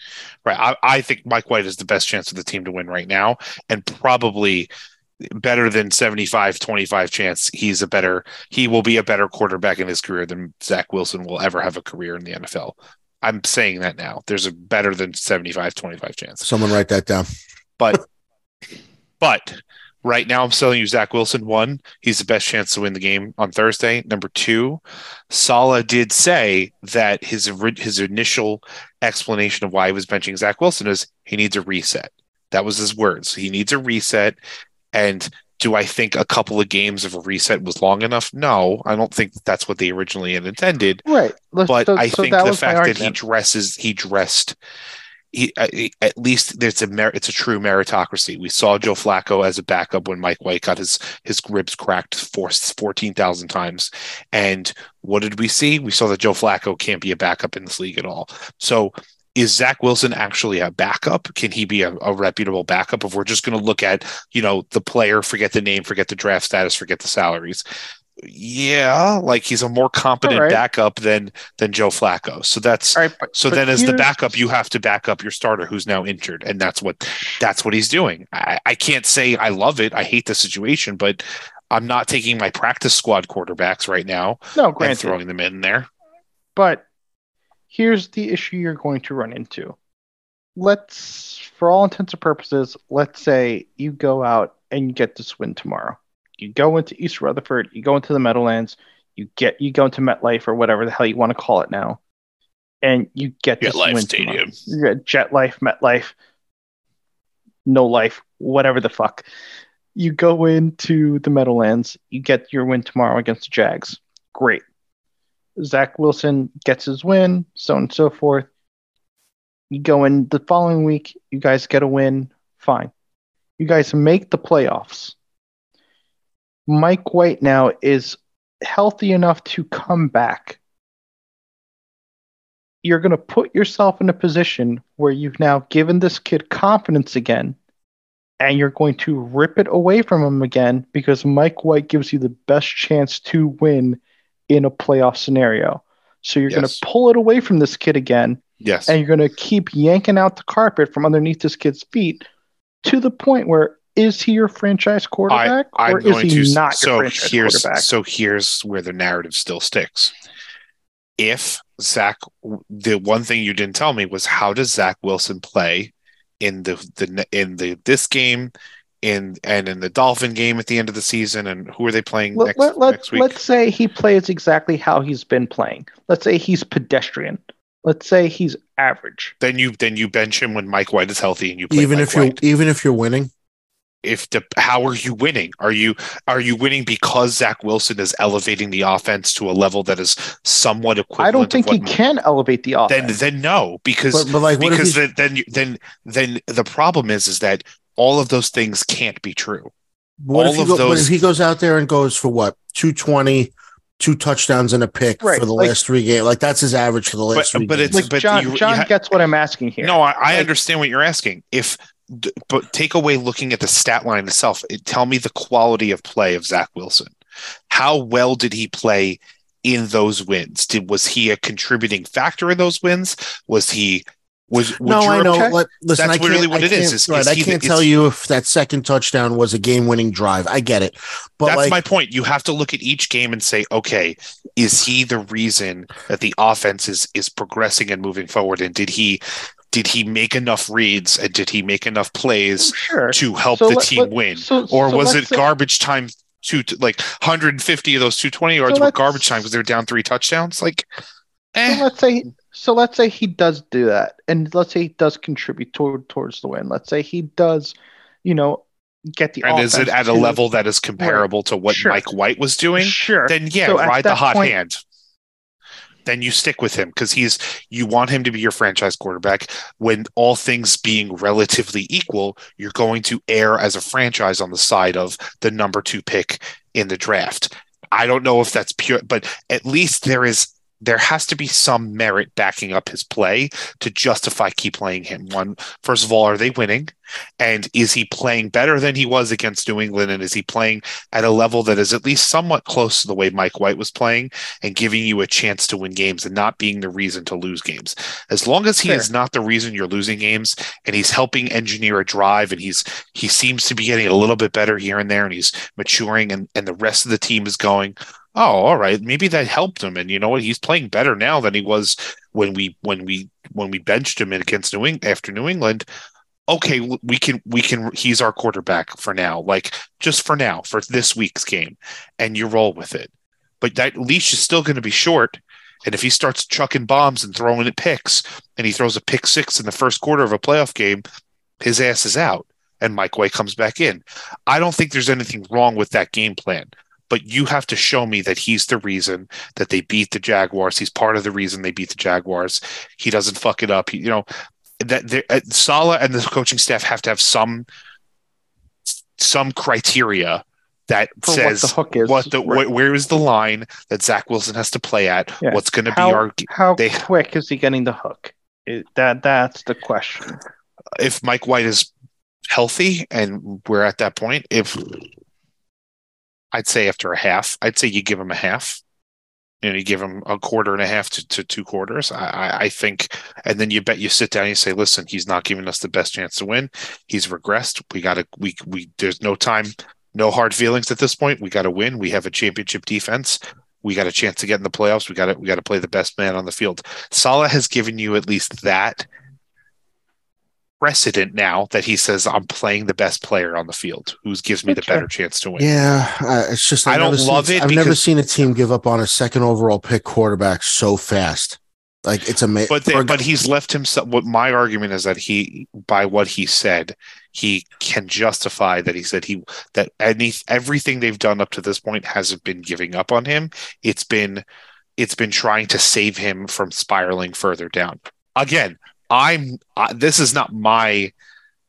Right. I, I think Mike White is the best chance for the team to win right now, and probably better than 75 25 chance he's a better he will be a better quarterback in his career than Zach Wilson will ever have a career in the NFL. I'm saying that now. There's a better than 75 25 chance. Someone write that down. But but right now I'm selling you Zach Wilson. One, he's the best chance to win the game on Thursday. Number two, Saleh did say that his his initial explanation of why he was benching Zach Wilson is he needs a reset. That was his words. He needs a reset. And do I think a couple of games of a reset was long enough? No, I don't think that's what they originally had intended Right. Let's- but so- I so think the fact that he dresses, he dressed, he, at least there's a mer- it's a true meritocracy. We saw Joe Flacco as a backup when Mike White got his his ribs cracked for fourteen thousand times, and what did we see? We saw that Joe Flacco can't be a backup in this league at all. So. Is Zach Wilson actually a backup? Can he be a, a reputable backup? If we're just going to look at, you know, the player, forget the name, forget the draft status, forget the salaries. Yeah, like he's a more competent right. backup than than Joe Flacco. So that's right, but- so but then as the backup, you have to back up your starter who's now injured, and that's what that's what he's doing. I, I can't say I love it. I hate the situation, but I'm not taking my practice squad quarterbacks right now no, and granted. throwing them in there. But here's the issue you're going to run into. Let's, for all intents and purposes, let's say you go out and you get this win tomorrow. You go into East Rutherford, you go into the Meadowlands, you get you go into MetLife or whatever the hell you want to call it now, and you get this MetLife win Stadium. tomorrow. You get Jet Life, MetLife, No Life, whatever the fuck. You go into the Meadowlands, you get your win tomorrow against the Jags. Great. Zach Wilson gets his win, so on and so forth. You go in the following week, you guys get a win, fine. You guys make the playoffs. Mike White now is healthy enough to come back. You're going to put yourself in a position where you've now given this kid confidence again, and you're going to rip it away from him again because Mike White gives you the best chance to win in a playoff scenario. So you're going to pull it away from this kid again, Yes. and you're going to keep yanking out the carpet from underneath this kid's feet to the point where is he your franchise quarterback I'm or is going he to not so your franchise here's quarterback? so here's where the narrative still sticks. If Zach, the one thing you didn't tell me was how does Zach Wilson play in the the in the this game, in and in the Dolphin game at the end of the season, and who are they playing Let, next let, let, next week? let's say he plays exactly how he's been playing. Let's say he's pedestrian. Let's say he's average. then you then you bench him when Mike White is healthy, and you play Even Mike if you're even if you're winning, if the how are you winning? Are you are you winning because Zach Wilson is elevating the offense to a level that is somewhat equivalent? I don't think he what, can elevate the offense. then then no, because But, but like, because he's- then then then then the problem is is that all of those things can't be true. What if, all he of go, what those- if he goes out there and goes for what 220, two touchdowns and a pick Right, for the like- last three games? Like that's his average for the last But- three. but games. it's- like but John, you- you John ha- gets what I'm asking here. No, I, I Like- understand what you're asking. If d- but take away looking at the stat line itself, it, tell me the quality of play of Zach Wilson. How well did he play in those wins? Did was he a contributing factor in those wins? Was he was no, I know. opinion- Like, listen, That's I really what I it is, is- right, is I can't is- tell you if that second touchdown was a game-winning drive. I get it, but That's like, my point. You have to look at each game and say, okay, is he the reason that the offense is is progressing and moving forward? And did he did he make enough reads and did he make enough plays sure. to help So the let- team let- win? so- or so was it say- garbage time? Two like 150 of those 220 yards were garbage time because they were down three touchdowns. Like, eh, let's say so let's say he does do that, and let's say he does contribute toward towards the win. Let's say he does, you know, get the and is it at a level that is comparable to what Sure. Mike White was doing? Sure. Then yeah, So ride the hot point- hand. Then you stick with him because he's you want him to be your franchise quarterback. When all things being relatively equal, you're going to err as a franchise on the side of the number two pick in the draft. I don't know if that's pure, but at least there is there has to be some merit backing up his play to justify keep playing him. One, first of all, are they winning? And is he playing better than he was against New England? And is he playing at a level that is at least somewhat close to the way Mike White was playing and giving you a chance to win games and not being the reason to lose games? As long as he Fair. is not the reason you're losing games and he's helping engineer a drive and he's he seems to be getting a little bit better here and there and he's maturing and, and the rest of the team is going, oh, all right, maybe that helped him. And you know what? He's playing better now than he was when we when we when we benched him against New England after New England. Okay we can we can he's our quarterback for now like just for now for this week's game and you roll with it. But that leash is still going to be short and if he starts chucking bombs and throwing it picks and he throws a pick six in the first quarter of a playoff game his ass is out and mike white comes back in. I don't think there's anything wrong with that game plan but you have to show me that he's the reason that they beat the jaguars he's part of the reason they beat the jaguars he doesn't fuck it up he, you know that uh, Saleh and the coaching staff have to have some some criteria that for says what the hook is. what the Right. wh- where is the line that Zach Wilson has to play at? Yeah. What's going to be our how they- quick is he getting the hook? That that's the question. if Mike White is healthy and we're at that point? If I'd say after a half, I'd say you give him a half. You know, you give him a quarter and a half to, to two quarters. I, I, think, and then you bet you sit down and you say, listen, he's not giving us the best chance to win. He's regressed. We got to, we, we, there's no time, no hard feelings at this point. We got to win. We have a championship defense. We got a chance to get in the playoffs. We got to, we got to play the best man on the field. Saleh has given you at least that precedent now that he says I'm playing the best player on the field, who gives me the better chance to win. Yeah, uh, it's just I I've don't never seen- love it I've never seen a team give up on a second overall pick quarterback so fast. Like it's amazing. But they, but he's left himself. What my argument is that he, by what he said, he can justify that he said he that any everything they've done up to this point hasn't been giving up on him. It's been it's been trying to save him from spiraling further down. Again, I'm uh, this is not my,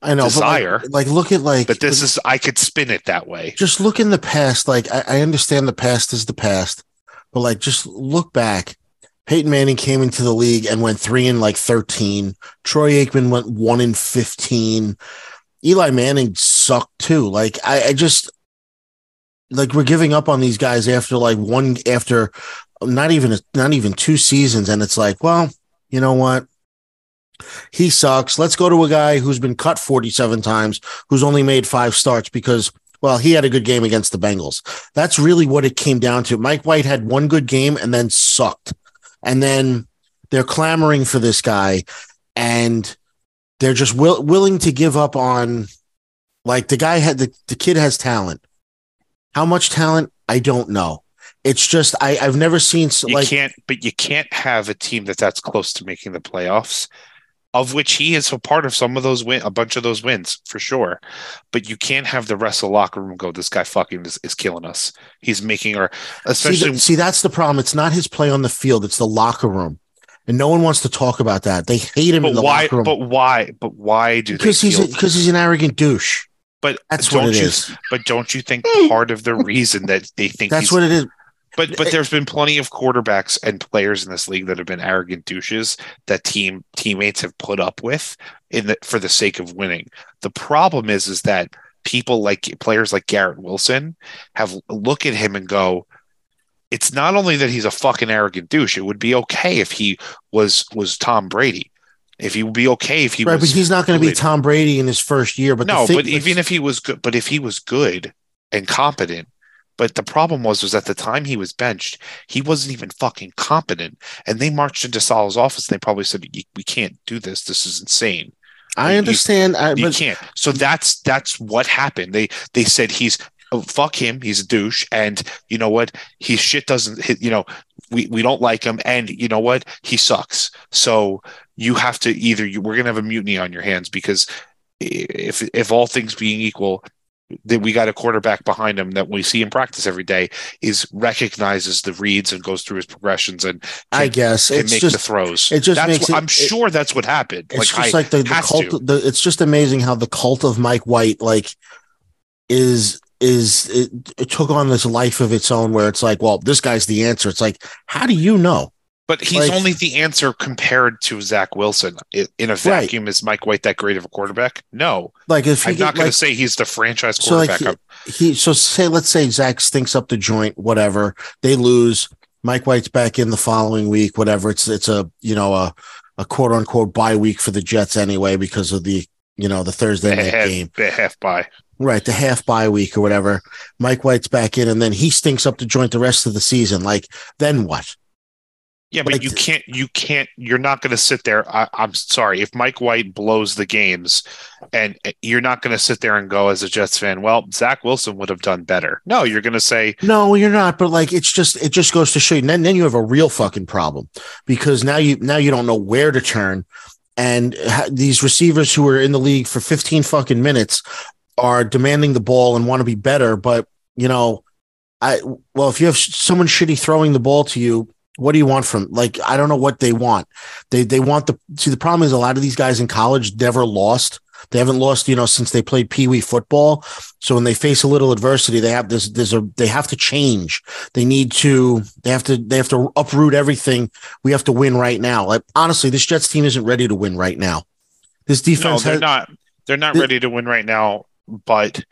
I know, desire. Like, like, look at like, but this is I could spin it that way. just look in the past. Like I, I understand the past is the past, but like just look back. Peyton Manning came into the league and went three and like thirteen. Troy Aikman went one in fifteen. Eli Manning sucked too. Like I, I just like we're giving up on these guys after like one after not even not even two seasons, and it's like, well, you know what? He sucks. Let's go to a guy who's been cut 47 times, who's only made five starts because, well, he had a good game against the Bengals. That's really what it came down to. Mike White had one good game and then sucked. And then they're clamoring for this guy and they're just will, willing to give up on, like, the guy had the, the kid has talent. How much talent? I don't know. It's just, I, I've never seen, s- You like, can't, but you can't have a team that that's close to making the playoffs of which he is a part of some of those win, a bunch of those wins for sure. But you can't have the rest of the locker room go, "This guy fucking is, is killing us. He's making our." See, Especially, see, that's the problem. It's not his play on the field; it's the locker room, and no one wants to talk about that. They hate him in but the why? locker room But why? But why do because they? he's because he's an arrogant douche. but That's don't what it you? is. But don't you think part of the reason that they think That's he's what it is. But but there's been plenty of quarterbacks and players in this league that have been arrogant douches that team teammates have put up with in the for the sake of winning. The problem is is that people like players like Garrett Wilson have look at him and go, it's not only that he's a fucking arrogant douche. It would be okay if he was was Tom Brady. If he would be okay if he right, was but he's not going to be. Tom Brady in his first year. But no, but even if he was good, but if he was good and competent, but the problem was was at the time he was benched, he wasn't even fucking competent, and they marched into Saleh's office. and They probably said, "We can't do this. This is insane. I you- understand, I, You can't." So that's that's what happened. They they said he's oh, fuck him. He's a douche, and you know what? His shit doesn't hit. You know, we we don't like him, and you know what? He sucks. So you have to either you, we're gonna have a mutiny on your hands because if if all things being equal that we got a quarterback behind him that we see in practice every day is recognizes the reads and goes through his progressions and I can, guess can it's make the throws. it just That's makes what- it- I'm it- sure that's what happened. it's like just I, like the, the cult. The, it's just amazing how the cult of Mike White like is is it, it took on this life of its own where it's like, well, this guy's the answer. It's like, how do you know? But he's like- only the answer compared to Zach Wilson. In a vacuum, is Mike White that great of a quarterback? No, Like if I'm get not going like, to say he's the franchise quarterback. So, like, quarterback. he so say let's say Zach stinks up the joint, whatever. They lose. Mike White's back in the following week, whatever. It's it's a you know a a quote unquote bye week for the Jets anyway because of the you know the Thursday night half, game. The half bye. Right, the half bye week or whatever. Mike White's back in, and then he stinks up the joint the rest of the season. Like, then what? Yeah, but Like- you can't. You can't. You're not going to sit there. I, I'm sorry if Mike White blows the games, and eh, you're not going to sit there and go as a Jets fan. Well, Zach Wilson would have done better. No, you're going to say, No, you're not. But like, it's just it just goes to show you. Then then you have a real fucking problem because now you now you don't know where to turn, and ha- these receivers who are in the league for 15 fucking minutes are demanding the ball and want to be better. But you know, I well, if you have someone shitty throwing the ball to you. What do you want from like I don't know what they want. They they want the see the problem is a lot of these guys in college never lost. They haven't lost, you know, since they played Pee Wee football. So when they face a little adversity, they have this. There's a they have to change. They need to. They have to. They have to uproot everything. We have to win right now. Like honestly, this Jets team isn't ready to win right now. This defense no, they're has, not. They're not The- ready to win right now, but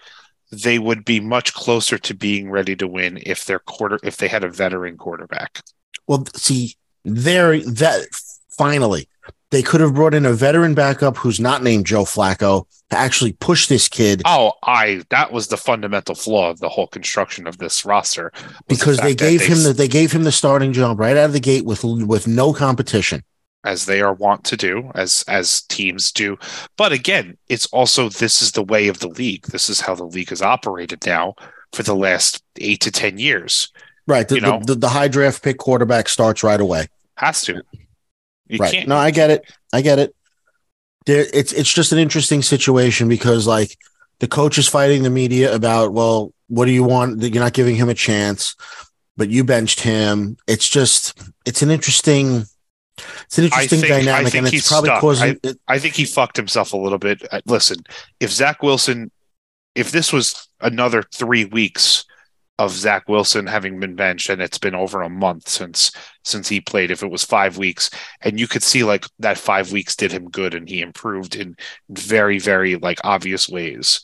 they would be much closer to being ready to win if their quarter if they had a veteran quarterback. Well, see, there that finally they could have brought in a veteran backup who's not named Joe Flacco to actually push this kid Oh, I that was the fundamental flaw of the whole construction of this roster was the because they gave they him the they gave him the starting job right out of the gate with with no competition. as they are wont to do, as as teams do. But again, it's also this is the way of the league. This is how the league has operated now for the last eight to ten years. Right. The, You know? the, the, the high draft pick quarterback starts right away. Has to. You right. can't. No, I get it. I get it. There, it's it's just an interesting situation because like the coach is fighting the media about, well, what do you want? You're not giving him a chance, but you benched him. It's just it's an interesting it's an interesting think- I dynamic, and it's probably stuck. causing. it- I think he fucked himself a little bit. Uh, Listen, if Zach Wilson, if this was another three weeks of Zach Wilson having been benched, and it's been over a month since since he played, if it was five weeks, and you could see like that five weeks did him good, and he improved in very very like obvious ways,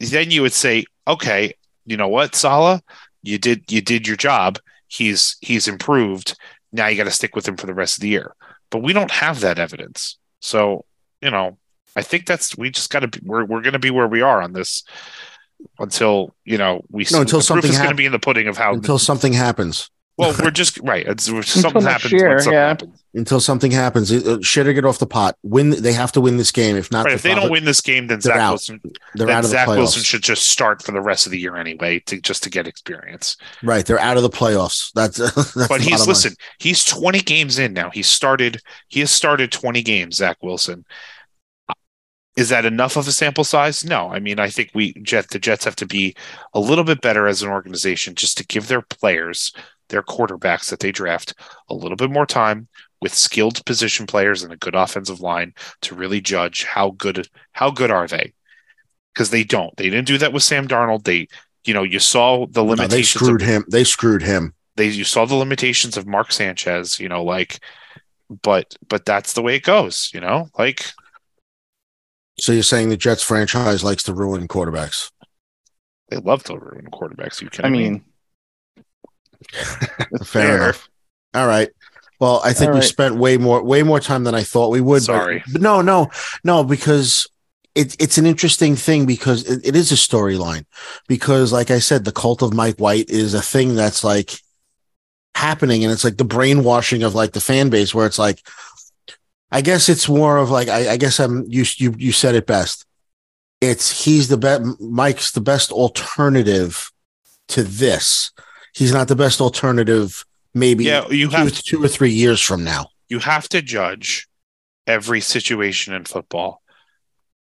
then you would say, okay, you know what, Saleh, you did you did your job. He's he's improved. Now you got to stick with him for the rest of the year but we don't have that evidence. So, you know, I think that's we just got to we're we're going to be where we are on this until you know we No, until the something proof is going to be in the pudding of how until something happens. Well, we're just right. It's, something happens. year, something yeah. happens. until something happens. Uh, Shit or get off the pot. Win. They have to win this game. If not, Right. If they don't win this game, then they're Zach out. Wilson. they're then out of the Zach playoffs. Wilson should just start for the rest of the year anyway, to just to get experience. Right, they're out of the playoffs. That's, that's but he's bottom line. listen. He's 20 games in now. He started. He has started 20 games. Zach Wilson. Is that enough of a sample size? No. I mean, I think we Jet the Jets have to be a little bit better as an organization just to give their players, their quarterbacks that they draft, a little bit more time with skilled position players and a good offensive line to really judge how good how good are they. Because they don't. They didn't do that with Sam Darnold. They, you know, you saw the No, limitations. they of- screwed him. They screwed him. they you saw the limitations of Mark Sanchez, you know, like but but that's the way it goes, you know? Like So you're saying the Jets franchise likes to ruin quarterbacks? they love to ruin quarterbacks. You can I mean, Fair, Fair. enough. All right. Well, I think All we spent way more way more time than I thought we would. but- Sorry. but, no, no, no, because it, it's an interesting thing because it, it is a storyline. Because, like I said, the cult of Mike White is a thing that's like happening, and it's like the brainwashing of like the fan base, where it's like, I guess it's more of like I, I guess I'm you you you said it best. It's he's the best. Mike's the best alternative to this. He's not the best alternative. Maybe yeah, you two, have two or three years from now. you have to judge every situation in football.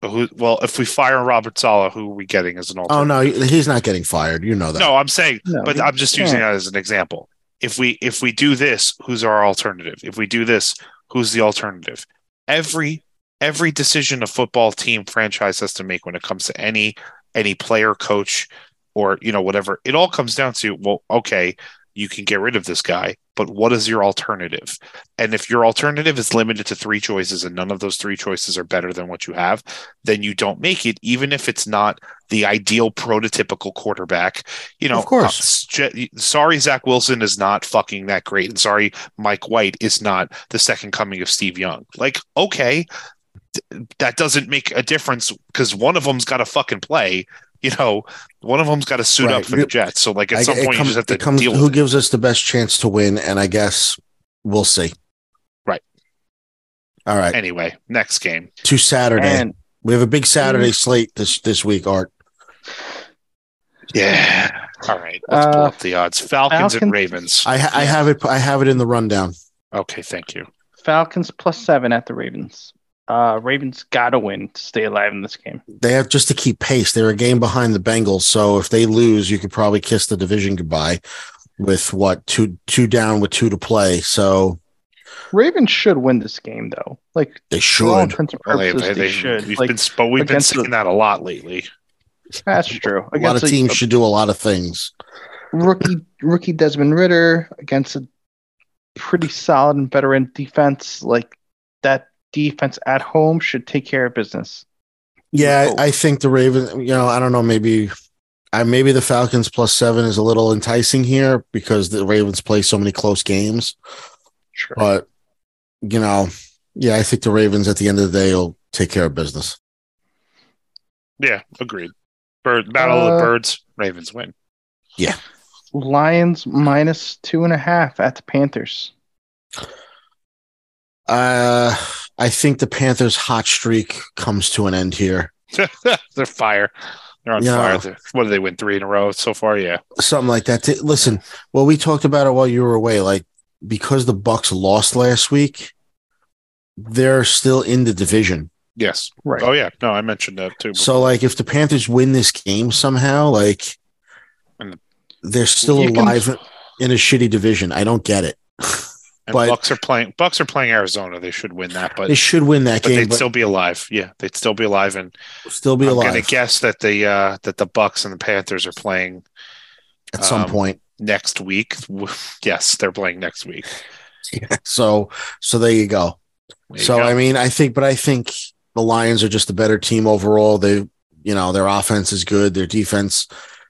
Who, well, if we fire Robert Saleh, who are we getting as an alternative? Oh no, he's not getting fired. You know that. No, I'm saying, No, but I'm just using can't. that as an example. If we if we do this, who's our alternative? If we do this, who's the alternative? Every every decision a football team franchise has to make when it comes to any any player, coach, or you know whatever, it all comes down to well, okay, you can get rid of this guy, but what is your alternative? And if your alternative is limited to three choices and none of those three choices are better than what you have, then you don't make it, even if it's not the ideal prototypical quarterback. You know, Of course. uh, sorry, Zach Wilson is not fucking that great, and sorry, Mike White is not the second coming of Steve Young. Like, okay, th- that doesn't make a difference because one of them's got to fucking play. You know, one of them's got to suit Right. up for the Jets. So, like, at I- some point, comes- you just have it to comes- deal who with it. gives us the best chance to win, and I guess we'll see. Right. All right. Anyway, next game. To Saturday. and we have a big Saturday slate this this week, Art. Yeah. All right. Let's pull Uh, up the odds. Falcons, and Ravens. I ha- I have it I have it in the rundown. Okay, thank you. Falcons plus seven at the Ravens. Uh, Ravens gotta win to stay alive in this game. They have just to keep pace. They're a game behind the Bengals, so if they lose, you could probably kiss the division goodbye with what two two down with two to play. So Ravens should win this game though. Like they should. intents and they, purposes, they, they, they, should. we've Like been, but we've been against the- that a lot lately. that's true. A lot of a- teams should do a lot of things. rookie rookie Desmond Ridder against a pretty solid and veteran defense. Like that defense at home should take care of business. Yeah. I, I think the Ravens. You know, I don't know. Maybe, I maybe the Falcons plus seven is a little enticing here because the Ravens play so many close games. Sure. But you know, yeah, I think the Ravens at the end of the day will take care of business. Yeah, agreed. Bird Battle of Uh, the Birds. Ravens win. Yeah. Lions minus two and a half at the Panthers. Uh, I think the Panthers' hot streak comes to an end here. They're fire. They're on Yeah. fire. They're- what do they win three in a row so far? Yeah. Something like that. Listen, well, we talked about it while you were away. Like because the Bucks lost last week, they're still in the division. Yes. Right. Oh yeah. No, I mentioned that too. So, like, if the Panthers win this game somehow, like, they're still You can- alive in a shitty division. I don't get it. and but- Bucks are playing. Bucks are playing Arizona. They should win that, but They should win that but game, they'd but still be alive. Yeah, they'd still be alive. And still be I'm alive gonna guess that the uh, that the Bucks and the Panthers are playing at some um, point. next week. Yes, they're playing next week. So, so there you go. There you so, go. I mean, I think, but I think the Lions are just a better team overall. They, you know, their offense is good. Their defense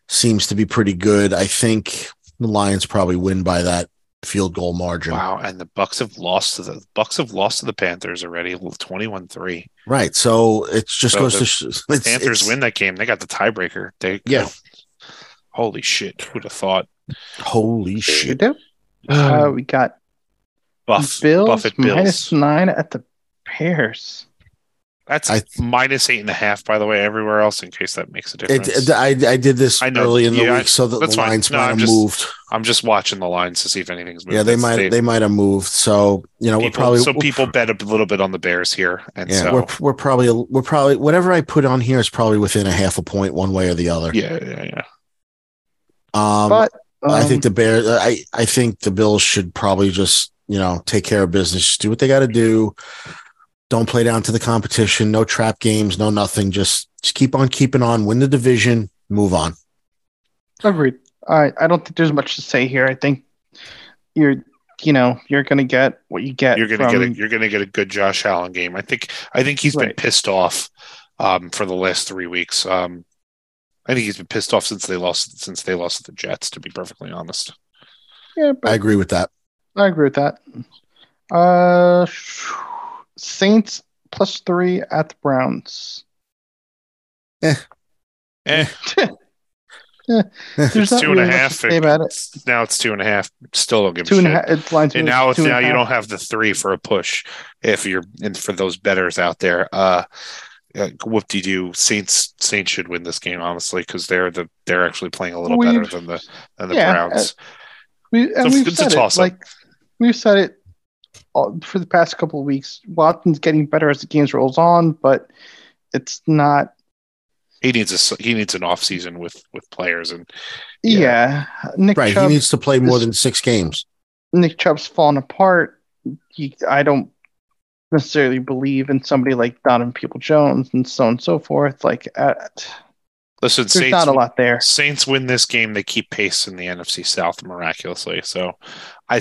seems to be pretty good. I think the Lions probably win by that field goal margin. wow, and the Bucks have lost to the Bucks have lost to the Panthers already, 21-3. Right. So it just So goes the to sh- it's, Panthers it's- win that game. They got the tiebreaker. They Yeah. Holy shit! Who'd have thought? Holy shit. do? Uh, we got Buff, Bills Buffett minus Bills. nine at the Bears. That's I- minus eight and a half, by the way, everywhere else, in case that makes a difference. It, I, I did this I know. early in the Yeah, week so that the fine. lines No, might I'm have just- moved. I'm just watching the lines to see if anything's moved. Yeah, they It's- might they might have moved. So you know we're probably so we're- people bet a little bit on the Bears here, and yeah so we're we're probably we're probably whatever I put on here is probably within a half a point one way or the other. yeah, yeah, yeah. Um, but I um, think the Bears. I I think the Bills should probably just you know take care of business, just do what they got to do. Don't play down to the competition. No trap games. No nothing. Just just keep on keeping on. Win the division. Move on. Agreed. I I don't think there's much to say here. I think you're you know you're gonna get what you get. You're gonna from, get a you're gonna get a good Josh Allen game. I think I think he's been pissed off um, for the last three weeks. Um, I think he's been pissed off since they lost since they lost the Jets. To be perfectly honest, yeah, but I agree with that. I agree with that. Uh, Saints plus three at the Browns. eh, There's it's not two and a really much to half. say about it. Now it's two and a half. Still don't give Two a and shit. half. It's lines And now, to two now and you half. don't have the three for a push. If you're and for those betters out there, uh, uh whoop de doo. Saints Saints should win this game honestly because they're the they're actually playing a little better We've- than the than the yeah, Browns. We, and It's a- we've it's a said it. toss-up. Like we've said it all, for the past couple of weeks. Watson's getting better as the games rolls on, but it's not. He needs a he needs an off season with with players and Yeah, Yeah. Nick Right. Chubb. he needs to play more is- than six games. Nick Chubb's fallen apart. He, I don't necessarily believe in somebody like Donovan Peoples-Jones and so on and so forth. Like, uh, listen. there's Saints not a lot there. Saints win this game. They keep pace in the NFC South miraculously. So, I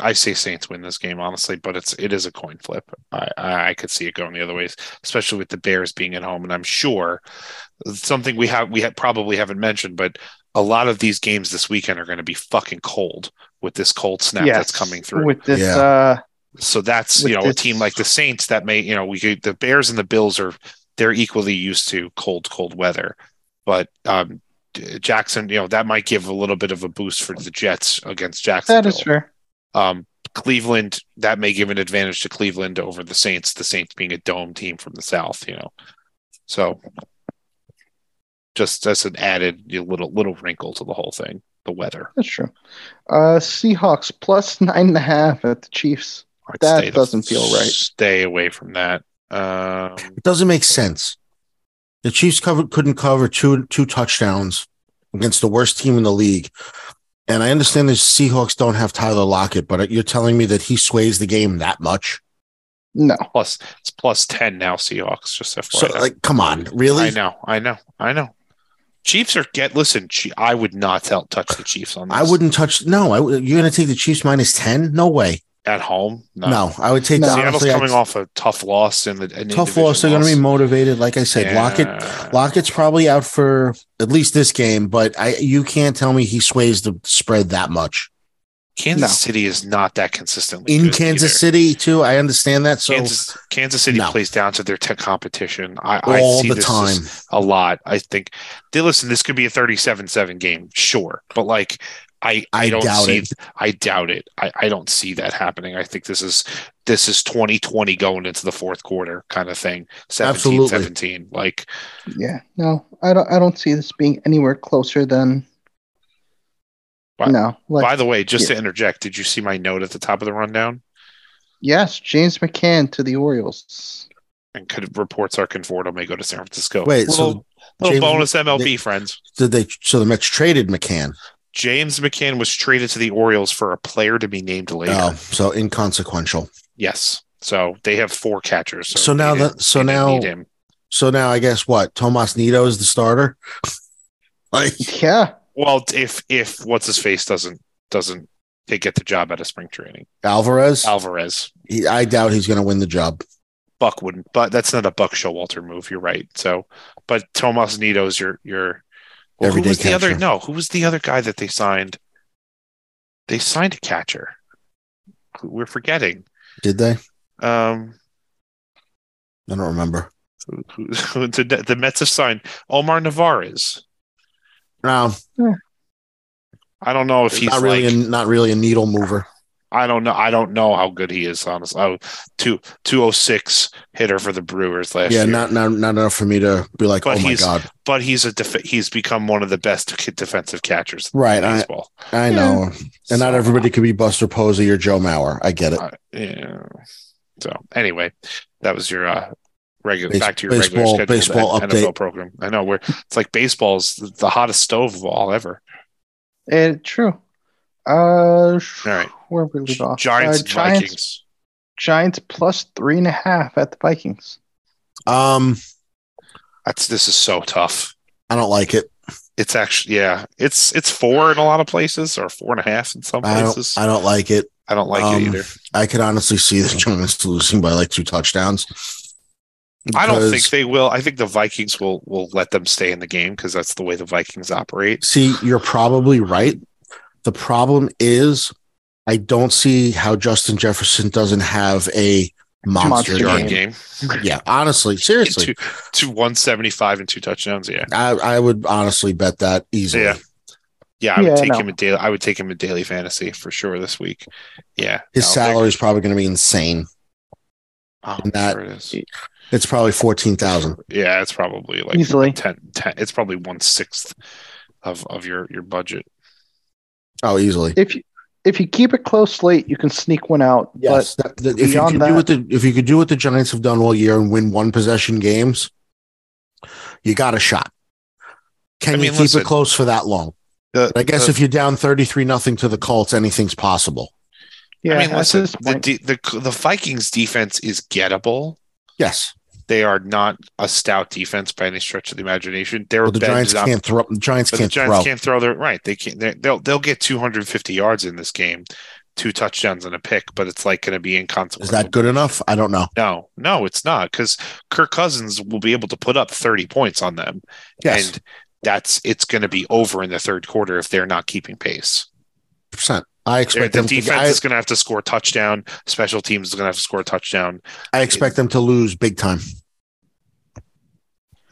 I say Saints win this game honestly, but it's it is a coin flip. I, I I could see it going the other ways, especially with the Bears being at home, and I'm sure something we have we had probably haven't mentioned, but a lot of these games this weekend are going to be fucking cold with this cold snap Yes, that's coming through. with this. Yeah. Uh, So that's you know a team like the Saints that may you know we could, the Bears and the Bills are they're equally used to cold cold weather, but um, Jackson you know that might give a little bit of a boost for the Jets against Jacksonville. that is fair. Um, Cleveland that may give an advantage to Cleveland over the Saints. The Saints being a dome team from the South, you know, so just as an added you know, little little wrinkle to the whole thing, the weather. That's true. Uh, Seahawks plus nine and a half at the Chiefs. I'd That doesn't feel right. Stay away from that. Um, It doesn't make sense. The Chiefs cover, couldn't cover two two touchdowns against the worst team in the league. And I understand the Seahawks don't have Tyler Lockett, but you're telling me that he sways the game that much? No, plus it's plus 10 now Seahawks just FYI. So, like, come on, really? I know, I know, I know. Chiefs are get listen, I would not tell, touch the Chiefs on this. I wouldn't touch. No, I, you're going to take the Chiefs minus ten? No way. At home. No, I would take. No. the Seattle's honestly, coming I'd- off a tough loss in the in tough loss. They're going to be motivated. Like I said, Lockett. Yeah. Lockett's probably out for at least this game, but I you can't tell me he sways the spread that much. Kansas No. City is not that consistently In good Kansas either. City too, I understand that. So Kansas Kansas City No. plays down to their tech competition. I, I see the this time. a lot. I think. They listen. This could be a 37-7 game, sure, but like I I, I don't doubt see. it. I doubt it. I, I don't see that happening. I think this is this is 2020 going into the fourth quarter kind of thing. 17, Absolutely. 17. Like yeah, no, I don't. I don't see this being anywhere closer than. Why- No, like by the way, just yeah. to interject, did you see my note at the top of the rundown? yes, James McCann to the Orioles. And could reports are Conforto may go to San Francisco. Wait, little, so little James- bonus MLB they- friends. did they? So the Mets traded McCann. James McCann was traded to the Orioles for a player to be named later. Oh, so inconsequential. Yes. So they have four catchers. So now that- so now- him. So now I guess what? Tomas Nido is the starter. like Yeah, Well, if if what's his face doesn't doesn't they get the job out of spring training, Alvarez. Alvarez, he, I doubt he's going to win the job. Buck wouldn't. But that's not a Buck Showalter move. You're right. So, but Tomas Nido's your your well, who was the other? No, who was the other guy that they signed? They signed a catcher. We're forgetting. Did they? Um, I don't remember. the, the Mets have signed Omar Narvaez. No. I don't know if he's not really, like, a, not really a needle mover. I don't know. I don't know how good he is, honestly. Oh, two two oh six hitter for the Brewers last Yeah, year. Yeah, not, not not enough for me to be like, But oh my he's- god. but he's a def- he's become one of the best defensive catchers in Right, I- baseball. I know, and not everybody could be Buster Posey or Joe Mauer. I get it. uh, yeah. So anyway, that was your uh regular Base- back to your baseball- regular scheduled baseball N- NFL update. program. I know we're it's like baseball's the hottest stove of all ever. Eh, true. Uh, All right. where we leave off? Giants Uh, Giants, Vikings. Giants plus three and a half at the Vikings. Um, That's this is so tough. I don't like it. It's actually yeah, it's it's four in a lot of places or four and a half in some I places. don't. I don't like it. I don't like um, it either. I could honestly see the Giants losing by like two touchdowns. I don't think they will. I think the Vikings will will let them stay in the game because that's the way the Vikings operate. See, you're probably right. The problem is, I don't see how Justin Jefferson doesn't have a monster, Monster game. game. Yeah, honestly, seriously, Two, two 175 and two touchdowns. Yeah. I, I would honestly bet that easily. Yeah. Yeah, I would Yeah, take no. him in daily. I would take him in daily fantasy for sure this week. Yeah, His no, salary is probably going to be insane. Oh, and that- sure it is. It's probably fourteen thousand. Yeah, it's probably like Easily. 10, 10 It's probably one sixth of of your your budget. Oh, easily. If you if you keep it close late, you can sneak one out. Yes, that- that- if you beyond could do what the if you could do what the Giants have done all year and win one possession games, you got a shot. Can I you keep listen, it close for that long? The, I guess the- if you're down thirty three nothing to the Colts, anything's possible. Yeah, I mean, listen, the, the the Vikings defense is gettable. Yes, They are not a stout defense by any stretch of the imagination. They're but the Giants can't throw. The Giants but the can't Giants throw. can't throw their right. They can't. they- They'll they'll they'll get 250 yards in this game, two touchdowns and a pick, but it's like going to be inconsequential. Is that good enough? I don't know. No, no, it's not because Kirk Cousins will be able to put up 30 points on them, Yes, and that's it's going to be over in the third quarter if they're not keeping pace. percent. I expect the them to. defense I, is going to have to score a touchdown. Special teams is going to have to score a touchdown. I expect them to lose big time.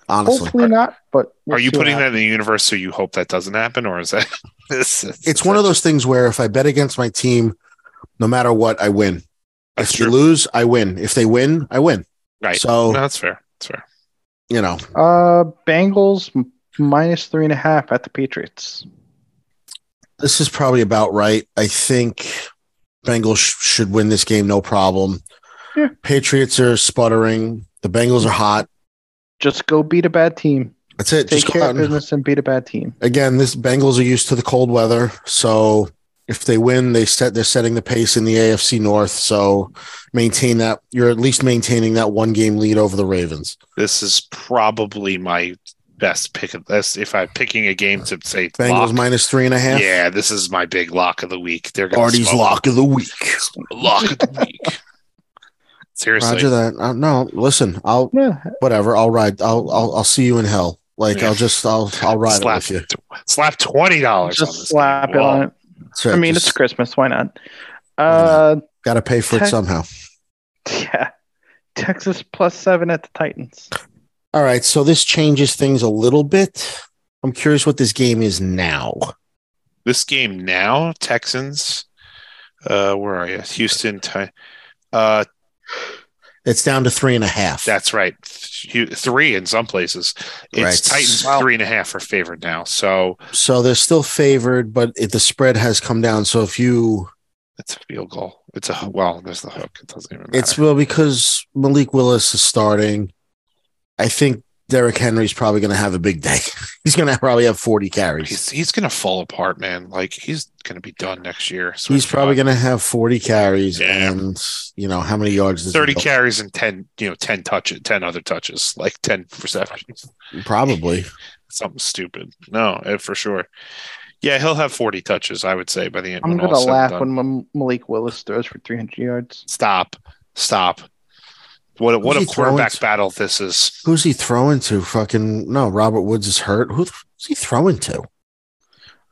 Honestly, hopefully not. But we'll Are you putting that in the universe so you hope that doesn't happen, or is that? this, it's one of those things where if I bet against my team, no matter what, I win. That's if they lose, I win. If they win, I win. Right. So No, that's fair. That's fair. you know, Uh, Bengals minus three and a half at the Patriots. This is probably about right. I think Bengals sh- should win this game, no problem. Yeah. Patriots are sputtering. The Bengals are hot. Just go beat a bad team. That's it. Take Just go care out of and, business and beat a bad team. again. This Bengals are used to the cold weather, so if they win, they set they're setting the pace in the AFC North. So maintain that. You're at least maintaining that one game lead over the Ravens. This is probably my best pick of this. If I'm picking a game to say Bengals lock, minus three and a half. yeah, this is my big lock of the week. They're going Artie's lock of the week. lock of the week. Seriously, Roger that. Uh, no, listen. I'll Yeah, whatever. I'll ride. I'll I'll, I'll see you in hell. Like Yeah. I'll just I'll I'll ride slap, it with you. slap twenty dollars just slap game. it on it. That's. I mean, Just it's Christmas. Why not? Uh, got to pay for it somehow. yeah. Texans plus seven at the Titans. All right. So this changes things a little bit. I'm curious what this game is now. This game now, Texans. Uh, where are you? Houston. Ti- Uh, It's down to three and a half. that's right. Th- Three in some places. It's Right. Titans Wow. three and a half are favored now. So so they're still favored, but it, the spread has come down. So if you, it's a field goal. It's a well. There's the hook. It doesn't even matter. it's well because Malik Willis is starting. I think Derrick Henry's probably going to have a big day. He's going to probably have 40 carries. He's he's gonna fall apart, man. Like he's gonna be done next year. So He's probably going to have 40 carries Yeah. and you know how many yards does he thirty carries and ten, you know, ten touches, ten other touches, like ten receptions. Probably. Something stupid. No, eh, for sure. Yeah, he'll have forty touches. I would say by the end. Of the day. I'm gonna all's said and laugh when Malik Willis throws for 300 yards. Stop. Stop. What a, what a Who's he throwing quarterback to? battle this is. Who's he throwing to? Fucking no, Robert Woods is hurt. Who's he throwing to?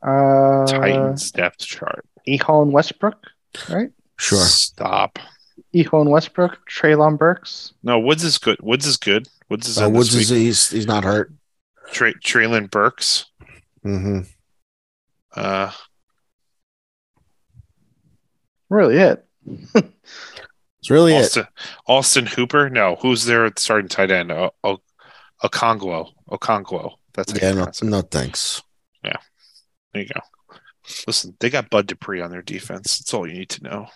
Uh, Titans depth chart. Ehol and Westbrook, right? Sure. Stop. Ehol and Westbrook, Treylon Burks. No, Woods is good. Woods is good. Woods is Uh, Woods is he's he's not hurt. Tra- Treylon Burks. hmm Uh, really it. It's really it. Austin, Austin Hooper. No, who's their starting tight end? O- o- Okonkwo. Okonkwo. That's how Yeah, no, no thanks. Yeah. There you go. Listen, they got Bud Dupree on their defense. That's all you need to know.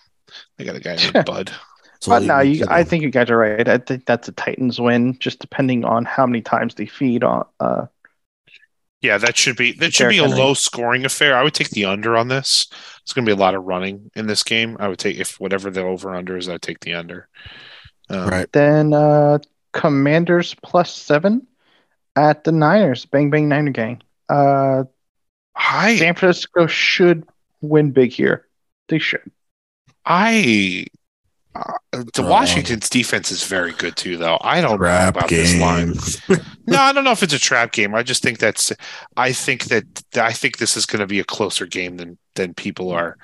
They got a guy named Bud. But no, you, I think you guys are right. I think that's a Titans win, just depending on how many times they feed on. Uh, Yeah, that should be that should Derrick be a Henry. low scoring affair. I would take the under on this. It's going to be a lot of running in this game. I would take if whatever the over under is, I'd take the under. Um, right. then uh, Commanders plus seven at the Niners. Bang bang Niner gang. Uh, I San Francisco should win big here. They should. I uh, the Um, Washington's defense is very good too, though. I don't know about this line. No, I don't know if it's a trap game. I just think that's. I think that I think this is going to be a closer game than than people are.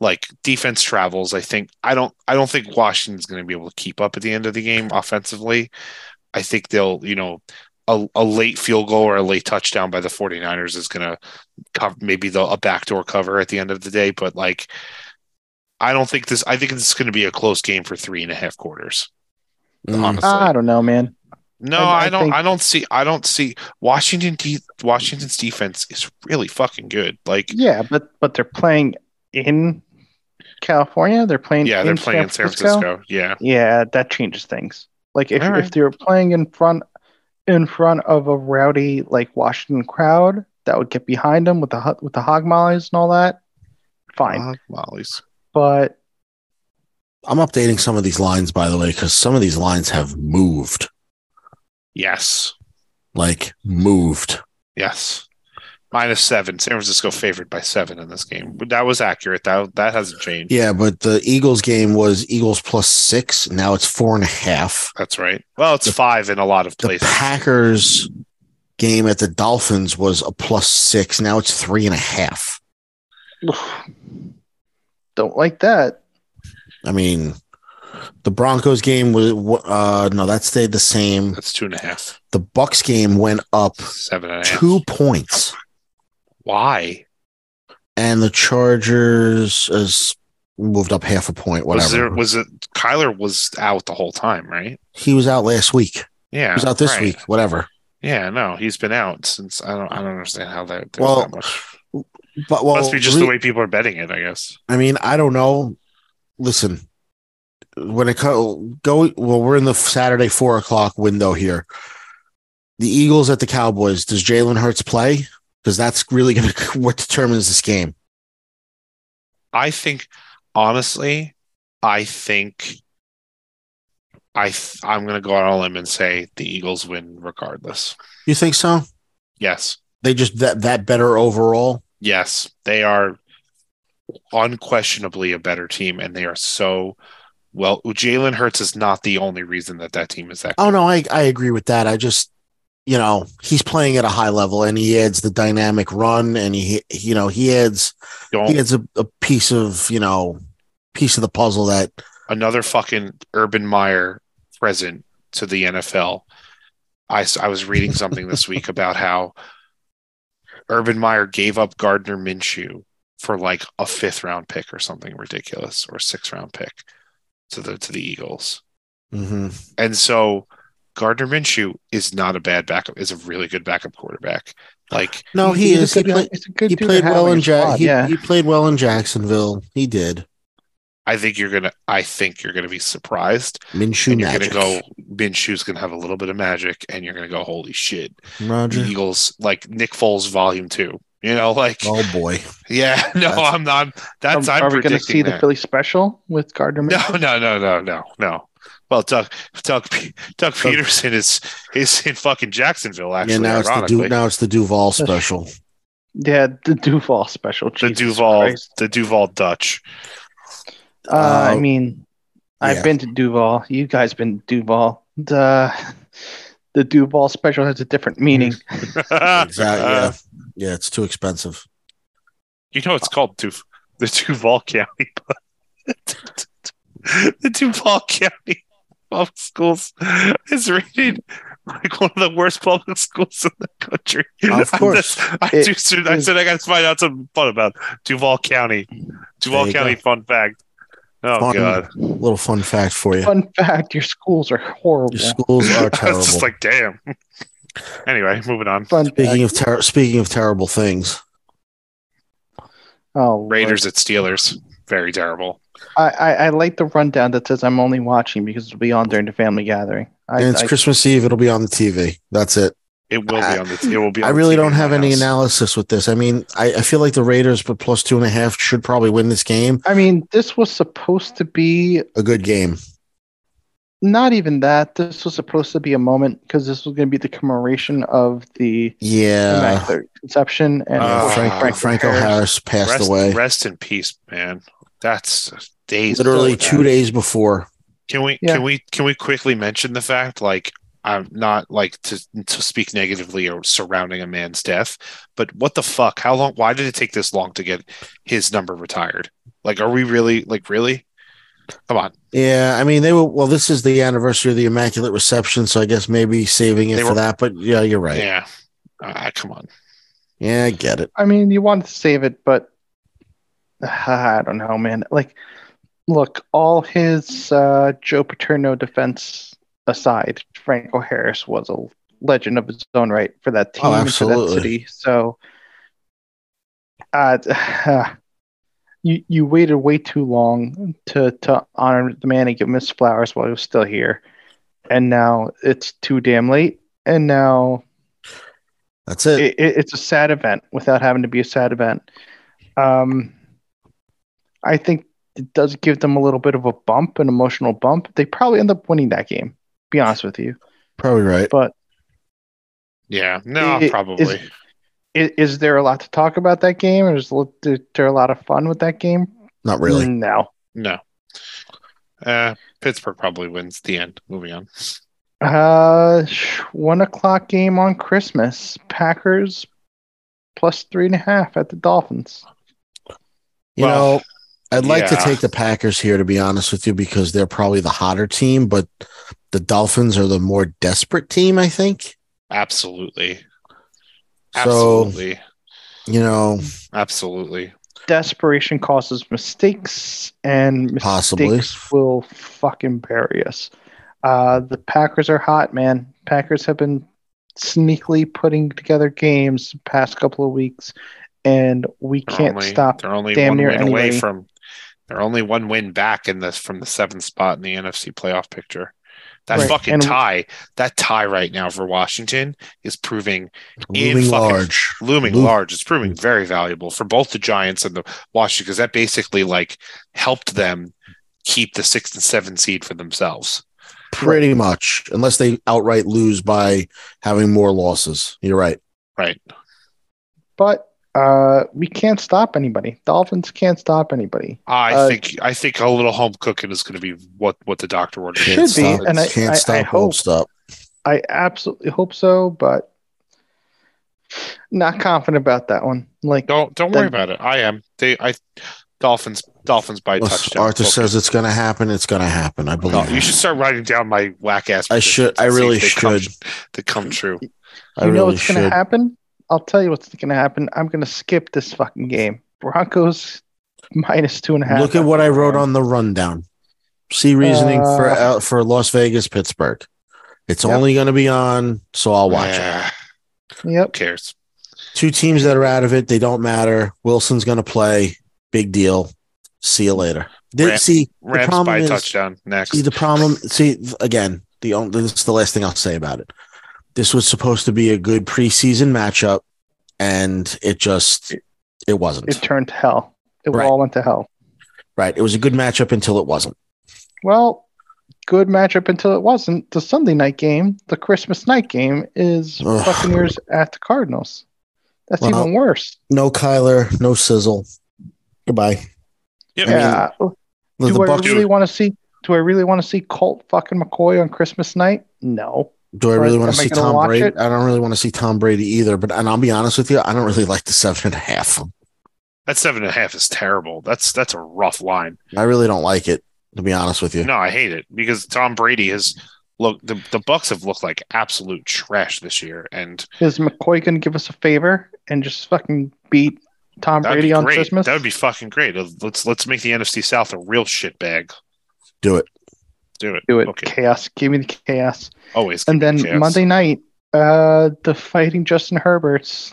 Like defense travels. I think I don't. I don't think Washington's going to be able to keep up at the end of the game offensively. I think they'll. You know. A, a late field goal or a late touchdown by the 49ers is going to cover maybe the, a backdoor cover at the end of the day. But like, I don't think this. I think this is going to be a close game for three and a half quarters. Mm. Honestly, I don't know, man. no, I- I, I don't. think- I don't see. I don't see Washington. De- Washington's defense is really fucking good. Like, Yeah, but but they're playing in California. They're playing. yeah, they're in playing in San Francisco. Yeah, Yeah, that changes things. Like if All right. if they're playing in front in front of a rowdy like Washington crowd that would get behind them with the with the hog mollies and all that, fine. Uh, Molly's. But I'm updating some of these lines, by the way, because some of these lines have moved. Yes, Like moved. yes. Minus seven. San Francisco favored by seven in this game. That was accurate. That that hasn't changed. Yeah, but the Eagles game was Eagles plus six. Now it's four and a half. That's right. Well, it's The- five in a lot of The places. Packers game at the Dolphins was a plus six. Now it's three and a half. don't like that. I mean, the Broncos game was uh no, that stayed the same. That's two and a half. The Bucs game went up Seven and a half. two points, Why? and the Chargers is moved up half a point. Whatever. Was there? Was it? Kyler was out the whole time, right? he was out last week. Yeah, He was out this right. week. Whatever. Yeah, no, he's been out since. I don't. I don't understand how that. Well, that much. But well, Must be just re- the way people are betting it, I guess. I mean, I don't know. Listen, when it co- go, well, we're in the Saturday four o'clock window here. The Eagles at the Cowboys. Does Jalen Hurts play? Because that's really going to what determines this game. I think, honestly, I think, I th- I'm going to go out on a limb and say the Eagles win regardless. You think so? Yes, They just that that better overall. Yes, they are unquestionably a better team, and they are so well. Jalen Hurts is not the only reason that that team is that. Oh no, I I agree with that. I just you know he's playing at a high level and he adds the dynamic run and he you know he adds Don't he adds a, a piece of you know piece of the puzzle that another fucking Urban Meyer present to the NFL. I I was reading something this week about how Urban Meyer gave up Gardner Minshew for like a fifth round pick or something ridiculous or sixth round pick to the to the Eagles. Mhm. And so Gardner Minshew is not a bad backup, is a really good backup quarterback. Like no he He's a is he, play, he's a good he played well in your Jack he, yeah. he played well in Jacksonville he did I think you're gonna I think you're gonna be surprised. Minshew And you're magic gonna go Minshew's gonna have a little bit of magic and you're gonna go, holy shit. Roger the Eagles, like Nick Foles volume two. You know, like oh boy yeah, no, That's- I'm not. That's are, I'm are we going to predicting see the. Philly special with Gardner? No, Minshew? no, no, no, no, no. Well, Doug, Doug, Pe- Doug Pederson is is in fucking Jacksonville. Actually, yeah now it's the ironically, du- now it's the Duval special Yeah, the Duval special. the Duval, Christ. the Duval Dutch. Uh, I Uh, mean, yeah. I've been to Duval. You guys been to Duval. The the Duval special has a different meaning. exactly yeah yeah it's too expensive You know, it's called Du- the Duval County. the Duval County public schools is rated like one of the worst public schools in the country. Of I'm course. just- I, It just- I said I got to find out some fun about Duval County. Duval County go. fun fact. Oh Fun. god. Little fun fact for you. Fun fact: Your schools are horrible. Your schools are terrible. It's terrible. just like damn. anyway, moving on. Fun Speaking fact. of ter- speaking of terrible things, oh, Lord. Raiders at Steelers. Very terrible. I, I, I like the rundown that says I'm only watching because it'll be on during the family gathering. I, and it's I- Christmas Eve. It'll be on the TV. That's it. It will be on the. It will be. On I really TV don't have any house. analysis with this. I mean, I, I feel like the Raiders, but plus two and a half, should probably win this game. I mean, this was supposed to be A good game. not even that. This was supposed to be a moment because this was going to be the commemoration of the Yeah. Immaculate Conception and Uh, unfortunately, Frank, Franco Harris passed Rest, away rest in peace, man. That's days. literally two that. days before. Can we Yeah. can we can we quickly mention the fact like I'm not like to to speak negatively or surrounding a man's death, but what the fuck? How long? Why did it take this long to get his number retired? Like, are we really like really? Come on, Yeah, I mean they were. Well, this is the anniversary of the Immaculate Reception, so I guess maybe saving it They for were- that. But yeah, you're right. Yeah, yeah. Uh, come on. Yeah, I get it. I mean, you want to save it, but I don't know, man. Like, look, all his uh, Joe Paterno defense aside, Franco Harris was a legend of his own right for that team Oh, and for that absolutely. city. So, uh, you you waited way too long to to honor the man and give him his flowers while he was still here, and now it's too damn late. And now That's it. it, it, it's a sad event without having to be a sad event. Um, I think it does give them a little bit of a bump, an emotional bump. They probably end up winning that game. Be honest with you, Probably right. but Yeah, no, It- probably. is, is there a lot to talk about that game? Or is is there a lot of fun with that game? Not really. No. no. Uh, Pittsburgh probably wins the end. Moving on. Uh, one o'clock game on Christmas. Packers plus three and a half at the Dolphins. You Well, know, I'd like to take the Packers here, to be honest with you, because they're probably the hotter team, but the Dolphins are the more desperate team, I think. Absolutely. So, Absolutely. you know, Absolutely. desperation causes mistakes, and mistakes Possibly. will fucking bury us. Uh, the Packers are hot, man. Packers have been sneakily putting together games the past couple of weeks, and we They're can't only, stop. They're only damn one near win away from. They're only one win back in this from the seventh spot in the NFC playoff picture. That Right, fucking and- tie, that tie right now for Washington is proving In looming fucking- large. looming Loom- large. It's proving very valuable for both the Giants and the Washington because that basically like helped them keep the sixth and seventh seed for themselves. Pretty much, unless they outright lose by having more losses. You're right. Right. But uh, we can't stop anybody. Dolphins can't stop anybody. I Uh, think I think a little home cooking is going to be what what the doctor ordered. Should be, stop, and I- can't I- stop, I won't hope- stop. I absolutely hope so, but not confident about that one. Like, Don't don't worry Then- about it. I am. They I Dolphins Dolphins by Look, touchdown. Arthur Focus. says it's going to happen. It's going to happen. I believe. No, you should start writing down my whack ass. I should- I really should. To come true. I know really what's going to happen? I'll tell you what's going to happen. I'm going to skip this fucking game. Broncos minus two and a half. Look at what I wrote on the rundown. See reasoning for Uh, uh, for Las Vegas, Pittsburgh. It's Yep. only going to be on, so I'll watch it. Yeah, Who Yep. cares? Two teams that are out of it, they don't matter. Wilson's going to play. Big deal. See you later. Did- Ram- see, the Rams problem by is- touchdown next. See the problem. See again. The only this is the last thing I'll say about it. This was supposed to be a good preseason matchup, and it just it wasn't. It turned to hell. It Right. all went to hell. right. It was a good matchup until it wasn't. Well, good matchup until it wasn't. The Sunday night game, the Christmas night game, is Ugh. Buccaneers at the Cardinals. That's Well, even worse. No Kyler, no sizzle. Goodbye. Yep. I mean, yeah. Do the I Bucs- really want to see? Do I really want to see Colt fucking McCoy on Christmas night? No. Do I really want to see Tom Brady? it? I don't really want to see Tom Brady either. But and I'll be honest with you, I don't really like the seven and a half. That seven and a half is terrible. That's that's a rough line. I really don't like it. To be honest with you, No, I hate it because Tom Brady has look the the Bucs have looked like absolute trash this year, and Is McCoy going to give us a favor and just fucking beat Tom That'd Brady be on great. Christmas. That would be fucking great. Let's let's make the NFC South a real shit bag. Do it. Do it. Do it. Okay. Chaos. Give me the chaos. Always. And then me chaos. Monday night, uh, the fighting Justin Herberts,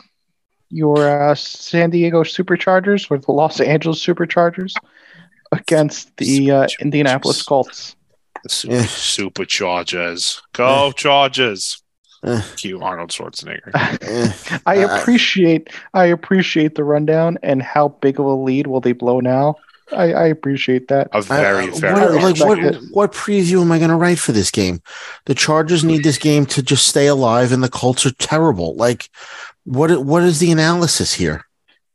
your uh, San Diego Superchargers or the Los Angeles Superchargers against the uh, Indianapolis Colts. The super, Eh. super Chargers. Go Chargers. Eh. Cue Arnold Schwarzenegger. I Uh, appreciate I appreciate the rundown and how big of a lead will they blow now. I, I appreciate that. A very, I- very what, like what, what preview am I going to write for this game? The Chargers need this game to just stay alive, and the Colts are terrible. Like, what what is the analysis here?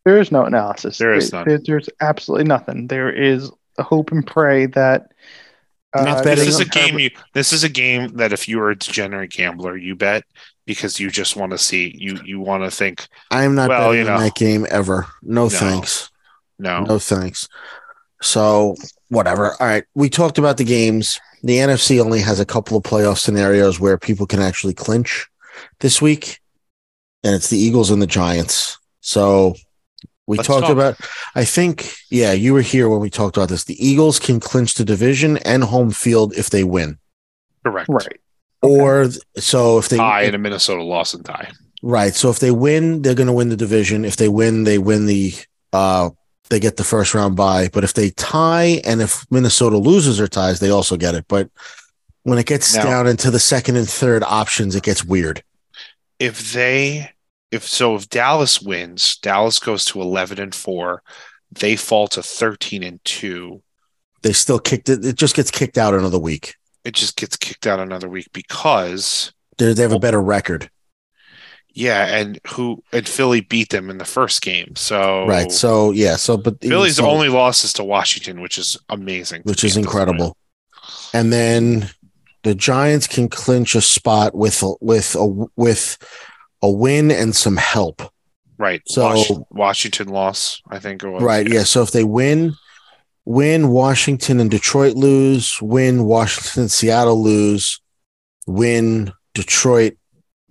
There is no analysis. There is There- none. there- there's absolutely nothing. There is a hope and pray that. uh, this is a on game you this is a game that if you are a degenerate gambler, you bet because you just want to see you you want to think, I am not Well, betting you know. on that game ever. No, No. thanks. no. No thanks. So whatever. All right, we talked about the games. The NFC only has a couple of playoff scenarios where people can actually clinch this week, and it's the Eagles and the Giants. So we Let's talked talk. about. I think, yeah, you were here when we talked about this. The Eagles can clinch the division and home field if they win, Correct. right. or so if they Tie and a Minnesota loss and tie. Right. So if they win, they're going to win the division. If they win, they win the uh they get the first round bye. But if they tie and if Minnesota loses or ties, they also get it. But when it gets Now- down into the second and third options, it gets weird. If they if so if Dallas wins, Dallas goes to eleven and four, they fall to thirteen and two. They still kicked it. It just gets kicked out another week. It just gets kicked out another week because They they have a better record. Yeah, and who and Philly beat them in the first game. So Right. So yeah. So but Philly's so- only loss is to Washington, which is amazing. which is able to win. incredible. And then the Giants can clinch a spot with with a with a win and some help. Right. So- Washington loss, I think it was. Right. Yeah. So if they win, win Washington and Detroit lose, win Washington and Seattle lose, win Detroit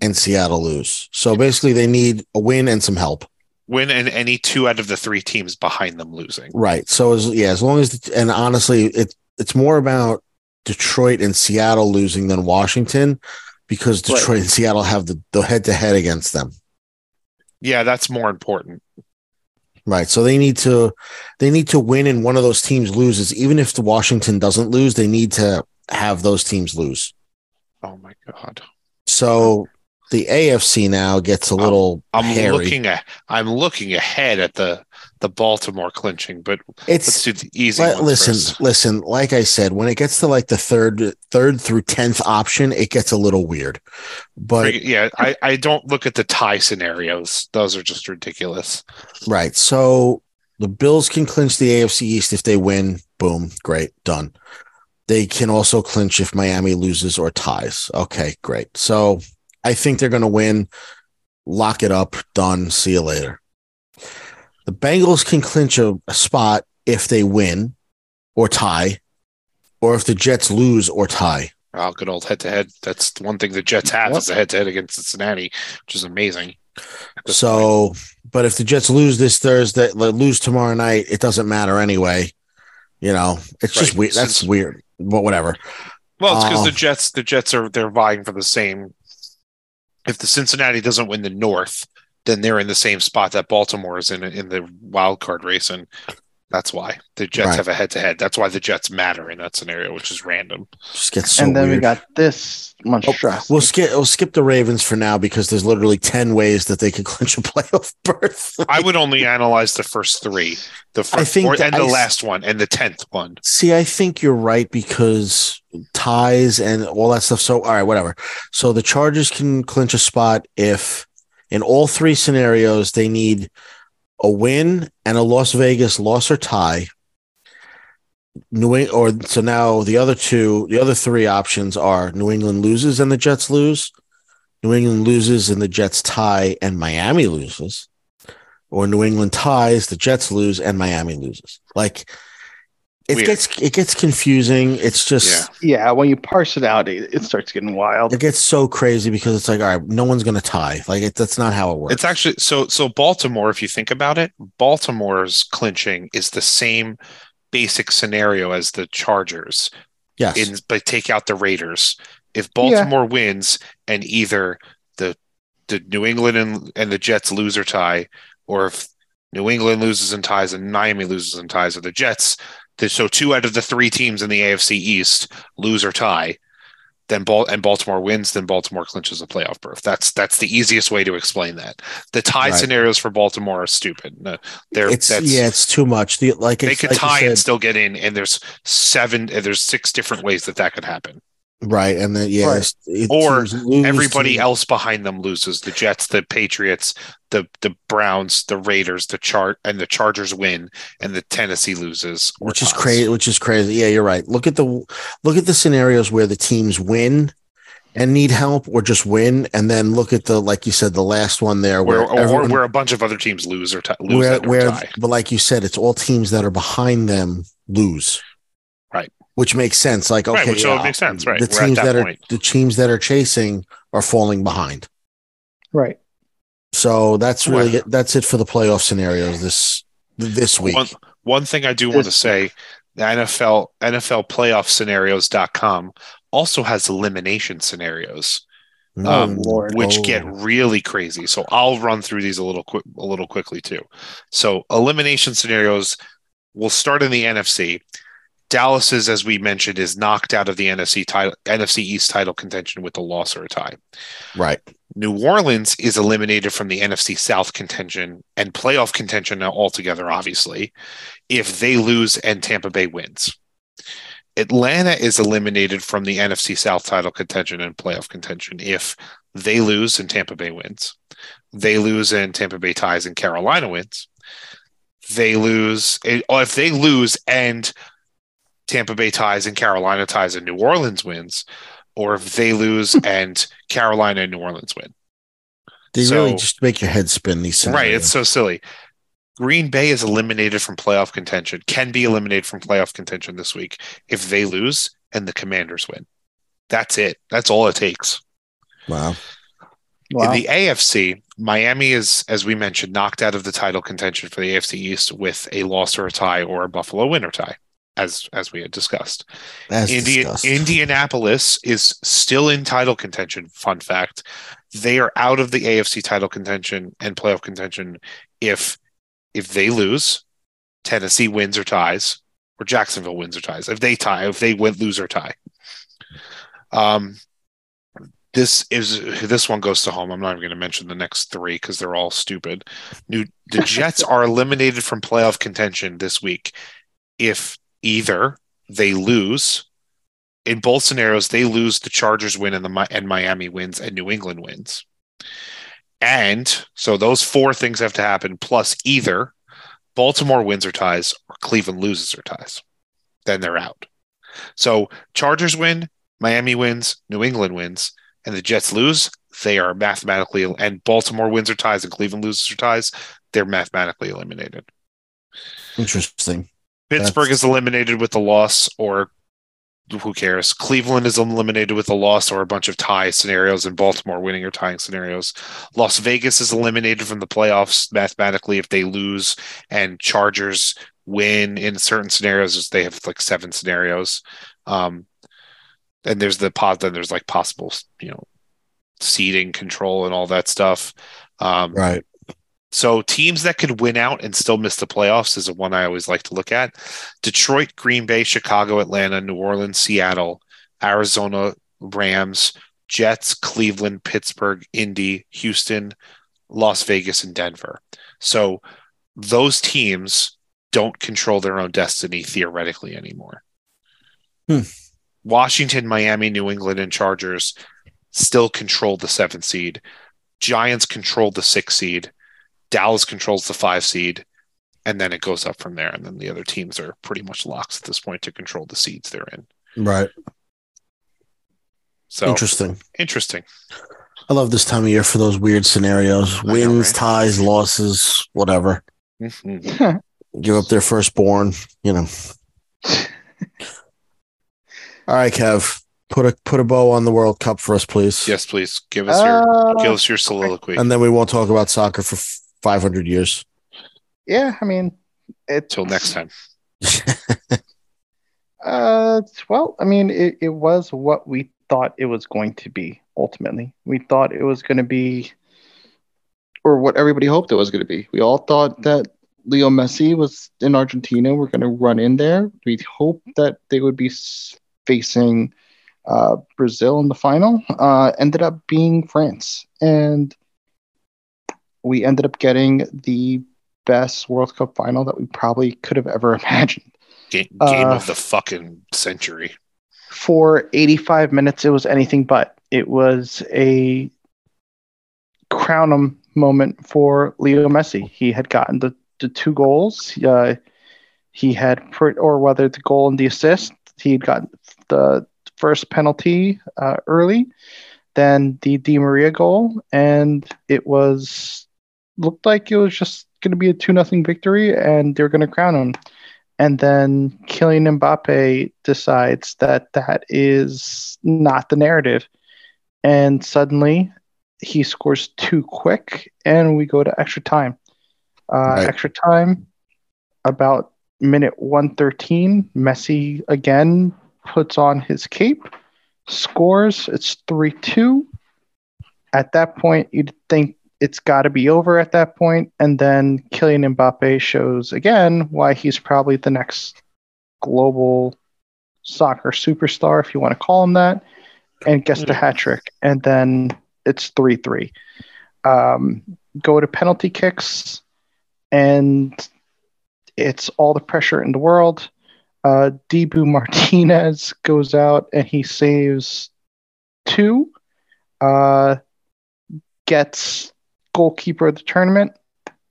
and Seattle lose. So basically, they need a win and some help. Win and any two out of the three teams behind them losing. Right. So as yeah, as long as and honestly, it it's more about Detroit and Seattle losing than Washington because Right. Detroit and Seattle have the the head to head against them. Yeah, that's more important. Right. So they need to they need to win and one of those teams loses. Even if the Washington doesn't lose, they need to have those teams lose. Oh my god. So the AFC now gets a little I'm hairy. looking at I'm looking ahead at the the Baltimore clinching, but it's the easy ones listen, first. listen, like I said, when it gets to like the third third through tenth option, it gets a little weird. But yeah, I, I don't look at the tie scenarios. Those are just ridiculous. right. So the Bills can clinch the AFC East if they win. Boom, great, done. They can also clinch if Miami loses or ties. Okay, great. So I think they're going to win. Lock it up. Done. See you later. The Bengals can clinch a, a spot if they win or tie, or if the Jets lose or tie. Oh, good old head to head. That's the one thing the Jets have Yep. is a head to head against Cincinnati, which is amazing. this point. So, but if the Jets lose this Thursday, lose tomorrow night, it doesn't matter anyway. You know, it's just weird. That's Since- weird. But whatever. Well, it's because Uh, the Jets, the Jets are they're vying for the same. If the Cincinnati doesn't win the North, then they're in the same spot that Baltimore is in in the wild card race, and that's why the Jets Right. have a head to head. That's why the Jets matter in that scenario, which is random. Just gets so and then we got this monstrosity. Oh, we'll skip. We'll skip the Ravens for now because there's literally ten ways that they could clinch a playoff berth. I would only analyze the first three, the first, I think or, that and the last one, and the tenth one. See, I think you're right because ties and all that stuff. So, all right, whatever. So the Chargers can clinch a spot if in all three scenarios they need a win and a Las Vegas loss or tie. New Eng- or so now the other two, the other three options are New England loses and the Jets lose, New England loses and the Jets tie and Miami loses, or New England ties, the Jets lose and Miami loses. Like it Weird. gets it gets confusing. It's just Yeah. Yeah, when you parse it out, it, it starts getting wild. it gets so crazy because it's like, all right, no one's gonna tie. Like it, that's not how it works. It's actually so so Baltimore, if you think about it, Baltimore's clinching is the same basic scenario as the Chargers. yes, In but take out the Raiders. If Baltimore wins and either the the New England and, and the Jets lose or tie, or if New England loses and ties and Miami loses and ties, or the Jets, the, so two out of the three teams in the AFC East lose or tie, then Bal- and Baltimore wins, then Baltimore clinches a playoff berth. That's that's the easiest way to explain that. The tie Right. scenarios for Baltimore are stupid. No, they're it's that's, yeah, it's too much. The like they could like tie and still get in, and there's seven, and there's six different ways that that could happen. Right, and then yeah, Right. it Or Everybody else behind them loses. The Jets, the Patriots, the the Browns, the Raiders, the chart, and the Chargers win, and the Tennessee loses, which is crazy. Which is crazy. Yeah, you're right. Look at the look at the scenarios where the teams win and need help, or just win, and then look at the like you said, the last one there Where, where or, everyone- where a bunch of other teams lose or tie, lose where where tie. but like you said, it's all teams that are behind them lose. Right. Which makes sense. Like okay, Right, which so it yeah, makes sense, right. The We're at teams that that, are the teams that are chasing are falling behind. Right. So that's really Well- it. That's it for the playoff scenarios this this week. One, one thing I do want to say, the NFL NFL playoff scenarios.com also has elimination scenarios. Oh, um, Lord. which Oh. get really crazy. So I'll run through these a little quick, a little quickly too. So elimination scenarios. We'll start in the NFC. Dallas is, as we mentioned, is knocked out of the NFC title, NFC East title contention with a loss or a tie. right. New Orleans is eliminated from the NFC South contention and playoff contention altogether, obviously, if they lose and Tampa Bay wins. Atlanta is eliminated from the NFC South title contention and playoff contention if they lose and Tampa Bay wins. They lose and Tampa Bay ties and Carolina wins. They lose, or if they lose and Tampa Bay ties and Carolina ties and New Orleans wins, or if they lose and Carolina and New Orleans win. They So- really just make your head spin these Right. It's so silly. Green Bay is eliminated from playoff contention, can be eliminated from playoff contention this week if they lose and the commanders win. That's it. That's all it takes. wow. Wow. In the AFC, Miami is, as we mentioned, knocked out of the title contention for the AFC East with a loss or a tie or a Buffalo win or tie, as as we had discussed. As Indi- discussed. Indianapolis is still in title contention. Fun fact: they are out of the AFC title contention and playoff contention if if they lose, Tennessee wins or ties, or Jacksonville wins or ties. If they tie, if they win, lose or tie. Um, this is this one goes to home. I'm not even going to mention the next three because they're all stupid. New the Jets are eliminated from playoff contention this week if either they lose in both scenarios they lose the chargers win and the and miami wins and new england wins. And so those four things have to happen plus either baltimore wins or ties or cleveland loses or ties then they're out. So chargers win miami wins new england wins and the jets lose they are mathematically and baltimore wins or ties and cleveland loses or ties they're mathematically eliminated. Interesting. Pittsburgh That's- is eliminated with a loss, or who cares? Cleveland is eliminated with a loss or a bunch of tie scenarios, and Baltimore winning or tying scenarios. Las Vegas is eliminated from the playoffs mathematically if they lose, and Chargers win in certain scenarios. as They have like seven scenarios, um, and there's the pod. Then there's like possible, you know, seeding control and all that stuff. Um, Right. So teams that could win out and still miss the playoffs is the one I always like to look at. Detroit, Green Bay, Chicago, Atlanta, New Orleans, Seattle, Arizona, Rams, Jets, Cleveland, Pittsburgh, Indy, Houston, Las Vegas, and Denver. So those teams don't control their own destiny theoretically anymore. Hmm. Washington, Miami, New England, and Chargers still control the seventh seed. Giants control the sixth seed. Dallas controls the five seed, and then it goes up from there. And then the other teams are pretty much locks at this point to control the seeds they're in. Right. So Interesting. interesting. I love this time of year for those weird scenarios. I know, Wins, right? ties, losses, whatever. Mhm. Give up their firstborn, you know. All right, Kev, put a put a bow on the World Cup for us, please. Yes, please give us your Uh, give us your soliloquy And then we won't talk about soccer for f- 500 years. yeah, I mean, it's till next time. Uh, well, I mean, it, it was what we thought it was going to be ultimately. We thought it was going to be, or what everybody hoped it was going to be. We all thought that Leo Messi was in Argentina. We're going to run in there. We hoped that they would be facing uh, Brazil in the final. Uh, ended up being France. And we ended up getting the best World Cup final that we probably could have ever imagined. Game, game Uh, of the fucking century. for 85 minutes, it was anything but. It was a crown him moment for Leo Messi. He had gotten the, the two goals. Uh, he had, or whether the goal and the assist, he had gotten the first penalty uh, early, then the Di Maria goal, and it was looked like it was just going to be a 2 nothing victory, and they're going to crown him and then Kylian Mbappe decides that that is not the narrative, and suddenly he scores too quick, and we go to extra time. Uh, Right. Extra time, about minute one thirteen. Messi again puts on his cape, scores. It's three two. At that point, you'd think it's got to be over at that point, and then Kylian Mbappe shows again why he's probably the next global soccer superstar, if you want to call him that, and gets the hat trick, and then it's three three. Um, go to penalty kicks, and it's all the pressure in the world. Uh, Dibu Martinez goes out and he saves two. Uh, gets goalkeeper of the tournament,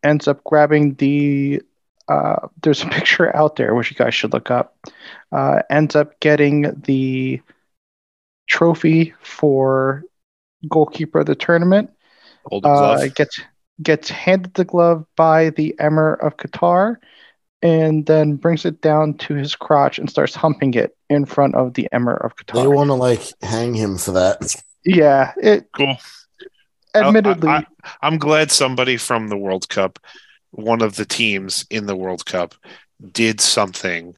ends up grabbing the. Uh, there's a picture out there which you guys should look up. Uh, ends up getting the trophy for goalkeeper of the tournament. Golden glove. Uh, gets gets handed the glove by the Emir of Qatar, and then brings it down to his crotch and starts humping it in front of the Emir of Qatar. They want to like hang him for that. yeah, it cool. Oh, admittedly. I, I'm glad somebody from the World Cup, one of the teams in the World Cup, did something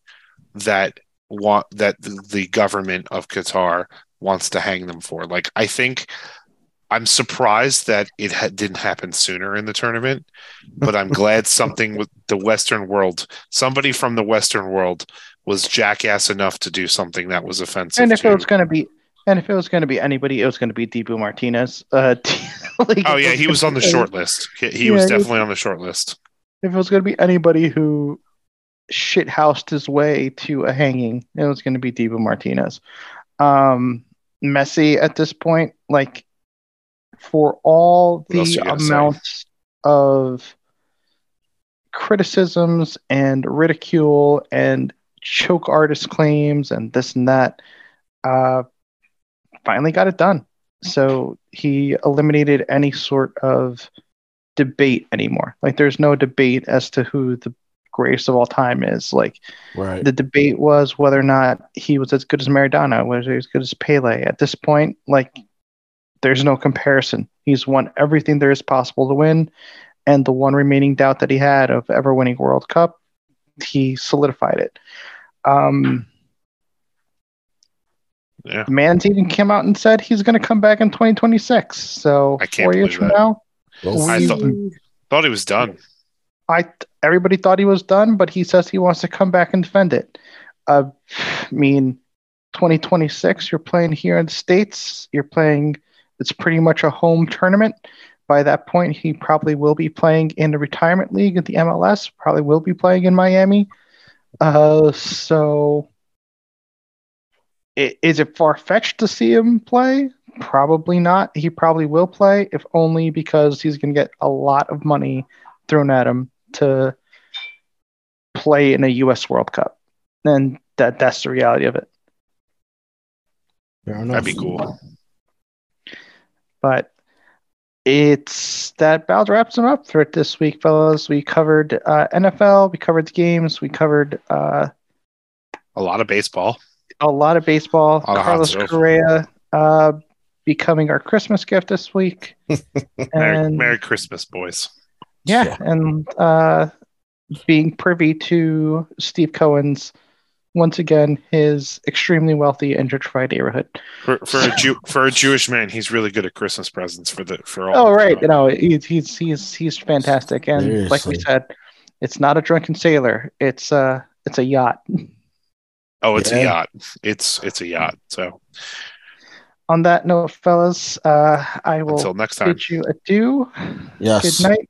that want that the- the government of Qatar wants to hang them for. Like I think I'm surprised that it ha- didn't happen sooner in the tournament, but I'm glad something with the Western world, somebody from the Western world, was jackass enough to do something that was offensive. and if to- it was going to be, and if it was going to be anybody, it was going to be Dibu Martinez. Uh, like, oh yeah, he was on the short list. He, he Yeah, was definitely on the short list. If it was going to be anybody who shithoused his way to a hanging, it was going to be Dibu Martinez. Um, Messi at this point, like for all the amounts of criticisms and ridicule and choke artist claims and this and that, uh, finally got it done. So he eliminated any sort of debate anymore. Like there's no debate as to who the greatest of all time is. Like Right. the debate was whether or not he was as good as Maradona, whether he was as good as Pele. At this point, like there's no comparison. He's won everything there is possible to win, and the one remaining doubt that he had of ever winning World Cup, he solidified it. Um, Yeah. the man's even came out and said he's going to come back in 2026. So I can't four years believe from that. now, Well, I we- thought- Thought he was done. I everybody thought he was done, but he says he wants to come back and defend it. Uh, I mean, 2026, you're playing here in the states. You're playing. It's pretty much a home tournament. By that point, he probably will be playing in the retirement league at the MLS. Probably will be playing in Miami. Uh, so i- is it far fetched to see him play? Probably not. He probably will play, if only because he's going to get a lot of money thrown at him to play in a U.S. World Cup, and that that's the reality of it. fair That'd be cool. But it's that about wraps them up for it this week, fellas. We covered uh, NFL, we covered the games, we covered uh, A lot of baseball. A lot of baseball. Lot Carlos stuff. Correa uh, becoming our Christmas gift this week. Merry, and Merry Christmas, boys. yeah, Yeah. and uh, being privy to Steve Cohen's once again his extremely wealthy and gentrified neighborhood. For, for a Jew, for a Jewish man, he's really good at Christmas presents for the for all. Oh right, you know he's he's he's he's fantastic, and like we said, it's not a drunken sailor. It's uh it's a yacht. Oh, it's Yeah. a yacht. It's it's a yacht. So On that note, fellas, uh, I will until next time. bid you adieu. Yes. Good night.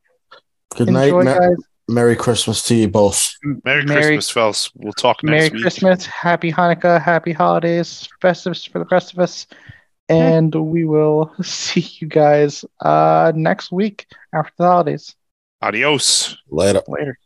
Good night. Enjoy, Mer- guys. Merry Christmas to you both. Merry, Merry- Christmas, fellas. We'll talk next Merry week. Christmas, Happy Hanukkah, Happy Holidays, Festives for the rest of us, and we will see you guys uh next week after the holidays. Adios. Later. Later.